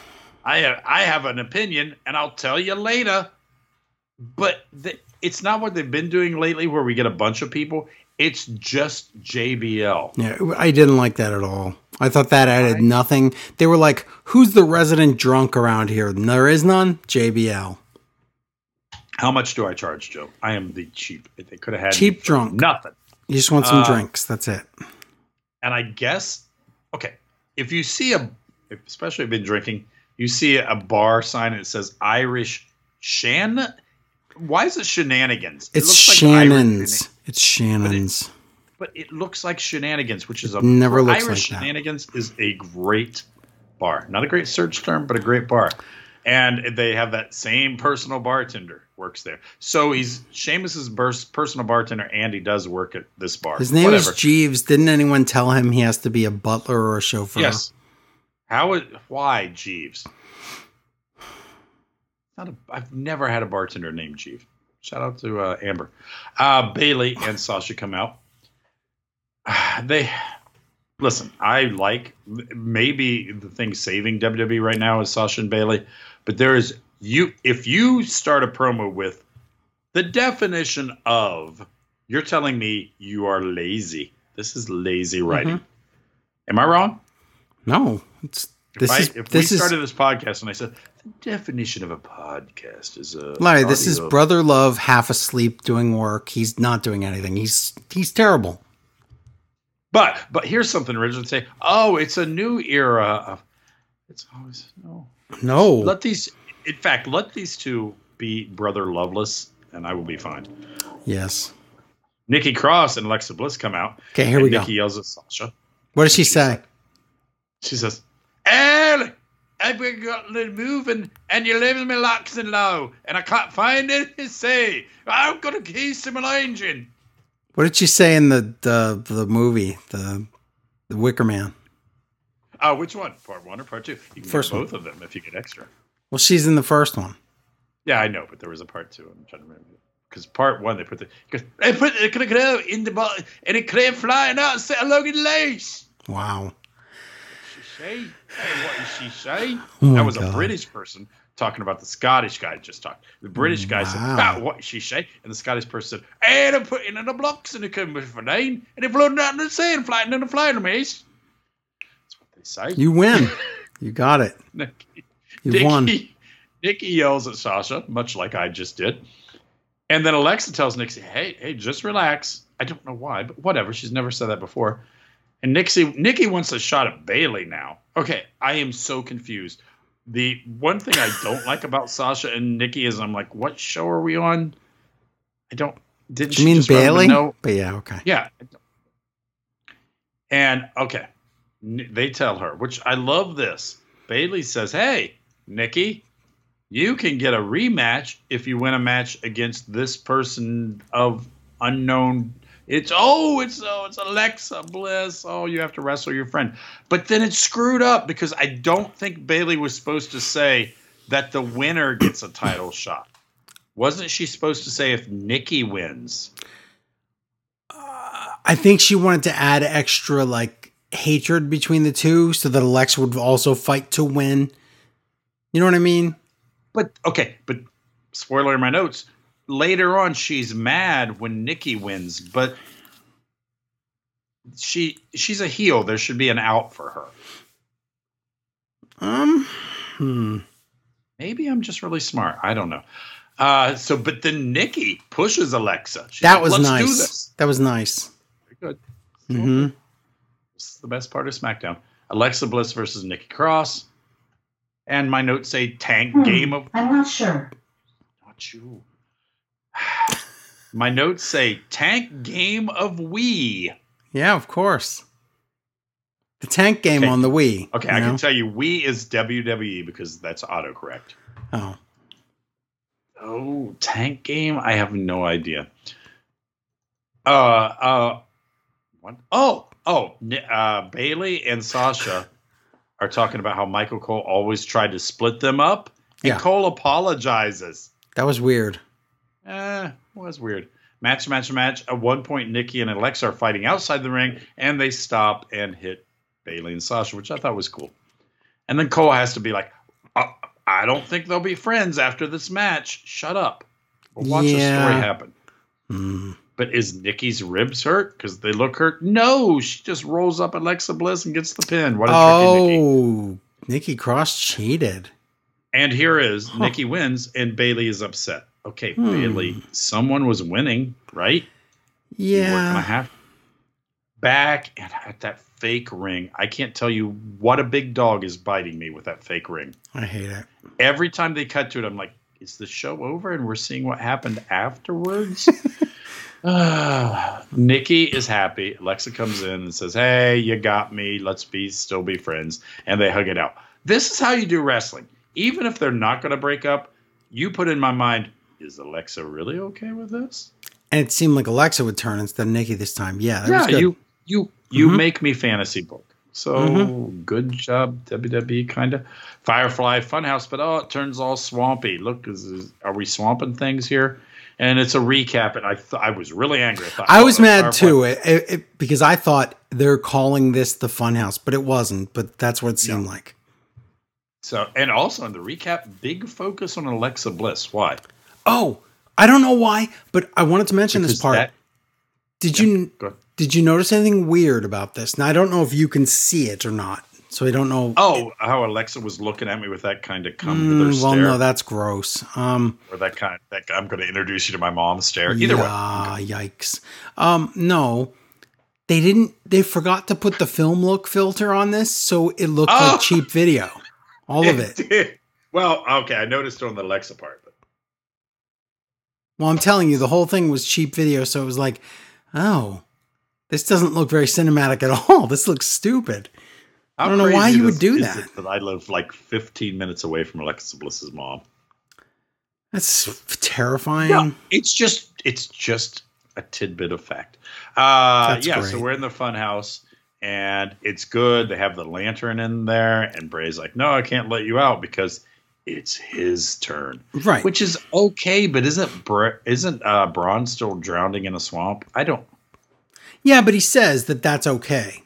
S2: I I have an opinion, and I'll tell you later." But the, it's not what they've been doing lately, where we get a bunch of people. It's just JBL.
S1: Yeah, I didn't like that at all. I thought that added
S2: I-
S1: nothing. They were like, "Who's the resident drunk around here?" There is none. JBL.
S2: How much do I charge, Joe? I am the cheap. They could have had
S1: Cheap drunk.
S2: Nothing.
S1: You just want some
S2: Uh,
S1: drinks. That's it.
S2: And I guess, okay, if you see a, especially if you've been drinking, you see a bar sign and it says Irish Shan. Why is it shenanigans? It
S1: It's
S2: like Irish
S1: Shannon's.
S2: shenan-
S1: It's Shannon's.
S2: But it looks like shenanigans, which is a
S1: Never looks
S2: Irish
S1: like that.
S2: shenanigans is a great bar. Not a great search term, but a great bar. And they have that same personal bartender works there. So he's Sheamus's personal bartender, and he does work at this bar.
S1: His name
S2: Whatever.
S1: is Jeeves. Didn't anyone tell him he has to be a butler or a chauffeur?
S2: Yes. How it? Why Jeeves? Not a. I've never had a bartender named Jeeves. Shout out to uh, Amber, uh, Bayley, and Sasha come out. They listen. I like maybe the thing saving WWE right now is Sasha and Bayley, but there is you. If you start a promo with the definition of, you're telling me you are lazy. This is lazy mm-hmm. writing. Am I wrong?
S1: No, it's this
S2: if I,
S1: is
S2: if
S1: this
S2: we
S1: is
S2: started this podcast and I said the definition of a podcast is a
S1: Larry. This is brother love half asleep doing work. He's not doing anything. He's he's terrible.
S2: But but here's something Richard say. Oh, it's a new era of. It's always no.
S1: No,
S2: Let these. In fact, let these two be brother loveless, and I will be fine.
S1: yes.
S2: Nikki Cross and Alexa Bliss come out.
S1: Okay, here we go.
S2: Nikki yells at Sasha.
S1: What does she say?
S2: She says, "El, I've been got the moving, and you're leaving me locks and low, and I can't find it to say. I've got a keys to my engine."
S1: What did she say in the the the movie the the Wicker Man?
S2: Oh, which one? Part one or part two? You can
S1: First
S2: get
S1: one.
S2: both of them if you get extra.
S1: Well, she's in the first one.
S2: Yeah, I know, but there was a part two. I'm trying to remember. Because part one, they put the because they put the crow in the bottle, and it came flying out, and set along in lace.
S1: Wow.
S2: She say, hey, what did she say?
S1: Oh
S2: that was
S1: God.
S2: a British person talking about the Scottish guy just talked. The British guy said, ah, what she say? And the Scottish person said, and I'm putting in the blocks and it came with for nine, and it floating out in the sea and flying in the flying maze. That's what they say.
S1: You win. You got it.
S2: Nikki,
S1: You won.
S2: Nikki yells at Sasha, much like I just did. And then Alexa tells Nixie, hey, hey, just relax. I don't know why, but whatever. She's never said that before. And Nixie, Nikki wants a shot at Bayley now. Okay, I am so confused. The one thing I don't like about Sasha and Nikki is I'm like, what show are we on? I don't. Didn't
S1: Do you mean Bayley?
S2: know?
S1: But yeah, okay.
S2: Yeah. And okay, N- they tell her, which I love this. Bayley says, "Hey, Nikki, you can get a rematch if you win a match against this person of unknown. It's oh, it's oh, it's Alexa Bliss. Oh, you have to wrestle your friend. But then it's screwed up because I don't think Bayley was supposed to say that the winner gets a title shot. Wasn't she supposed to say if Nikki wins?
S1: Uh, I think she wanted to add extra like hatred between the two so that Alexa would also fight to win. You know what I mean?
S2: But okay, but spoiler in my notes. Later on, she's mad when Nikki wins, but she she's a heel. There should be an out for her.
S1: Um, hmm.
S2: Maybe I'm just really smart. I don't know. Uh, so, but then Nikki pushes Alexa. She's
S1: That
S2: like,
S1: was
S2: Let's do
S1: nice.
S2: this.
S1: That was nice.
S2: Very good.
S1: hmm
S2: This is the best part of SmackDown. Alexa Bliss versus Nikki Cross. And my notes say tank
S3: Hmm,
S2: game of
S3: I'm not sure.
S2: not you. My notes say tank game of Wii.
S1: Yeah, of course. The tank game
S2: Okay.
S1: on the Wii.
S2: Okay, I
S1: know?
S2: can tell you Wii is WWE because that's autocorrect.
S1: Oh,
S2: Oh, tank game? I have no idea. Uh, uh, what? Oh, oh, uh, Bayley and Sasha are talking about how Michael Cole always tried to split them up, and
S1: Yeah.
S2: Cole apologizes.
S1: that was weird.
S2: Eh, was weird. Match, match, match. At one point, Nikki and Alexa are fighting outside the ring, and they stop and hit Bayley and Sasha, which I thought was cool. And then Cole has to be like, uh, "I don't think they'll be friends after this match. Shut up. We'll watch the
S1: Yeah.
S2: story happen."
S1: Hmm.
S2: But is Nikki's ribs hurt because they look hurt? No, she just rolls up Alexa Bliss and gets the pin. What a tricky Nikki!
S1: Oh, Nikki Cross cheated.
S2: And here is
S1: Huh.
S2: Nikki wins, and Bayley is upset. Okay,
S1: Hmm.
S2: Bayley, someone was winning, right?
S1: Yeah.
S2: have back and at that fake ring. I can't tell you what a big dog is biting me with that fake ring.
S1: I hate it.
S2: Every time they cut to it, I'm like, is the show over and we're seeing what happened afterwards? Ah, Nikki is happy. Alexa comes in and says, Hey, you got me. Let's be still be friends. And they hug it out. This is how you do wrestling. Even if they're not going to break up, you put in my mind, is Alexa really okay with this?
S1: And it seemed like Alexa would turn instead of Nikki this time. Yeah, that was
S2: yeah,
S1: good.
S2: you you you
S1: Mhm.
S2: make me fantasy book. So
S1: Mhm.
S2: good job, WWE. Kind of Firefly Funhouse, but oh, it turns all swampy. Look, is, is- are we swamping things here? And it's a recap, and I th- I was really angry. I, thought,
S1: I
S2: oh,
S1: was
S2: the
S1: mad
S2: Firefly-
S1: too it, it, it- because I thought they're calling this the Funhouse, but it wasn't. But that's what it seemed like.
S2: So, and also in the recap, big focus on Alexa Bliss. Why?
S1: Oh, I don't know why, but I wanted to mention this part.
S2: that-
S1: did you did you notice anything weird about this? Now I don't know if you can see it or not, so I don't know.
S2: oh, how Alexa was looking at me with that kind of come
S1: Mm, well,
S2: stare,
S1: no, that's gross. Um,
S2: or that kind of that I'm going to introduce you to my mom stare. Either way,
S1: yeah, yikes. Um, no, they didn't. They forgot to put the film look filter on this, so it looked
S2: Oh!
S1: like cheap video. All of it.
S2: did. Well, okay, I noticed on the Alexa part,
S1: Well, I'm telling you, the whole thing was cheap video, so it was like, oh, this doesn't look very cinematic at all. This looks stupid.
S2: How
S1: I don't know why you would do that.
S2: That I live like 15 minutes away from Alexa Bliss's mom.
S1: That's terrifying.
S2: it's just it's just a tidbit of fact. Uh,
S1: That's
S2: yeah,
S1: great.
S2: so we're in the fun house and it's good. They have the lantern in there, and Bray's like, "No, I can't let you out because it's his turn,"
S1: Right.
S2: which is okay. But isn't Bra- isn't uh, Braun still drowning in a swamp? I don't.
S1: Yeah, but he says that that's okay.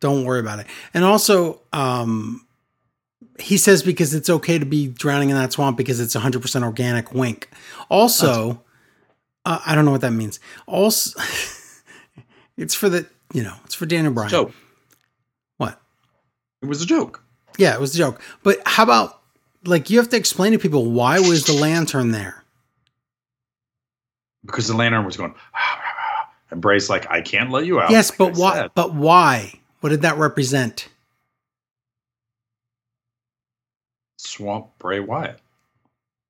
S1: Don't worry about it. And also, um, he says because it's okay to be drowning in that swamp because it's 100% organic wink. Also, uh, I don't know what that means. Also, it's for the, you know, it's for Daniel Bryan.
S2: So
S1: what?
S2: it was a joke.
S1: Yeah, it was a joke. But how about like you have to explain to people why was the lantern there?
S2: Because the lantern was going, and Bray's like, I can't let you out.
S1: Yes,
S2: like
S1: but
S2: I
S1: why?
S2: said.
S1: But why? What did that represent?
S2: Swamp Bray Wyatt.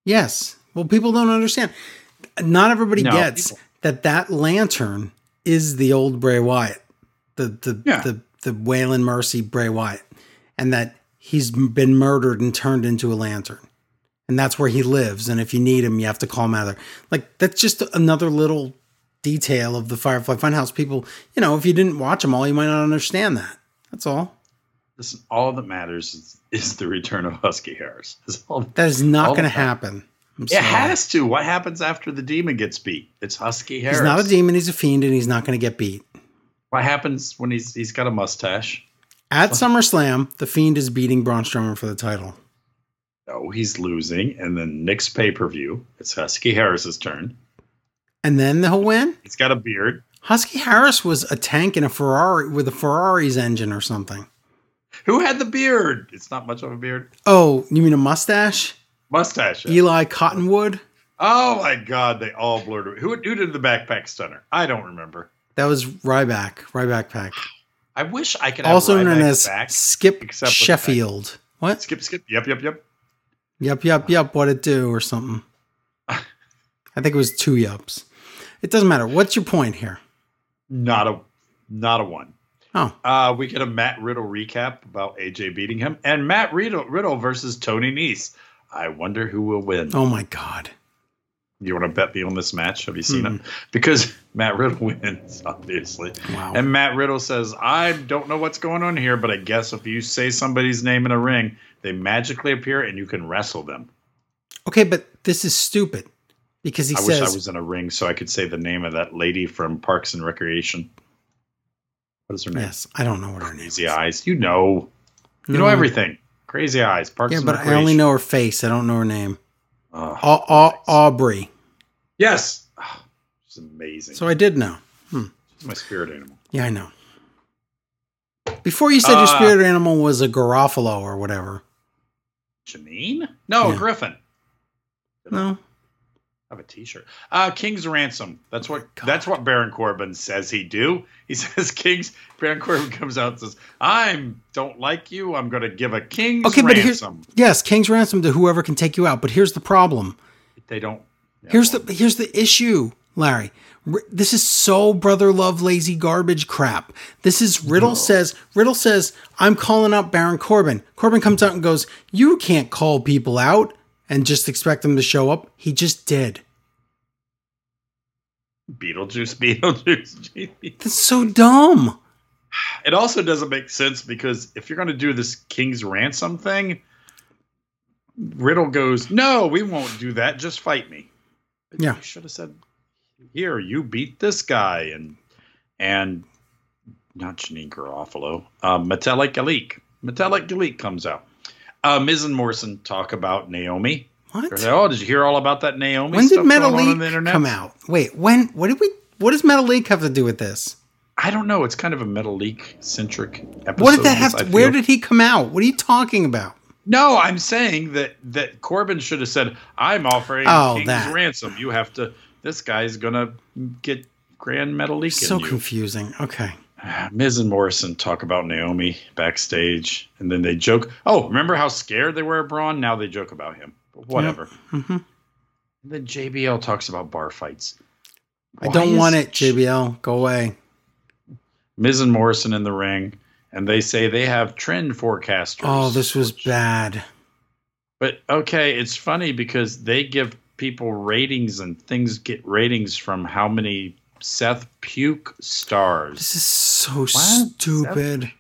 S1: Yes. Well, people don't understand. Not everybody
S2: No,
S1: gets
S2: people-
S1: that that lantern is the old Bray Wyatt, the the
S2: Yeah.
S1: the the Waylon Mercy Bray Wyatt, and that he's been murdered and turned into a lantern, and that's where he lives. And if you need him, you have to call him out there. Like that's just another little detail of the Firefly Funhouse. People, you know, if you didn't watch them all, you might not understand that. That's all.
S2: Listen, all that matters is, is the return of Husky Harris. Is all
S1: That is not going to happen. I'm
S2: It
S1: sorry.
S2: has to. What happens after the demon gets beat? It's Husky Harris.
S1: He's not a demon. He's a fiend, and he's not going to get beat.
S2: What happens when he's he's got a mustache?
S1: At SummerSlam, the Fiend is beating Braun Strowman for the title.
S2: Oh, he's losing, and then next pay per view, it's Husky Harris's turn.
S1: And then he'll win?
S2: He's got a beard.
S1: Husky Harris was a tank in a Ferrari with a Ferrari's engine or something.
S2: Who had the beard? It's not much of a beard.
S1: Oh, you mean a mustache?
S2: Mustache.
S1: Eli Cottonwood?
S2: Oh my God, they all blurred. Who who did the backpack stunner? I don't remember.
S1: That was Ryback. Ryback Pack.
S2: I wish I could have
S1: Also known as
S2: back.
S1: Skip
S2: except with the
S1: Sheffield. What?
S2: Skip, skip. Yep, yep, yep.
S1: Yep, yep, yep. What it do or something. I think it was two yups. It doesn't matter. What's your point here?
S2: Not a not a one.
S1: Oh,
S2: Uh, we get a Matt Riddle recap about AJ beating him, and Matt Riddle, Riddle versus Tony Nese. I wonder who will win.
S1: oh my God.
S2: You want to bet me on this match? Have you seen
S1: Hmm.
S2: it? Because Matt Riddle wins, obviously.
S1: Wow.
S2: And Matt Riddle says, I don't know what's going on here, but I guess if you say somebody's name in a ring, they magically appear and you can wrestle them.
S1: Okay, but this is stupid because he
S2: I
S1: says
S2: wish I was in a ring so I could say the name of that lady from Parks and Recreation. What is her name?
S1: Yes, I don't know what her name is.
S2: Crazy Eyes. You know. You know everything. Crazy Eyes. Parks
S1: Yeah,
S2: and
S1: but I only know her face. I don't know her name.
S2: Oh,
S1: Au- Au- Aubrey.
S2: yes. Oh, she's amazing.
S1: So I did know. Hmm.
S2: she's my spirit animal.
S1: Yeah, I know. Before you said your
S2: Uh,
S1: spirit animal was a Garofalo or whatever.
S2: Janeane? No,
S1: Yeah.
S2: Griffin.
S1: No.
S2: Have a T-shirt. Uh, King's ransom. That's what.
S1: God.
S2: That's what Baron Corbin says he do. He says King's. Baron Corbin comes out and says, "I'm don't like you. I'm going to give a King's
S1: Okay, but here's
S2: ransom."
S1: yes, King's ransom to whoever can take you out. But here's the problem.
S2: They don't.
S1: Here's the here's the issue, Larry. This is so brother love lazy garbage crap. This is Riddle says Riddle says I'm calling out Baron Corbin. Corbin comes out and goes, "You can't call people out and just expect them to show up." He just did.
S2: Beetlejuice. Beetlejuice.
S1: That's so dumb.
S2: it also doesn't make sense because if you're going to do this King's ransom thing, Riddle goes, "No, we won't do that. Just fight me."
S1: Yeah.
S2: you should have said, "Here, you beat this guy," and and not Janeane Garofalo, uh, Metallic Galik. Metallic Galik comes out. Uh, Miz and Morrison talk about Naomi.
S1: What?
S2: Oh, did you hear all about that Naomi?
S1: When did Metal
S2: going on on the
S1: League
S2: internet?
S1: come out? Wait, when? What did we? What does Metalik have to do with this?
S2: I don't know. It's kind of a Metalik centric episode.
S1: What did that have to? Where did he come out? What are you talking about?
S2: No, I'm saying that that Corbin should have said, "I'm offering
S1: Oh,
S2: King's
S1: that.
S2: ransom. You have to. This guy's gonna get Grand Metalik
S1: So
S2: in you."
S1: confusing. Okay.
S2: Miz and Morrison talk about Naomi backstage, and then they joke. Oh, remember how scared they were of Braun? Now they joke about him. But whatever.
S1: Mhm.
S2: And then JBL talks about bar fights.
S1: I don't want it, JBL. Go away.
S2: Miz and Morrison in the ring, and they say they have trend forecasters.
S1: Oh, this was bad.
S2: But okay, it's funny because they give people ratings and things get ratings from how many Seth Puke stars.
S1: This is so stupid.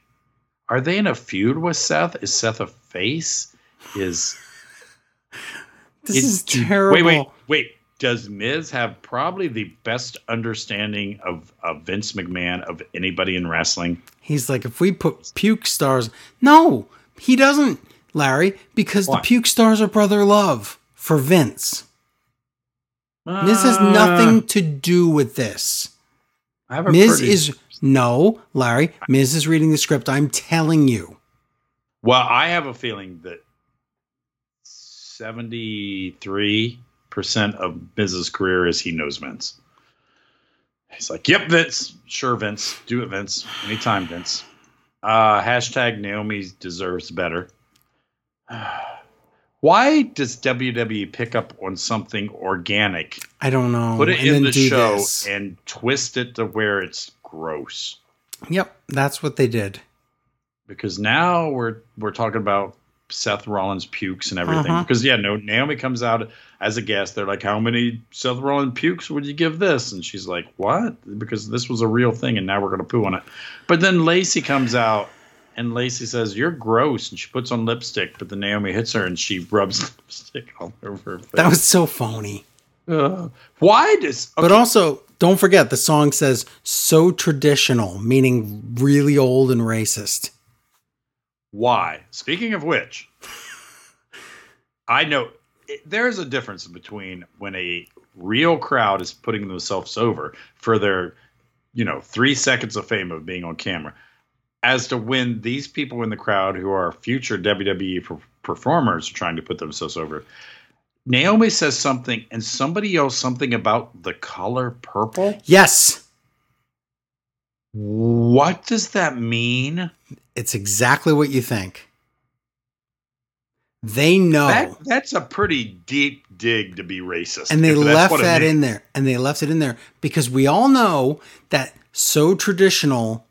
S2: Are they in a feud with Seth? Is Seth a face? Is
S1: This
S2: it-
S1: is terrible.
S2: Wait, wait, wait. Does Miz have probably the best understanding of, of Vince McMahon of anybody in wrestling?
S1: He's like, if we put puke stars, no, he doesn't, Larry, because
S2: Why?
S1: the puke stars are brother love for Vince. Miz has
S2: Uh,
S1: nothing to do with this.
S2: I have a
S1: Miz
S2: pretty-
S1: is no, Larry. Miz is reading the script. I'm telling you.
S2: Well, I have a feeling that 73% of Miz's career is he knows Vince. He's like, yep, Vince. Sure, Vince. Do it, Vince. Anytime, Vince. Uh, hashtag Naomi deserves better. Why does WWE pick up on something organic,
S1: I don't know.
S2: put it
S1: and
S2: in the show,
S1: this.
S2: and twist it to where it's gross?
S1: Yep, that's what they did.
S2: because now we're we're talking about Seth Rollins pukes and everything.
S1: Uh-huh.
S2: Because yeah, no, Naomi comes out as a guest. They're like, "How many Seth Rollins pukes would you give this?" And she's like, "What?" Because this was a real thing, and now we're gonna poo on it. But then Lacey comes out, and Lacey says, "You're gross," and she puts on lipstick. But then Naomi hits her, and she rubs lipstick all over her face.
S1: That was so phony.
S2: Ugh. why does
S1: But also, don't forget the song says so traditional, meaning really old and racist.
S2: Why? Speaking of which, I know it, there's a difference between when a real crowd is putting themselves over for their, you know, three seconds of fame of being on camera, as to when these people in the crowd who are future WWE per- performers are trying to put themselves over. Naomi says something, and somebody yells something about the color purple.
S1: Yes,
S2: What does that mean?
S1: it's exactly what you think. They know.
S2: That, that's a pretty deep dig to be racist.
S1: and they left that in there. And they left it in there because we all know that so traditional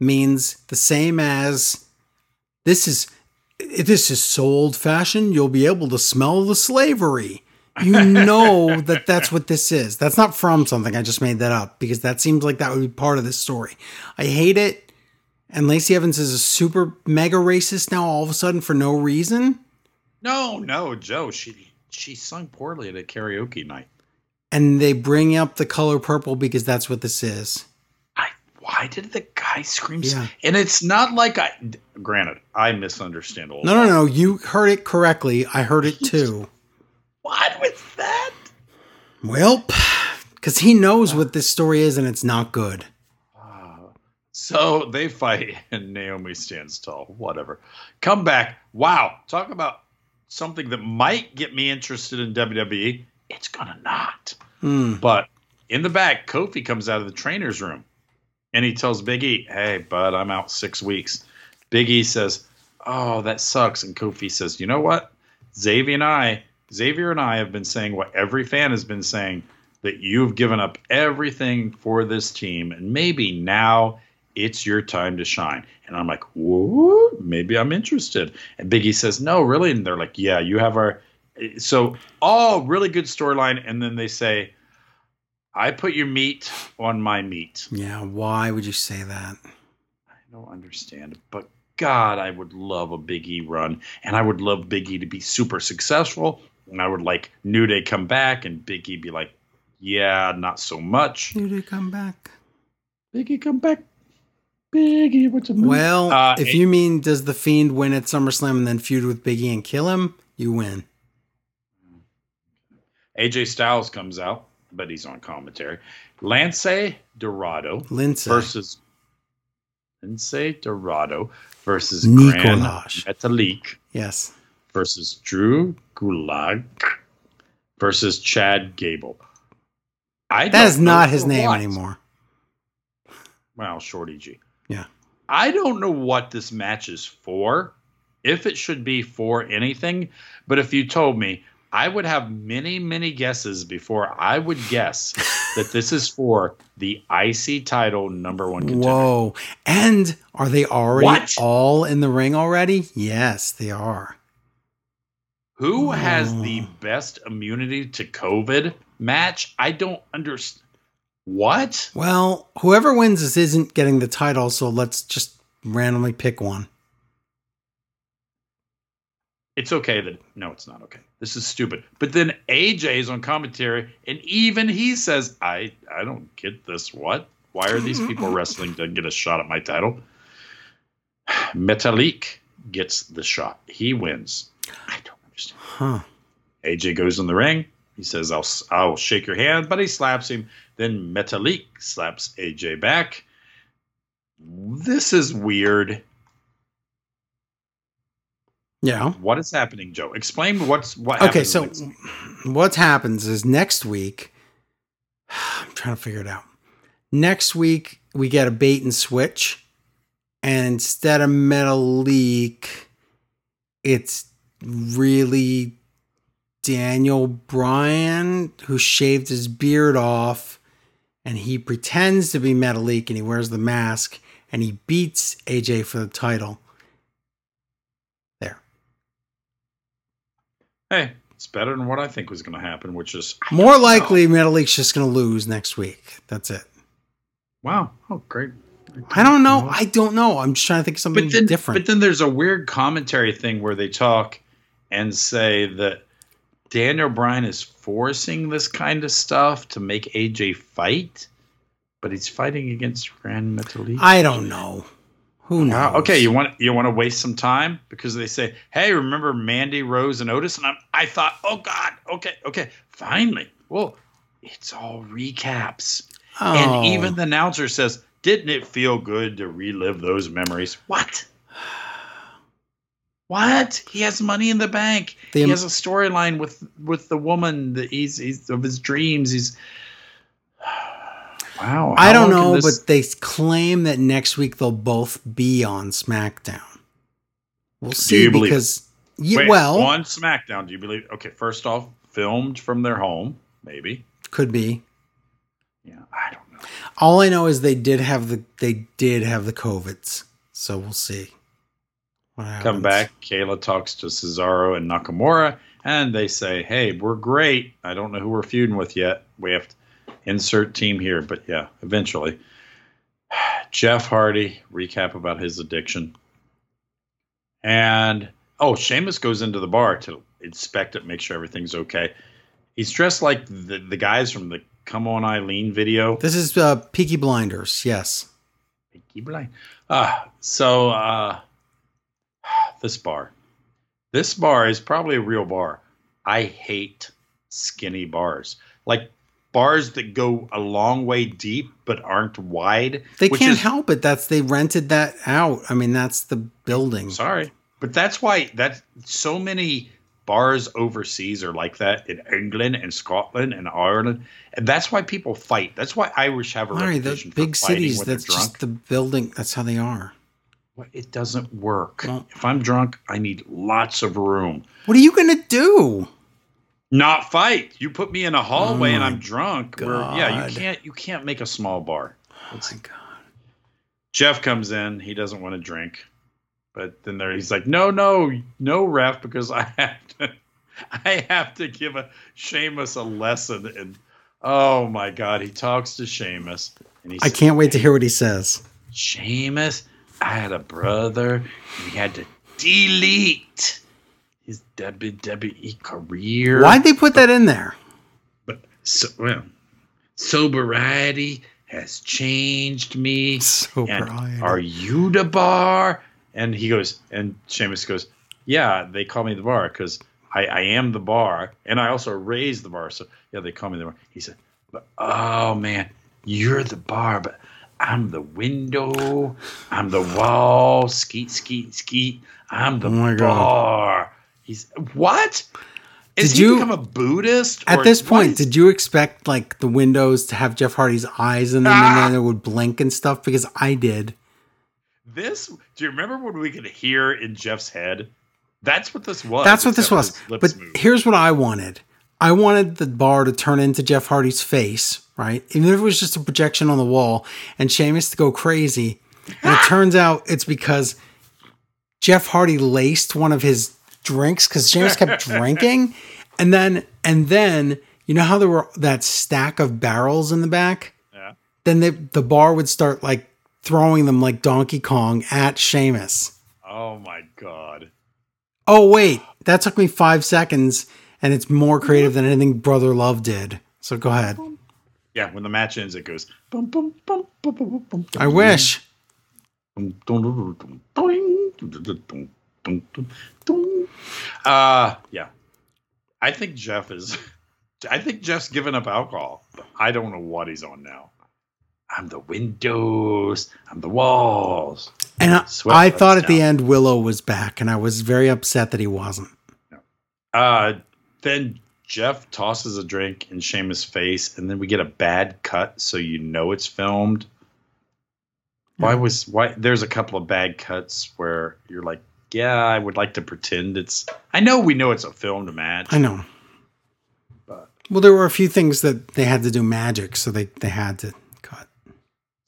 S1: means the same as this is this is so old fashioned you'll be able to smell the slavery. You know that that's what this is. That's not from something. I just made that up because that seems like that would be part of this story. I hate it. And Lacey Evans is a super mega racist now all of a sudden for no reason.
S2: No, no, Joe. She she sung poorly at a karaoke night.
S1: And they bring up the color purple because that's what this is.
S2: I why did the guy scream?
S1: Yeah.
S2: And it's not like I. Granted, I misunderstand a little.
S1: No, no, no. You heard it correctly. I heard it too.
S2: What was that?
S1: Well, because he knows what this story is and it's not good.
S2: So they fight, and Naomi stands tall. Whatever. Come back. Wow. Talk about something that might get me interested in WWE. It's gonna not.
S1: Hmm.
S2: But in the back, Kofi comes out of the trainer's room and he tells Big E, Hey, bud, I'm out six weeks. Big E says, Oh, that sucks. And Kofi says, You know what? Xavier and I, Xavier and I have been saying what every fan has been saying that you've given up everything for this team. And maybe now it's your time to shine. And I'm like, Whoa, maybe I'm interested. And Big E says, No, really? And they're like, Yeah, you have our. So, all really good storyline. And then they say, I put your meat on my meat.
S1: Yeah, why would you say that?
S2: I don't understand, but God, I would love a Big E run, and I would love Big E to be super successful, and I would like New Day come back, and Big E be like, "Yeah, not so much."
S1: You to come back.
S2: Big E come back. Big E, what's a move?
S1: Well,
S2: Uh,
S1: if you mean does the Fiend win at SummerSlam and then feud with Biggie and kill him, you win.
S2: AJ Styles comes out, but he's on commentary. Lance Dorado
S1: Lindsay.
S2: versus Lince Dorado versus
S1: Nicolaj.
S2: Grand Metalik.
S1: yes.
S2: versus Drew Gulak versus Chad Gable. I
S1: That is
S2: don't
S1: his name
S2: what.
S1: anymore.
S2: Well, Shorty G.
S1: Yeah.
S2: I don't know what this match is for, if it should be for anything, but if you told me, I would have many, many guesses before I would guess that this is for the IC title number one contender.
S1: Whoa. And are they already
S2: What?
S1: all in the ring already? Yes, they are.
S2: Who has the best immunity to COVID match? I don't understand. What?
S1: Well, whoever wins this isn't getting the title, so let's just randomly pick one.
S2: It's okay that no, it's not okay. This is stupid. But then AJ is on commentary, and even he says, "I I don't get this. What? Why are these people wrestling to get a shot at my title?" Metalik gets the shot. He wins. I don't.
S1: Huh.
S2: AJ goes in the ring. He says, "I'll I'll shake your hand," but he slaps him. Then Metalik slaps AJ back. This is weird.
S1: Yeah.
S2: What is happening, Joe? Explain what's what.
S1: Okay, so what happens is next week, I'm trying to figure it out. Next week, we get a bait and switch. And instead of Metalik, it's really Daniel Bryan who shaved his beard off and he pretends to be Metalik and he wears the mask and he beats AJ for the title. There.
S2: hey, it's better than what I think was going to happen, which is
S1: More likely, Metalik's just going to lose next week. That's it.
S2: wow. Oh, great.
S1: I don't know. I don't know. I'm just trying to think of something
S2: but then,
S1: different.
S2: But then there's a weird commentary thing where they talk and say that Daniel Bryan is forcing this kind of stuff to make AJ fight, but he's fighting against Grand Metalik.
S1: I don't know. Who knows?
S2: Okay, you want you want to waste some time because they say, "Hey, remember Mandy Rose and Otis?" And I'm, I thought, "Oh God, okay, okay, finally." Well, it's all recaps,
S1: Oh.
S2: and even oh. the announcer says, "Didn't it feel good to relive those memories?" What? What? He has money in the bank.
S1: The-
S2: he has a storyline with with the woman that he's he's of his dreams. He's wow.
S1: I don't know,
S2: this-
S1: but they claim that next week they'll both be on SmackDown. We'll see
S2: you believe
S1: because yeah,
S2: Wait,
S1: well,
S2: on SmackDown, do you believe? Okay, first off, filmed from their home, maybe.
S1: could be.
S2: Yeah, I don't know.
S1: All I know is they did have the they did have the covids, so we'll see.
S2: Come back. Kayla talks to Cesaro and Nakamura, and they say, "Hey, we're great. I don't know who we're feuding with yet. We have to insert team here, but yeah, eventually." Jeff Hardy recap about his addiction, and oh, Sheamus goes into the bar to inspect it, make sure everything's okay. He's dressed like the the guys from the "Come On Eileen" video.
S1: This is uh, Peaky Blinders. Yes.
S2: Peaky Blind. Ah, so uh, this bar, this bar is probably a real bar. I hate skinny bars, like bars that go a long way deep but aren't wide.
S1: They
S2: which
S1: can't
S2: is-
S1: help it. That's they rented that out. I mean, that's the building.
S2: Sorry, but that's why that so many bars overseas are like that in England and Scotland and Ireland, and that's why people fight. That's why Irish have a
S1: Larry, the
S2: reputation
S1: big
S2: fighting
S1: cities. That's just the building. That's how they are.
S2: It doesn't work. If I'm drunk, I need lots of room.
S1: What are you gonna do?
S2: Not fight. You put me in a hallway
S1: Oh
S2: and I'm drunk. Where yeah, you can't you can't make a small bar.
S1: Oh my god.
S2: Jeff comes in. He doesn't want to drink, but then there he's like, no, no, no, ref, because I have to, I have to give a Sheamus a lesson. And oh my god, he talks to Sheamus, and he
S1: I
S2: says,
S1: can't wait to hear what he says.
S2: Sheamus, I had a brother. and He had to delete his WWE career.
S1: Why'd they put that in there?
S2: But so well, sobriety has changed me.
S1: Sobriety.
S2: Are you the bar? And he goes, and Sheamus goes, yeah, they call me the bar because I, I am the bar, and I also raised the bar. So yeah, they call me the bar. He said, but oh man, you're the bar, but I'm the window, I'm the wall, skeet, skeet, skeet. I'm the
S1: Oh my God.
S2: bar. He's what? Is
S1: Did
S2: he
S1: you-
S2: become a Buddhist?
S1: At this point,
S2: is-
S1: did you expect like the windows to have Jeff Hardy's eyes in them
S2: Ah!
S1: and then it would blink and stuff? Because I did.
S2: This do you remember when we could hear in Jeff's head? That's what this was.
S1: That's what this was. But
S2: moved.
S1: here's what I wanted. I wanted the bar to turn into Jeff Hardy's face, right? Even if it was just a projection on the wall and Sheamus to go crazy. And it turns out it's because Jeff Hardy laced one of his drinks because Sheamus kept drinking. And then and then you know how there were that stack of barrels in the back?
S2: Yeah.
S1: Then the the bar would start like throwing them like Donkey Kong at Sheamus.
S2: Oh my god.
S1: Oh wait, that took me five seconds, and it's more creative than anything Brother Love did. So go ahead.
S2: Yeah, when the match ends, it goes.
S1: I wish.
S2: Uh yeah. I think Jeff is I think Jeff's given up alcohol, I don't know what he's on now. I'm the windows. I'm the walls.
S1: And I, I thought at the end Willow was back, and I was very upset that he wasn't.
S2: Uh, then Jeff tosses a drink in Sheamus' face, and then we get a bad cut, so you know it's filmed. Why was why? There's a couple of bad cuts where you're like, yeah, I would like to pretend it's. I know we know it's a filmed match.
S1: I know.
S2: But-
S1: Well, there were a few things that they had to do magic, so they, they had to.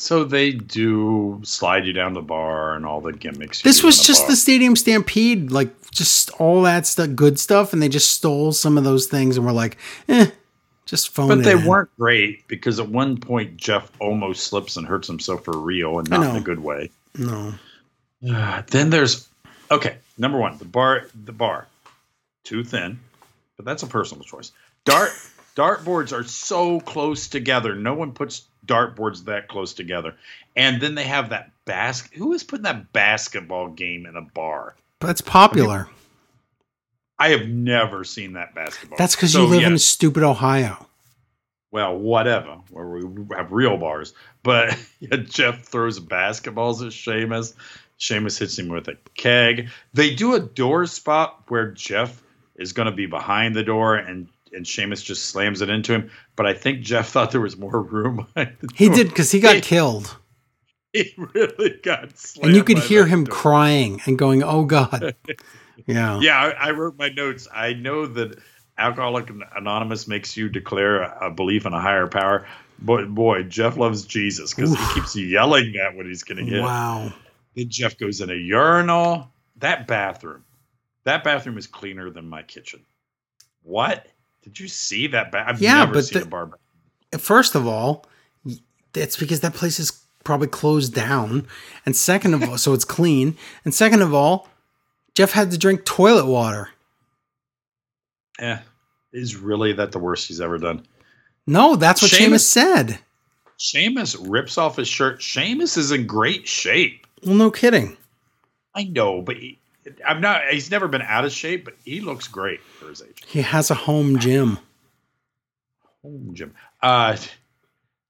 S2: So they do slide you down the bar and all the gimmicks.
S1: This was
S2: in
S1: just
S2: bar.
S1: the Stadium Stampede, like just all that stuff, good stuff, and they just stole some of those things and were like, eh, just phone
S2: But they
S1: in.
S2: weren't great because at one point Jeff almost slips and hurts himself for real and not in a good way.
S1: No.
S2: Uh, then there's okay. Number one, the bar, the bar, too thin, but that's a personal choice. Dart dartboards are so close together. No one puts dartboards that close together. And then they have that basket. Who is putting that basketball game in a bar?
S1: That's popular.
S2: I have never seen that basketball.
S1: That's because
S2: So,
S1: you live
S2: yeah,
S1: in stupid Ohio.
S2: well, whatever, where we have real bars. But yeah, Jeff throws basketballs at Sheamus. Sheamus hits him with a keg. They do a door spot where Jeff is going to be behind the door and and Sheamus just slams it into him. But I think Jeff thought there was more room
S1: He did because he got
S2: He-
S1: killed.
S2: He really got slammed.
S1: And you could hear him
S2: door.
S1: crying and going, oh God. Yeah.
S2: Yeah, I, I wrote my notes. I know that Alcoholic Anonymous makes you declare a, a belief in a higher power. But boy, Jeff loves Jesus because he keeps yelling at what he's going to get.
S1: Wow.
S2: Then Jeff goes in a urinal. That bathroom, that bathroom is cleaner than my kitchen. What? Did you see that? Ba- I've
S1: Yeah,
S2: never
S1: but
S2: seen
S1: the-
S2: a bar.
S1: First of all, it's because that place is probably closed down. And second of all, so it's clean. And second of all, Jeff had to drink toilet water.
S2: Yeah. is really that the worst he's ever done?
S1: No, that's what
S2: Sheamus
S1: said.
S2: Sheamus rips off his shirt. Sheamus is in great shape.
S1: Well, no kidding.
S2: I know, but he, I'm not. He's never been out of shape, but he looks great for his age.
S1: He has a home gym.
S2: Home gym. Uh,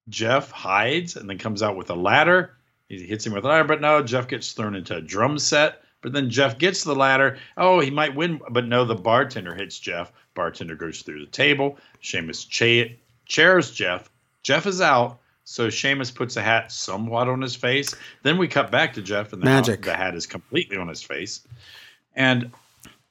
S2: Jeff hides and then comes out with a ladder. He hits him with a ladder, but no, Jeff gets thrown into a drum set. But then Jeff gets the ladder. Oh, he might win, but no, the bartender hits Jeff. Bartender goes through the table. Sheamus cha- chairs Jeff. Jeff is out. So Sheamus puts a hat somewhat on his face. Then we cut back to Jeff, and the,
S1: Magic.
S2: the hat is completely on his face. And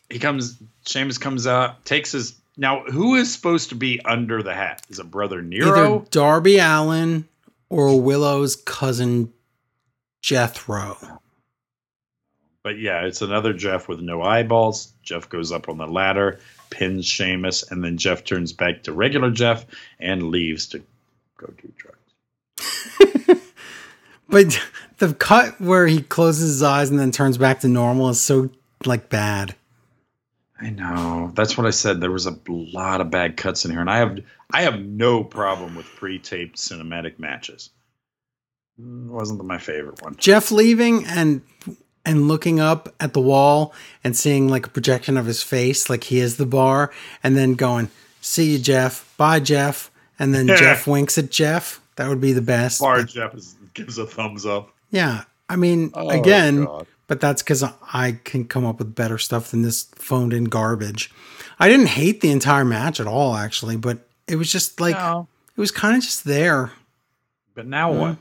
S2: he comes, Sheamus comes out, takes his. Now, who is supposed to be under the hat? Is it Brother Nero?
S1: Either Darby Allin or Willow's cousin Jethro.
S2: But yeah, it's another Jeff with no eyeballs. Jeff goes up on the ladder, pins Sheamus, and then Jeff turns back to regular Jeff and leaves to go do drugs.
S1: But the cut where he closes his eyes and then turns back to normal is so like bad.
S2: I know. That's what I said. There was a lot of bad cuts in here, and I have I have no problem with pre-taped cinematic matches. Mm, Wasn't my favorite one.
S1: Jeff leaving and and looking up at the wall and seeing like a projection of his face, like he is the bar, and then going, "See you, Jeff. Bye, Jeff." And then Jeff winks at Jeff. That would be the best.
S2: Bar Jeff is, gives a thumbs up.
S1: yeah, I mean,
S2: Oh,
S1: again,
S2: God.
S1: but that's because I can come up with better stuff than this phoned in garbage. I didn't hate the entire match at all, actually, but it was just like
S2: No.
S1: it was kind of just there.
S2: But now what?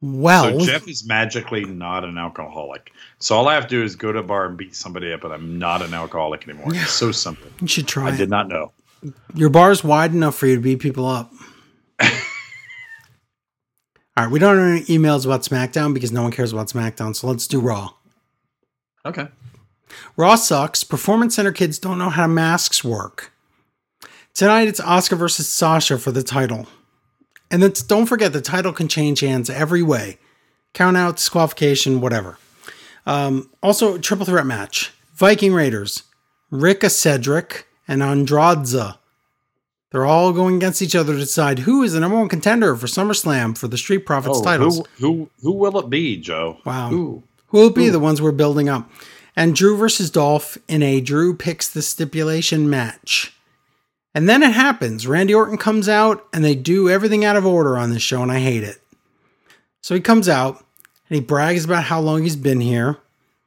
S1: Well,
S2: So Jeff is magically not an alcoholic. So all I have to do is go to a bar and beat somebody up, and I'm not an alcoholic anymore. It's so simple.
S1: you should try.
S2: I
S1: it.
S2: did not know.
S1: Your bar is wide enough for you to beat people up. All right, we don't have any emails about SmackDown because no one cares about SmackDown, so let's do Raw.
S2: Okay.
S1: Raw sucks. Performance Center kids don't know how masks work. Tonight it's Asuka versus Sasha for the title. And it's, don't forget, the title can change hands every way count out, disqualification, whatever. Um, also, triple threat match Viking Raiders, Ricka Cedric, and Andrade. They're all going against each other to decide who is the number one contender for SummerSlam for the Street Profits
S2: Oh,
S1: titles.
S2: who who who will it be, Joe?
S1: Wow.
S2: Who?
S1: Who will be the ones we're building up? And Drew versus Dolph in a Drew picks the stipulation match. And then it happens. Randy Orton comes out and they do everything out of order on this show, and I hate it. So he comes out and he brags about how long he's been here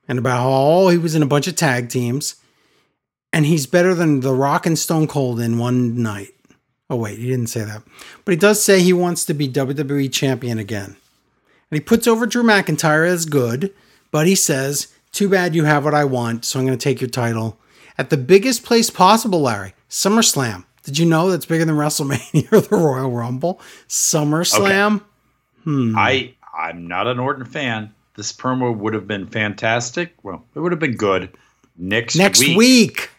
S1: and about how all he was in a bunch of tag teams. And he's better than The Rock and Stone Cold in one night. Oh, wait, he didn't say that. But he does say he wants to be WWE champion again. And he puts over Drew McIntyre as good, but he says, Too bad you have what I want, so I'm going to take your title. At the biggest place possible, Larry, SummerSlam. Did you know that's bigger than WrestleMania or the Royal Rumble? SummerSlam.
S2: Okay. Hmm. I I'm not an Orton fan. This promo would have been fantastic. Well, it would have been good next
S1: next
S2: week.
S1: week.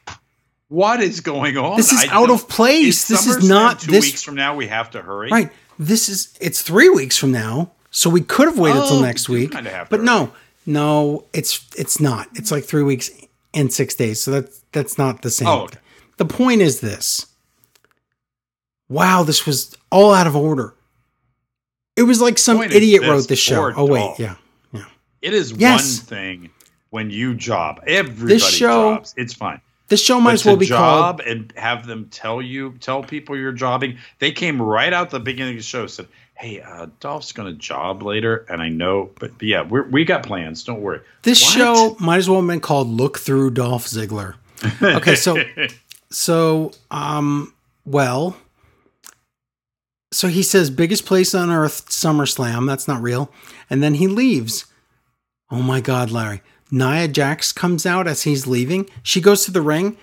S2: What is going on?
S1: This is I out of place. Is this is not
S2: two
S1: this
S2: weeks from now. We have to hurry.
S1: Right. This is it's three weeks from now, so we could have waited oh, till next week. Kind of But no, no, it's it's not. It's like three weeks and six days. So that's that's not the same.
S2: Oh, okay.
S1: The point is this. Wow, this was all out of order. It was like some idiot wrote the show. Oh wait, yeah, yeah.
S2: It is yes. one thing when you job. Everybody this show, jobs. It's fine.
S1: This show might as well be job
S2: called and have them tell you, tell people you're jobbing. They came right out the beginning of the show, said, "Hey, uh, Dolph's going to job later, and I know, but, but yeah, we we got plans. Don't worry."
S1: This what? show might as well have been called "Look Through Dolph Ziggler." Okay, so so um, well, so he says biggest place on earth, SummerSlam. That's not real, and then he leaves. Oh my God, Larry! Nia Jax comes out as he's leaving. She goes to the ring.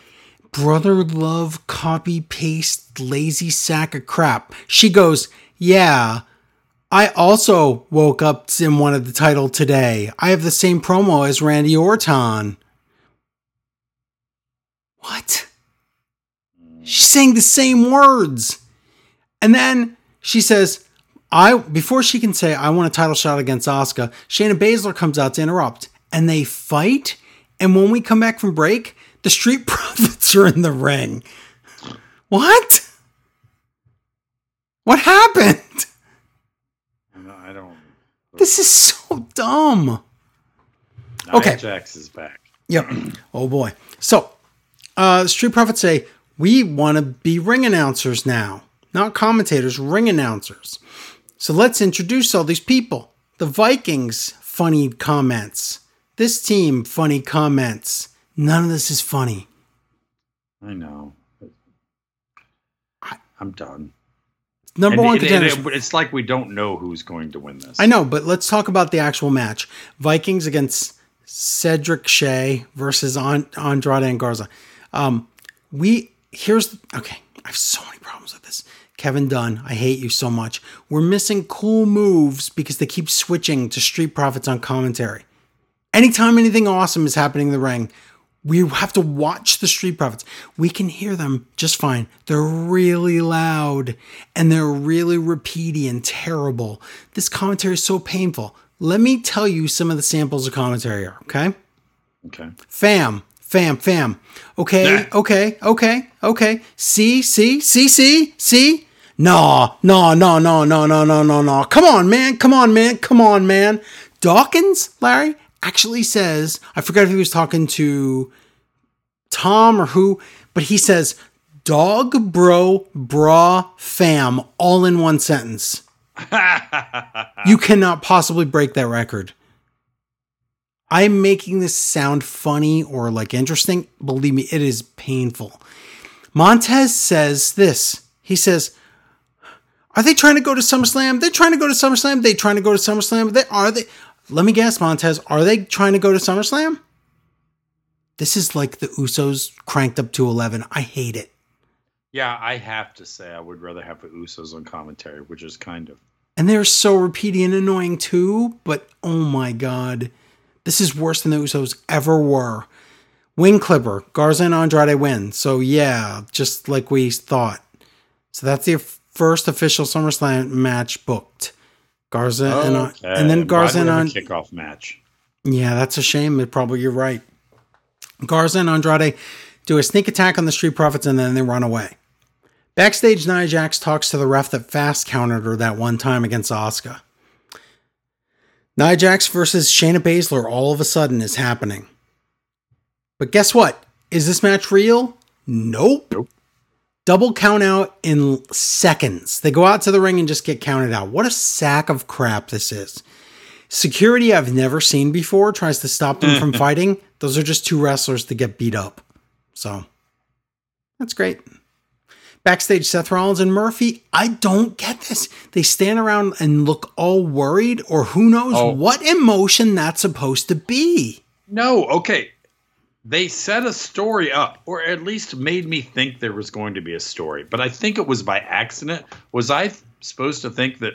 S1: Brother love, copy paste, lazy sack of crap. She goes, Yeah, I also woke up and wanted the title today. I have the same promo as Randy Orton. What? She's saying the same words. And then she says, I before she can say I want a title shot against Asuka, Shayna Baszler comes out to interrupt and they fight. And when we come back from break, the Street Profits are in the ring. What? What happened?
S2: I don't.
S1: This is so dumb.
S2: Nia okay. Jax is back.
S1: Yep. Oh boy. So, uh, Street Profits say we want to be ring announcers now, not commentators, ring announcers. So let's introduce all these people. The Vikings, funny comments. This team, funny comments. None of this is funny.
S2: I know. I, am done.
S1: Number and, one contenders.
S2: it's like we don't know who's going to win this.
S1: I know, but let's talk about the actual match. Vikings against Cedric Shea versus Andrade and Garza. Um, we here's okay. I have so many problems with this. Kevin Dunn, I hate you so much. We're missing cool moves because they keep switching to Street Profits on commentary. Anytime anything awesome is happening in the ring, we have to watch the Street Profits. We can hear them just fine. They're really loud and they're really repeaty and terrible. This commentary is so painful. Let me tell you some of the samples of commentary are, okay?
S2: Okay.
S1: Fam, fam, fam. Okay, nah. okay, okay, okay. See, see, see, see, see? No, no, no, no, no, no, no, no, no. Come on, man. Come on, man. Come on, man. Dawkins, Larry, actually says, I forgot if he was talking to Tom or who, but he says, dog, bro, bra, fam, all in one sentence. you cannot possibly break that record. I'm making this sound funny or like interesting. Believe me, it is painful. Montez says this. He says, Are they trying to go to SummerSlam? They're trying to go to SummerSlam. They trying to go to SummerSlam. They are they let me guess, Montez, are they trying to go to SummerSlam? This is like the Usos cranked up to 11. I hate it.
S2: Yeah, I have to say I would rather have the Usos on commentary, which is kind of.
S1: And they're so repeating and annoying too, but oh my god. This is worse than the Usos ever were. Wing Clipper, Garza and Andrade win. So yeah, just like we thought. So that's the first official SummerSlam match booked. Garza and uh, okay. and then Garza and on
S2: kickoff match.
S1: Yeah, that's a shame. It probably you're right. Garza and Andrade do a sneak attack on the Street Profits and then they run away. Backstage, Nia Jax talks to the ref that fast countered her that one time against Asuka. Nia Jax versus Shayna Baszler all of a sudden is happening. But guess what? Is this match real? Nope.
S2: Nope.
S1: Double count out in seconds. They go out to the ring and just get counted out. What a sack of crap this is. Security I've never seen before tries to stop them from fighting. Those are just two wrestlers to get beat up. So that's great. Backstage, Seth Rollins and Murphy. I don't get this. They stand around and look all worried, or who knows
S2: Oh.
S1: what emotion that's supposed to be.
S2: No, okay. They set a story up, or at least made me think there was going to be a story. But I think it was by accident. Was I supposed to think that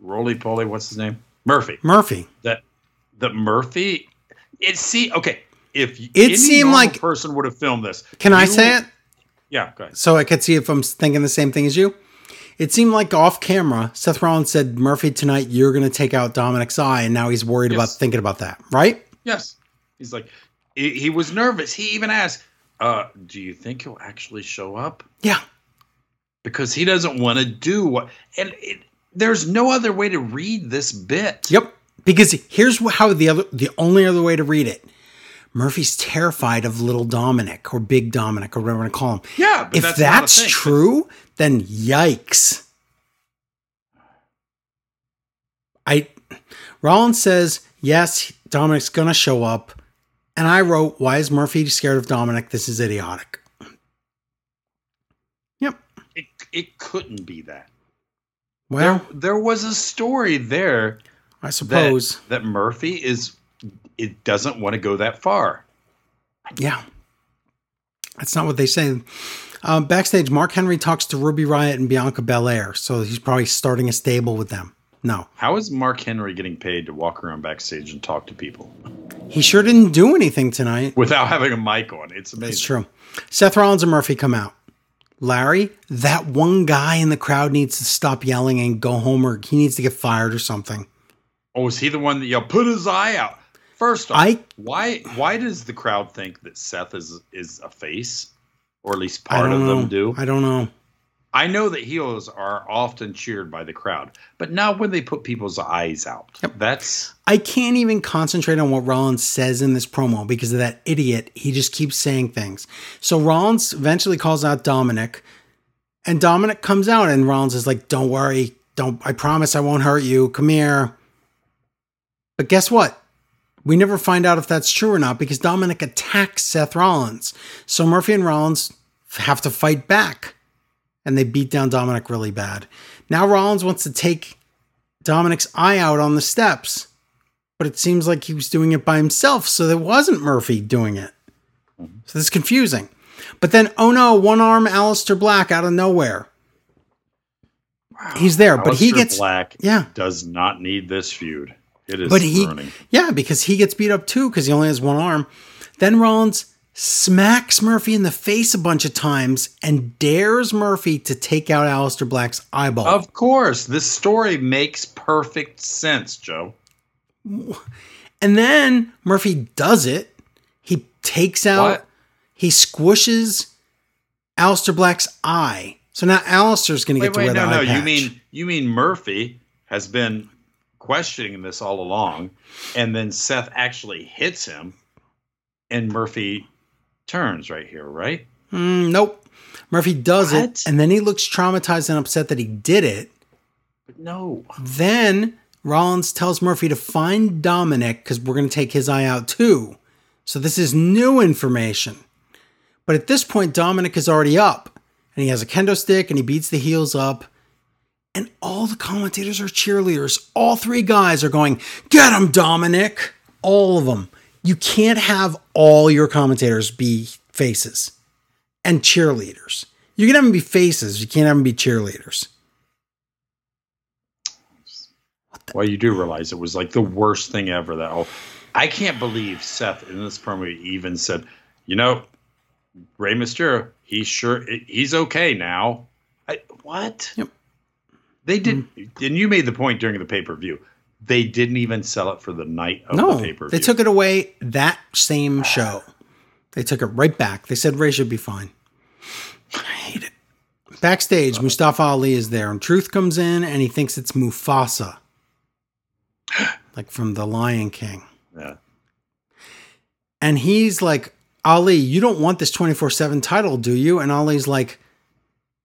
S2: Roly Poly, what's his name? Murphy.
S1: Murphy.
S2: That that Murphy. It see okay. If
S1: It seemed like-
S2: person would have filmed this.
S1: Can I say it?
S2: Yeah, go ahead.
S1: so I could see if I'm thinking the same thing as you. It seemed like off camera, Seth Rollins said, Murphy, tonight you're going to take out Dominic's eye. And now he's worried about thinking about that, right?
S2: Yes. He's like, he, he was nervous. He even asked, uh, "Do you think he'll actually show up?"
S1: Yeah.
S2: Because he doesn't want to do what. And it, there's no other way to read this bit.
S1: Yep. Because here's how the other, the only other way to read it Murphy's terrified of little Dominic or big Dominic or whatever you want to call him.
S2: Yeah,
S1: if
S2: that's,
S1: that's,
S2: not a thing.
S1: true, then yikes. I Rollins says, yes, Dominic's gonna show up. And I wrote, Why is Murphy scared of Dominic? This is idiotic. Yep.
S2: It, it couldn't be that.
S1: Well,
S2: there, there was a story there
S1: I
S2: that,
S1: suppose.
S2: that Murphy is it doesn't want to go that far.
S1: Yeah. That's not what they say. Um, backstage, Mark Henry talks to Ruby Riott and Bianca Belair. So he's probably starting a stable with them. No.
S2: How is Mark Henry getting paid to walk around backstage and talk to people
S1: He sure didn't do anything tonight.
S2: without having a mic on? It's amazing.
S1: That's true. Seth Rollins and Murphy come out. Larry, that one guy in the crowd needs to stop yelling and go home, or he needs to get fired or something.
S2: Oh, is he the one that yelled, "Put his eye out"? First off,
S1: I-
S2: why why does the crowd think that Seth is is a face, or at least part of
S1: know.
S2: them do?
S1: I don't know.
S2: I know that heels are often cheered by the crowd, but not when they put people's eyes out. Yep. That's
S1: I can't even concentrate on what Rollins says in this promo because of that idiot. He just keeps saying things. So Rollins eventually calls out Dominic, and Dominic comes out, and Rollins is like, "Don't worry, don't. I promise I won't hurt you. Come here." But guess what? We never find out if that's true or not because Dominic attacks Seth Rollins. So Murphy and Rollins have to fight back, and they beat down Dominic really bad. Now Rollins wants to take Dominic's eye out on the steps, but it seems like he was doing it by himself, so there wasn't Murphy doing it. So this is confusing. But then, oh no, one arm Aleister Black out of nowhere. He's there, but he gets
S2: Black.
S1: yeah,
S2: Does not need this feud. It is
S1: but he
S2: burning.
S1: yeah because he gets beat up too because he only has one arm. Then Rollins smacks Murphy in the face a bunch of times and dares Murphy to take out Aleister Black's eyeball.
S2: Of course, this story makes perfect sense, Joe.
S1: And then Murphy does it. He takes out,
S2: What?
S1: he squishes Aleister Black's eye. So now Aleister's going to get to
S2: wait,
S1: wear
S2: no,
S1: the
S2: no.
S1: eye
S2: You mean you mean Murphy has been questioning this all along, and then Seth actually hits him, and Murphy turns right here, right?
S1: Mm, nope. Murphy does it, and then he looks traumatized and upset that he did it.
S2: But no,
S1: Then Rollins tells Murphy to find Dominic because we're going to take his eye out too. So this is new information. But at this point, Dominic is already up and he has a kendo stick and he beats the heels up. And all the commentators are cheerleaders. All three guys are going, Get him, Dominic! All of them. You can't have all your commentators be faces and cheerleaders. You can have them be faces, you can't have them be cheerleaders.
S2: well, you do realize it was like the worst thing ever. That whole, I can't believe Seth in this promo even said, you know, Rey Mysterio, he's sure he's okay now. I, what?
S1: Yep.
S2: They did, mm-hmm. and you made the point during the pay per view. They didn't even sell it for the night of
S1: No,
S2: the pay per view.
S1: they took it away that same show. They took it right back. They said Rey should be fine. I hate it. Backstage, Mustafa Ali is there, and Truth comes in, and he thinks it's Mufasa, like from The Lion King.
S2: Yeah.
S1: And he's like, Ali, you don't want this 24 7 title, do you? And Ali's like,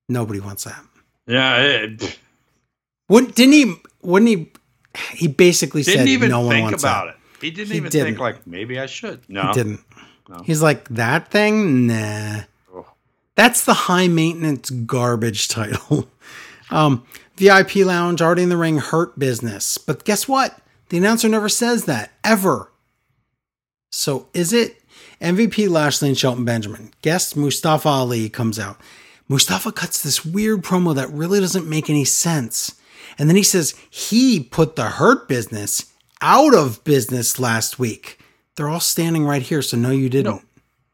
S1: Nobody wants that.
S2: Yeah. It,
S1: Wouldn't didn't he? Wouldn't he? He basically
S2: didn't
S1: said
S2: even
S1: no one
S2: think
S1: wants
S2: about
S1: that.
S2: it. He didn't
S1: He
S2: even
S1: didn't.
S2: think like maybe I should. No.
S1: He didn't.
S2: No.
S1: He's like that thing. Nah.
S2: Oh.
S1: That's the high maintenance garbage title. um, VIP lounge already in the ring hurt business, but guess what? The announcer never says that ever. So is it MVP Lashley and Shelton Benjamin? Guest Mustafa Ali comes out. Mustafa cuts this weird promo that really doesn't make any sense. And then he says he put the hurt business out of business last week. They're all standing right here, so no, you didn't.
S2: No.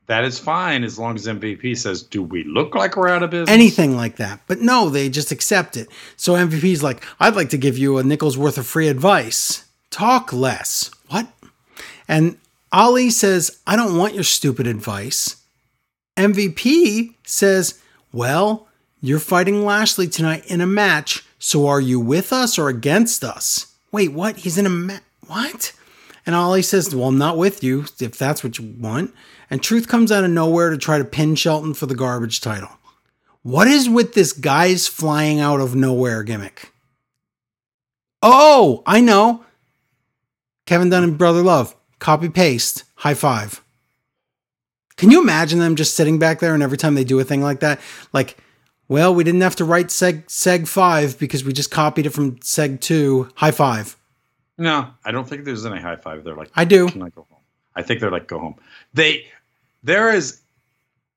S2: That is fine as long as MVP says, "Do we look like we're out of business?"
S1: anything like that. But no, they just accept it. So MVP's like, I'd like to give you a nickel's worth of free advice. Talk less. What? And Ali says, I don't want your stupid advice. MVP says, Well, you're fighting Lashley tonight in a match. So are you with us or against us? Wait, what? He's in a match. What? And Ali says, Well, I'm not with you if that's what you want. And Truth comes out of nowhere to try to pin Shelton for the garbage title. What is with this guys flying out of nowhere gimmick? Oh, I know. Kevin Dunn and Brother Love. Copy paste. High five. Can you imagine them just sitting back there and every time they do a thing like that? Like, well, we didn't have to write seg, seg 5 because we just copied it from seg 2. High five.
S2: No, I don't think there's any high five. They're like,
S1: I do.
S2: Can I go home? I think they're like, go home. They, there is,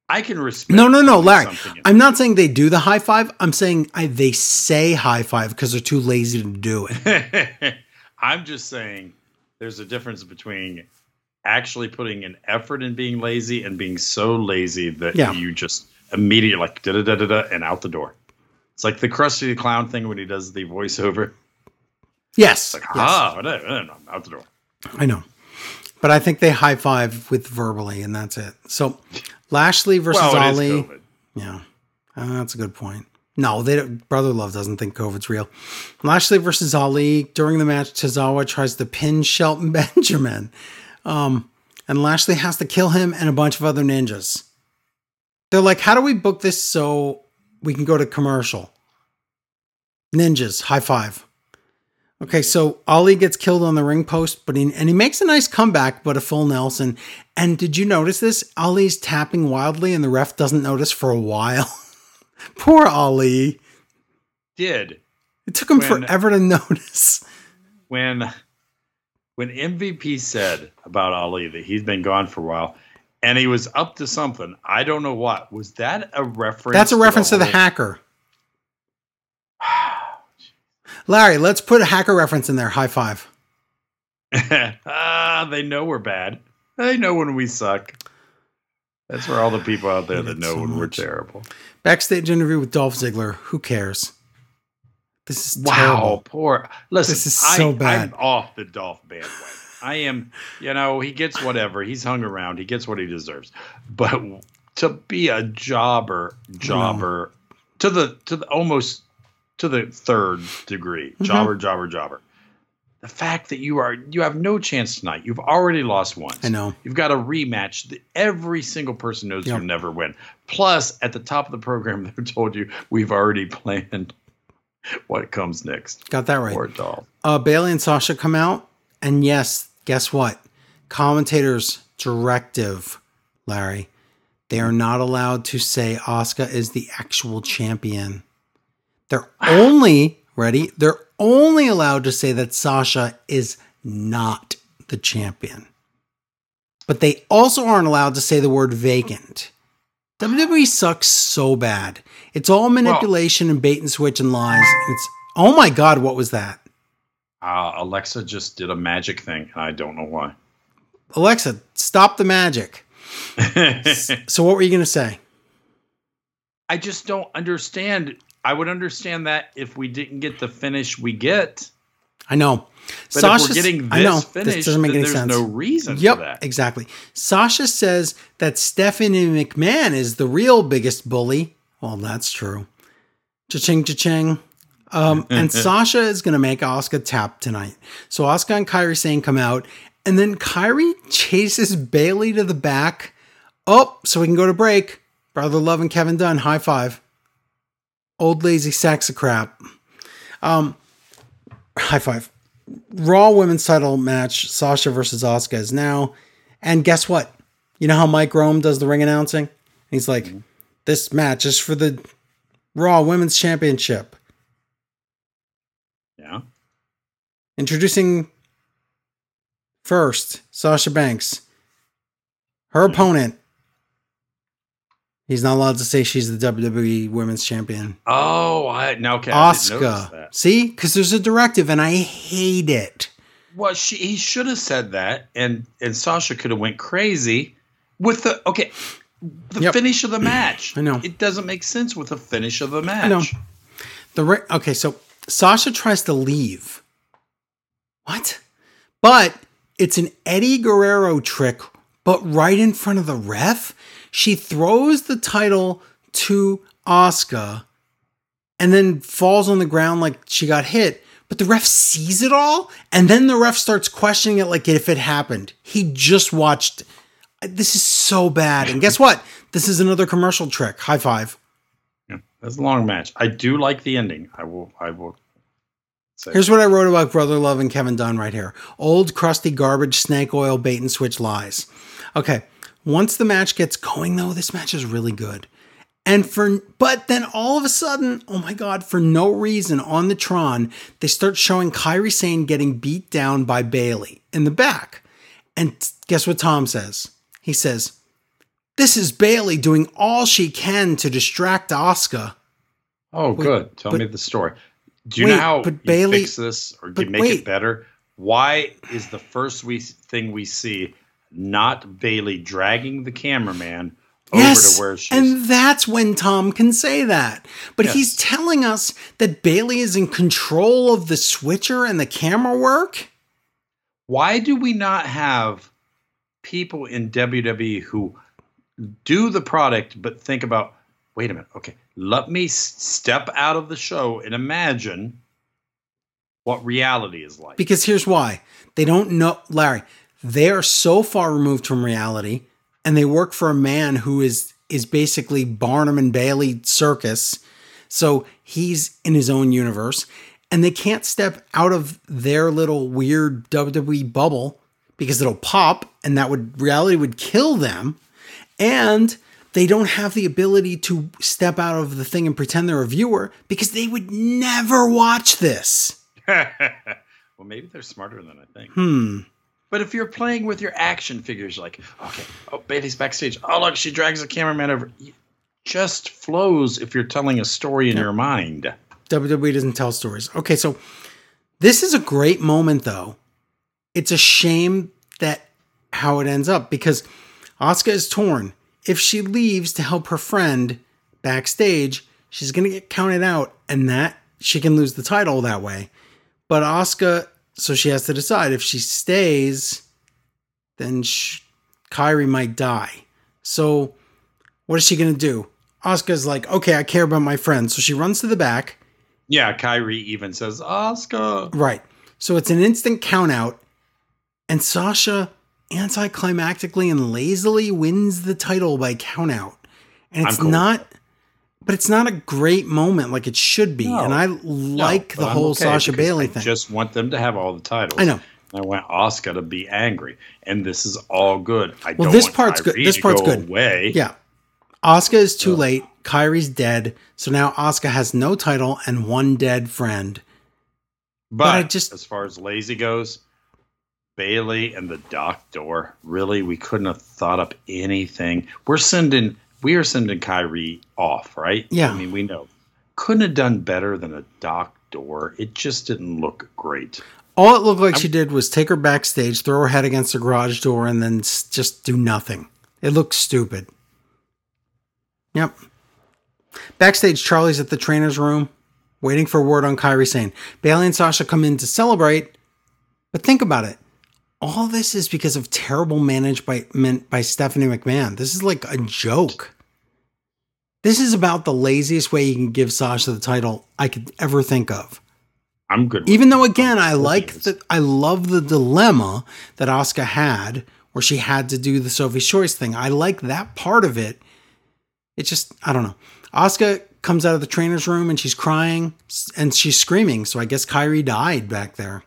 S2: I can respect.
S1: No, no, no, Larry. I'm not saying they do the high five. I'm saying I, they say high five because they're too lazy to do it.
S2: I'm just saying there's a difference between actually putting an effort in being lazy and being so lazy that
S1: Yeah.
S2: you just immediately like da da da da da and out the door. It's like the Krusty the Clown thing when he does the voiceover.
S1: Yes.
S2: Like,
S1: yes.
S2: ah, da- out the door.
S1: I know. But I think they high five with verbally, and that's it. So Lashley versus
S2: Well,
S1: Ali. Yeah, Uh, that's a good point. No, they don't, Brother Love doesn't think COVID's real. Lashley versus Ali during the match. Tozawa tries to pin Shelton Benjamin, um, and Lashley has to kill him and a bunch of other ninjas. They're like, "How do we book this so we can go to commercial?" Ninjas, high five. Okay, so Ali gets killed on the ring post, but he, and he makes a nice comeback, but a full Nelson. And did you notice this? Ali's tapping wildly, and the ref doesn't notice for a while. Poor Ali.
S2: Did
S1: It took him
S2: When-
S1: forever to notice.
S2: when when MVP said about Ali that he's been gone for a while and he was up to something. I don't know what. Was that a reference?
S1: That's a reference to the
S2: whole-
S1: hacker. Larry, let's put a hacker reference in there. High five.
S2: ah, they know we're bad. They know when we suck. That's for all the people out there that know
S1: so
S2: when we're terrible.
S1: Backstage interview with Dolph Ziggler. Who cares? This is
S2: Wow,
S1: terrible.
S2: poor. Listen,
S1: This is so
S2: I,
S1: bad.
S2: I'm off the Dolph bandwagon. I am, you know, he gets whatever. He's hung around. He gets what he deserves. But to be a jobber, jobber, to the to the almost to the third degree,
S1: Mm-hmm.
S2: jobber, jobber, jobber. The fact that you are you have no chance tonight. You've already lost once.
S1: I know.
S2: You've got a rematch. that Every single person knows
S1: Yep.
S2: you'll never win. Plus, at the top of the program, they told you we've already planned what comes next.
S1: Got that right.
S2: Poor Dolph.
S1: uh, Bayley and Sasha come out, and yes, guess what? Commentators' directive, Larry, they are not allowed to say Asuka is the actual champion. They're only ready. They're only allowed to say that Sasha is not the champion. But they also aren't allowed to say the word vacant. WWE sucks so bad. It's all manipulation and bait and switch and lies. It's oh my god, what was that?
S2: Uh, Alexa just did a magic thing, and I don't know why.
S1: Alexa, stop the magic. So what were you going to say?
S2: I just don't understand. I would understand that if we didn't get the finish we get.
S1: I know.
S2: But
S1: Sasha's-
S2: if we're getting this
S1: I know
S2: finish,
S1: this doesn't make any
S2: there's
S1: sense.
S2: no reason
S1: yep,
S2: for that.
S1: exactly. Sasha says that Stephanie McMahon is the real biggest bully. Well, that's true. Cha-ching, cha-ching. Um, and Sasha is going to make Asuka tap tonight. So Asuka and Kairi Sane come out, and then Kairi chases Bayley to the back. Oh, so we can go to break. Brother Love and Kevin Dunn, high five. Old lazy sacks of crap. Um, high five. Raw women's title match: Sasha versus Asuka is now. And guess what? You know how Mike Rome does the ring announcing? He's like, mm-hmm. "This match is for the Raw Women's Championship."
S2: Yeah.
S1: Introducing first Sasha Banks. Her opponent He's not allowed to say she's the WWE Women's Champion.
S2: Oh, I no, okay.
S1: Asuka. See, because there's a directive, and I hate it.
S2: Well, she he should have said that, and and Sasha could have went crazy with the okay, the yep. finish of the match.
S1: I know
S2: it doesn't make sense with the finish of the match. I know.
S1: The okay, so Sasha tries to leave. What? But it's an Eddie Guerrero trick, but right in front of the ref she throws the title to Asuka and then falls on the ground like she got hit. But the ref sees it all, and then the ref starts questioning it like if it happened. He just watched. This is so bad. And guess what? This is another commercial trick. High five.
S2: Yeah, that's a long match. I do like the ending. I will. I will.
S1: Say. Here's what I wrote about Brother Love and Kevin Dunn right here. Old crusty garbage snake oil bait and switch lies. Okay, once the match gets going, though, this match is really good. And for, but then all of a sudden, oh my God, for no reason on the Tron, they start showing Kairi Sane getting beat down by Bayley in the back. And guess what Tom says? He says, This is Bayley doing all she can to distract Asuka.
S2: Oh, wait, good. Tell but, me the story. Do you wait, know how but you Bayley, fix this or you make wait. it better? Why is the first we, thing we see not Bayley dragging the cameraman over yes, to where she's.
S1: And that's when Tom can say that. But yes. he's telling us that Bayley is in control of the switcher and the camera work.
S2: Why do we not have people in WWE who do the product but think about, wait a minute, okay, let me step out of the show and imagine what reality is like?
S1: Because here's why they don't know, Larry they are so far removed from reality and they work for a man who is is basically Barnum and Bailey circus. So he's in his own universe and they can't step out of their little weird WWE bubble because it'll pop and that would reality would kill them. And they don't have the ability to step out of the thing and pretend they're a viewer because they would never watch this.
S2: well, maybe they're smarter than I think.
S1: Hmm.
S2: But if you're playing with your action figures, like, okay, oh, Bayley's backstage. Oh, look, she drags the cameraman over. It just flows if you're telling a story in your mind.
S1: WWE doesn't tell stories. Okay, so this is a great moment, though. It's a shame that how it ends up because Asuka is torn. If she leaves to help her friend backstage, she's going to get counted out, and that she can lose the title that way. But Asuka so she has to decide if she stays, then she, Kairi might die. So what is she going to do? Asuka's like, okay, I care about my friend. So she runs to the back.
S2: Yeah, Kairi even says, Asuka.
S1: Right. So it's an instant count out. And Sasha anticlimactically and lazily wins the title by count out. And it's cool. not but it's not a great moment like it should be. No, and I like no, the whole okay Sasha Bayley
S2: I
S1: thing.
S2: Just want them to have all the titles.
S1: I know.
S2: I want Asuka to be angry, and this is all good. I
S1: well, this part's good. This part's go good.
S2: Away.
S1: Yeah, Asuka is too late. Kairi's dead, so now Asuka has no title and one dead friend.
S2: But, but I just, as far as lazy goes, Bayley and the Dock Door. Really, we couldn't have thought up anything. We're sending we are sending Kairi off, right?
S1: Yeah.
S2: I mean, we know. Couldn't have done better than a dock door. It just didn't look great.
S1: All it looked like I'm, she did was take her backstage, throw her head against the garage door, and then just do nothing. It looked stupid. Yep. Backstage, Charlie's at the trainer's room, waiting for word on Kairi Sane Bayley and Sasha come in to celebrate, but think about it all this is because of terrible management by Stephanie McMahon. This is like a joke. This is about the laziest way you can give Sasha the title I could ever think of.
S2: I'm good.
S1: Even though, again, I like that. I love the dilemma that Asuka had, where she had to do the Sophie's Choice thing. I like that part of it. It just, I don't know. Asuka comes out of the trainer's room and she's crying and she's screaming. So I guess Kairi died back there.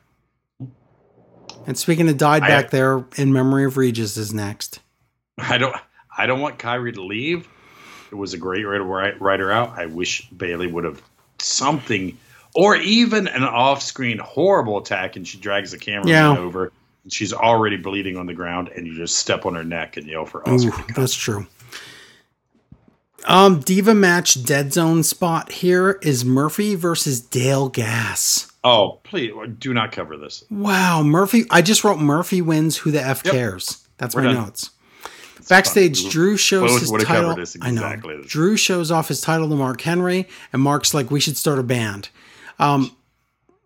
S1: And speaking of died
S2: I-
S1: back there, in memory of Regis is next.
S2: I don't. I don't want Kairi to leave. It was a great way to write, write her out. I wish Bayley would have something, or even an off-screen horrible attack, and she drags the camera
S1: Yeah.
S2: over, and she's already bleeding on the ground, and you just step on her neck and yell for
S1: Ooh,
S2: Asuka.
S1: that's true. Um, Diva match dead zone spot here is Murphy versus Dale Gas.
S2: Oh, please do not cover this.
S1: Wow, Murphy. I just wrote Murphy wins. Who the f
S2: Yep.
S1: cares? That's
S2: We're
S1: my
S2: done.
S1: notes. Backstage. Drew shows
S2: both
S1: his title.
S2: this
S1: I know. Drew shows off his title to Mark Henry, and Mark's like, "We should start a band." Um,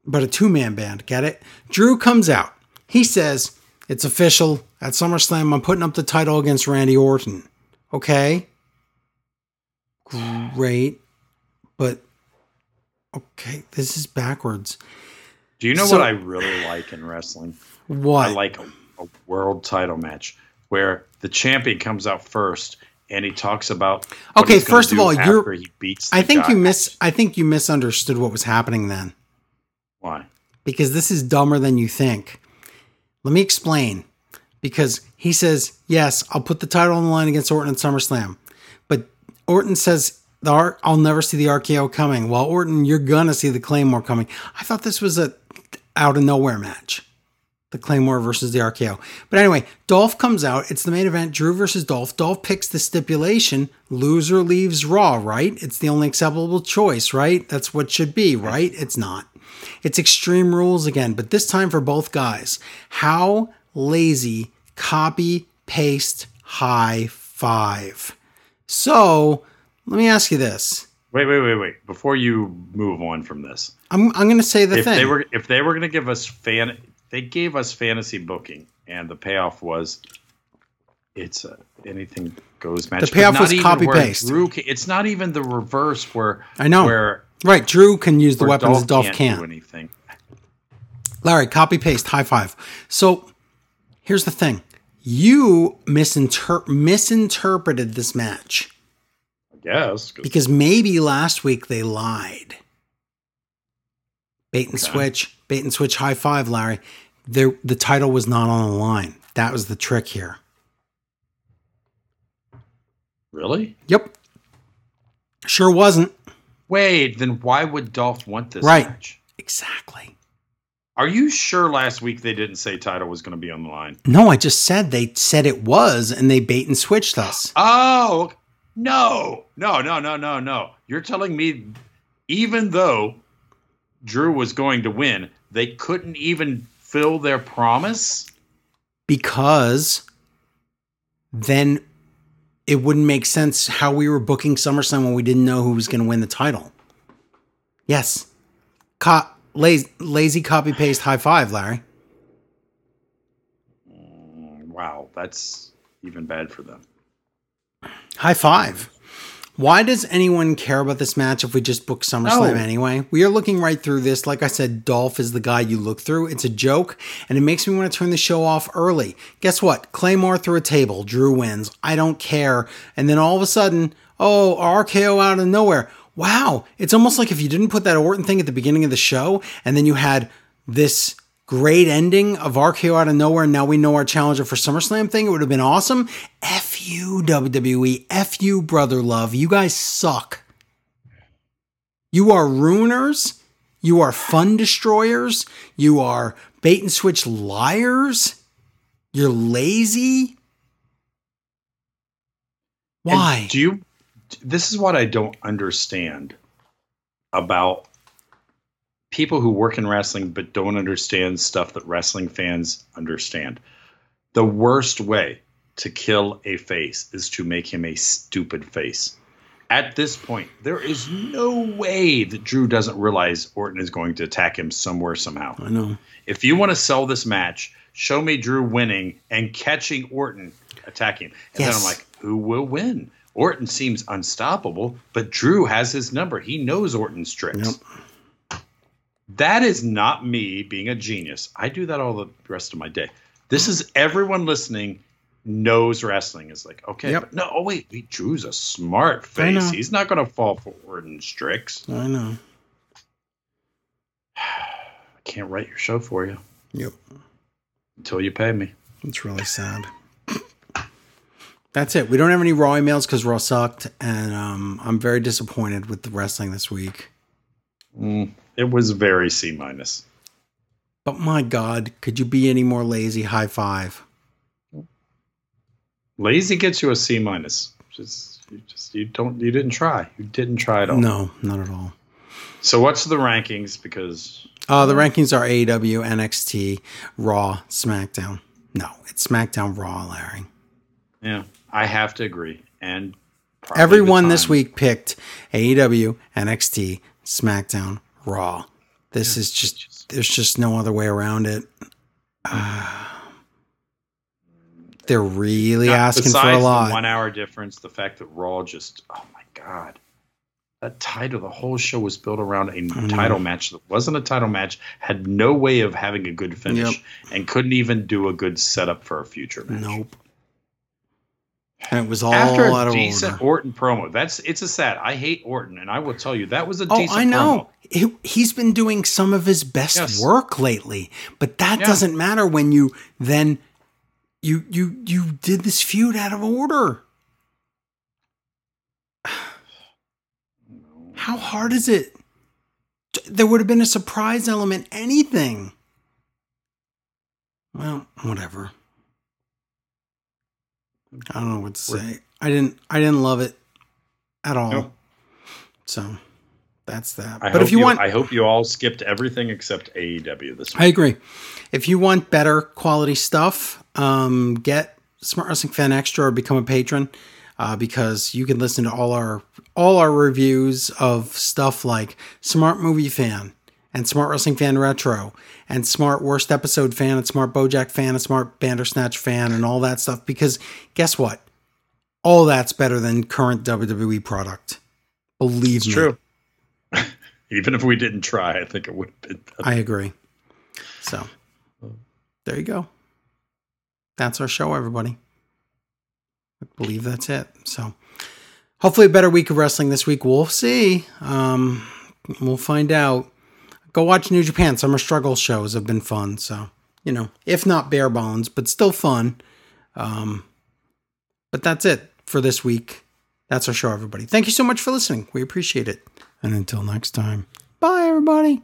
S1: but a two-man band. Get it? Drew comes out. He says, "It's official at SummerSlam. I'm putting up the title against Randy Orton." Okay. Great, but okay, this is backwards.
S2: Do you know
S1: So-
S2: what I really like in wrestling?
S1: What?
S2: I like a, a world title match where the champion comes out first and he talks about.
S1: Okay, first of all, you're-
S2: he beats.
S1: I think
S2: guy.
S1: you miss. I think you misunderstood what was happening then.
S2: Why?
S1: because this is dumber than you think. Let me explain. Because he says, Yes, I'll put the title on the line against Orton at SummerSlam. But Orton says, the I'll never see the RKO coming. Well, Orton, you're to see the Claymore coming. I thought this was a out of nowhere match. The Claymore versus the RKO. But anyway, Dolph comes out. It's the main event Drew versus Dolph. Dolph picks the stipulation loser leaves Raw, right? It's the only acceptable choice, right? That's what should be, right? It's not. It's extreme rules again, but this time for both guys. How lazy copy paste high five. So let me ask you this.
S2: Wait, wait, wait, wait. Before you move on from this,
S1: I'm, I'm going to say the
S2: if
S1: thing.
S2: they were if they were going to give us fan, they gave us fantasy booking, and the payoff was it's a anything goes match.
S1: The payoff was copy paste.
S2: Drew it's not even the reverse where
S1: I know.
S2: where,
S1: right, Drew can use the weapons
S2: Dolph
S1: Dolph
S2: can't
S1: can't.
S2: anything.
S1: Larry, copy paste, high five. So here's the thing. You misinter- misinterpreted this match
S2: guess 'cause-
S1: because maybe last week they lied. Bait and
S2: Okay.
S1: switch, bait and switch, high five, Larry. There, the title was not on the line. That was the trick here.
S2: really.
S1: Yep. Sure wasn't.
S2: Wait, then why would Dolph want this
S1: Right.
S2: match?
S1: Exactly.
S2: Are you sure last week they didn't say title was going to be on the line?
S1: No, I just said they said it was and they bait and switched us.
S2: Oh, no, no, no, no, no, no. You're telling me even though Drew was going to win, they couldn't even fill their promise?
S1: because then it wouldn't make sense how we were booking SummerSlam when we didn't know who was going to win the title. Yes. Co- lazy, lazy copy paste high five, Larry.
S2: Mm, Wow, that's even bad for them.
S1: High five. Why does anyone care about this match if we just book SummerSlam
S2: No.
S1: anyway? We are looking right through this. Like I said, Dolph is the guy you look through. It's a joke, and it makes me want to turn the show off early. Guess what? Claymore through a table. Drew wins. I don't care. And then all of a sudden, oh, RKO out of nowhere. Wow. It's almost like if you didn't put that Orton thing at the beginning of the show, and then you had this great ending of RKO out of nowhere, and now we know our challenger for SummerSlam thing, it would have been awesome. F you, WWE. F you, Brother Love. You guys suck. You are ruiners. You are fun destroyers. You are bait and switch liars. You're lazy.
S2: And
S1: Why?
S2: do you? This is what I don't understand about people who work in wrestling but don't understand stuff that wrestling fans understand. The worst way to kill a face is to make him a stupid face. At this point, there is no way that Drew doesn't realize Orton is going to attack him somewhere somehow.
S1: I know.
S2: If you want to sell this match, show me Drew winning and catching Orton attacking. And then I'm like, who will win? Orton seems unstoppable, but Drew has his number. He knows Orton's tricks. That is not me being a genius. I do that all the rest of my day. This is everyone listening knows wrestling is like, okay,
S1: Yep.
S2: but no, oh wait, wait, Drew's a smart face. He's not going to fall for Orton's tricks.
S1: I know.
S2: I can't write your show for you
S1: Yep.
S2: until you pay me.
S1: It's really sad. That's it. We don't have any raw emails because Raw sucked, and um, I'm very disappointed with the wrestling this week.
S2: Mm, it was very C minus.
S1: But my God, could you be any more lazy? High five.
S2: Lazy gets you a C minus. Just you just you don't you didn't try. You didn't try at all.
S1: No, not at all.
S2: So what's the rankings? Because
S1: Uh, the rankings are AEW, NXT, Raw, SmackDown. No, it's SmackDown, Raw, Larry.
S2: yeah, I have to agree. And
S1: Everyone this week picked AEW, NXT, SmackDown, Raw. This is just, there's just no other way around it. Ah. they're really asking for a lot.
S2: The one hour difference, the fact that Raw just oh my god. That title, the whole show was built around a
S1: Mm-hmm.
S2: title match that wasn't a title match, had no way of having a good finish,
S1: Yep.
S2: and couldn't even do a good setup for a future match.
S1: Nope. And it was all
S2: After
S1: out
S2: a
S1: of
S2: decent
S1: order.
S2: Orton promo, that's it's a sad. I hate Orton, and I will tell you that was a
S1: Oh,
S2: decent.
S1: I know. He, he's been doing some of his best
S2: Yes.
S1: work lately, but that
S2: Yeah.
S1: doesn't matter when you then you you you did this feud out of order. How hard is it? There would have been a surprise element, anything. Well, whatever. I don't know what to say. I didn't I didn't love it at all. So that's that.
S2: I
S1: but if you, want
S2: I hope you all skipped everything except AEW this week.
S1: I agree. If you want better quality stuff, um, get Smart Wrestling Fan Extra or become a patron uh, because you can listen to all our all our reviews of stuff like Smart Movie Fan and Smart Wrestling Fan Retro and Smart Worst Episode Fan and Smart BoJack Fan and Smart Bandersnatch Fan and all that stuff. Because guess what? All that's better than current WWE product. Believe me.
S2: True. Even if we didn't try, I think it would have been. better.
S1: I agree. So there you go. That's our show, everybody. I believe that's it. So hopefully a better week of wrestling this week. We'll see. Um, we'll find out. Go watch New Japan. Summer struggle shows have been fun. So, you know, if not bare bones, but still fun. Um, but that's it for this week. That's our show, everybody. Thank you so much for listening. We appreciate it. And until next time, bye, everybody.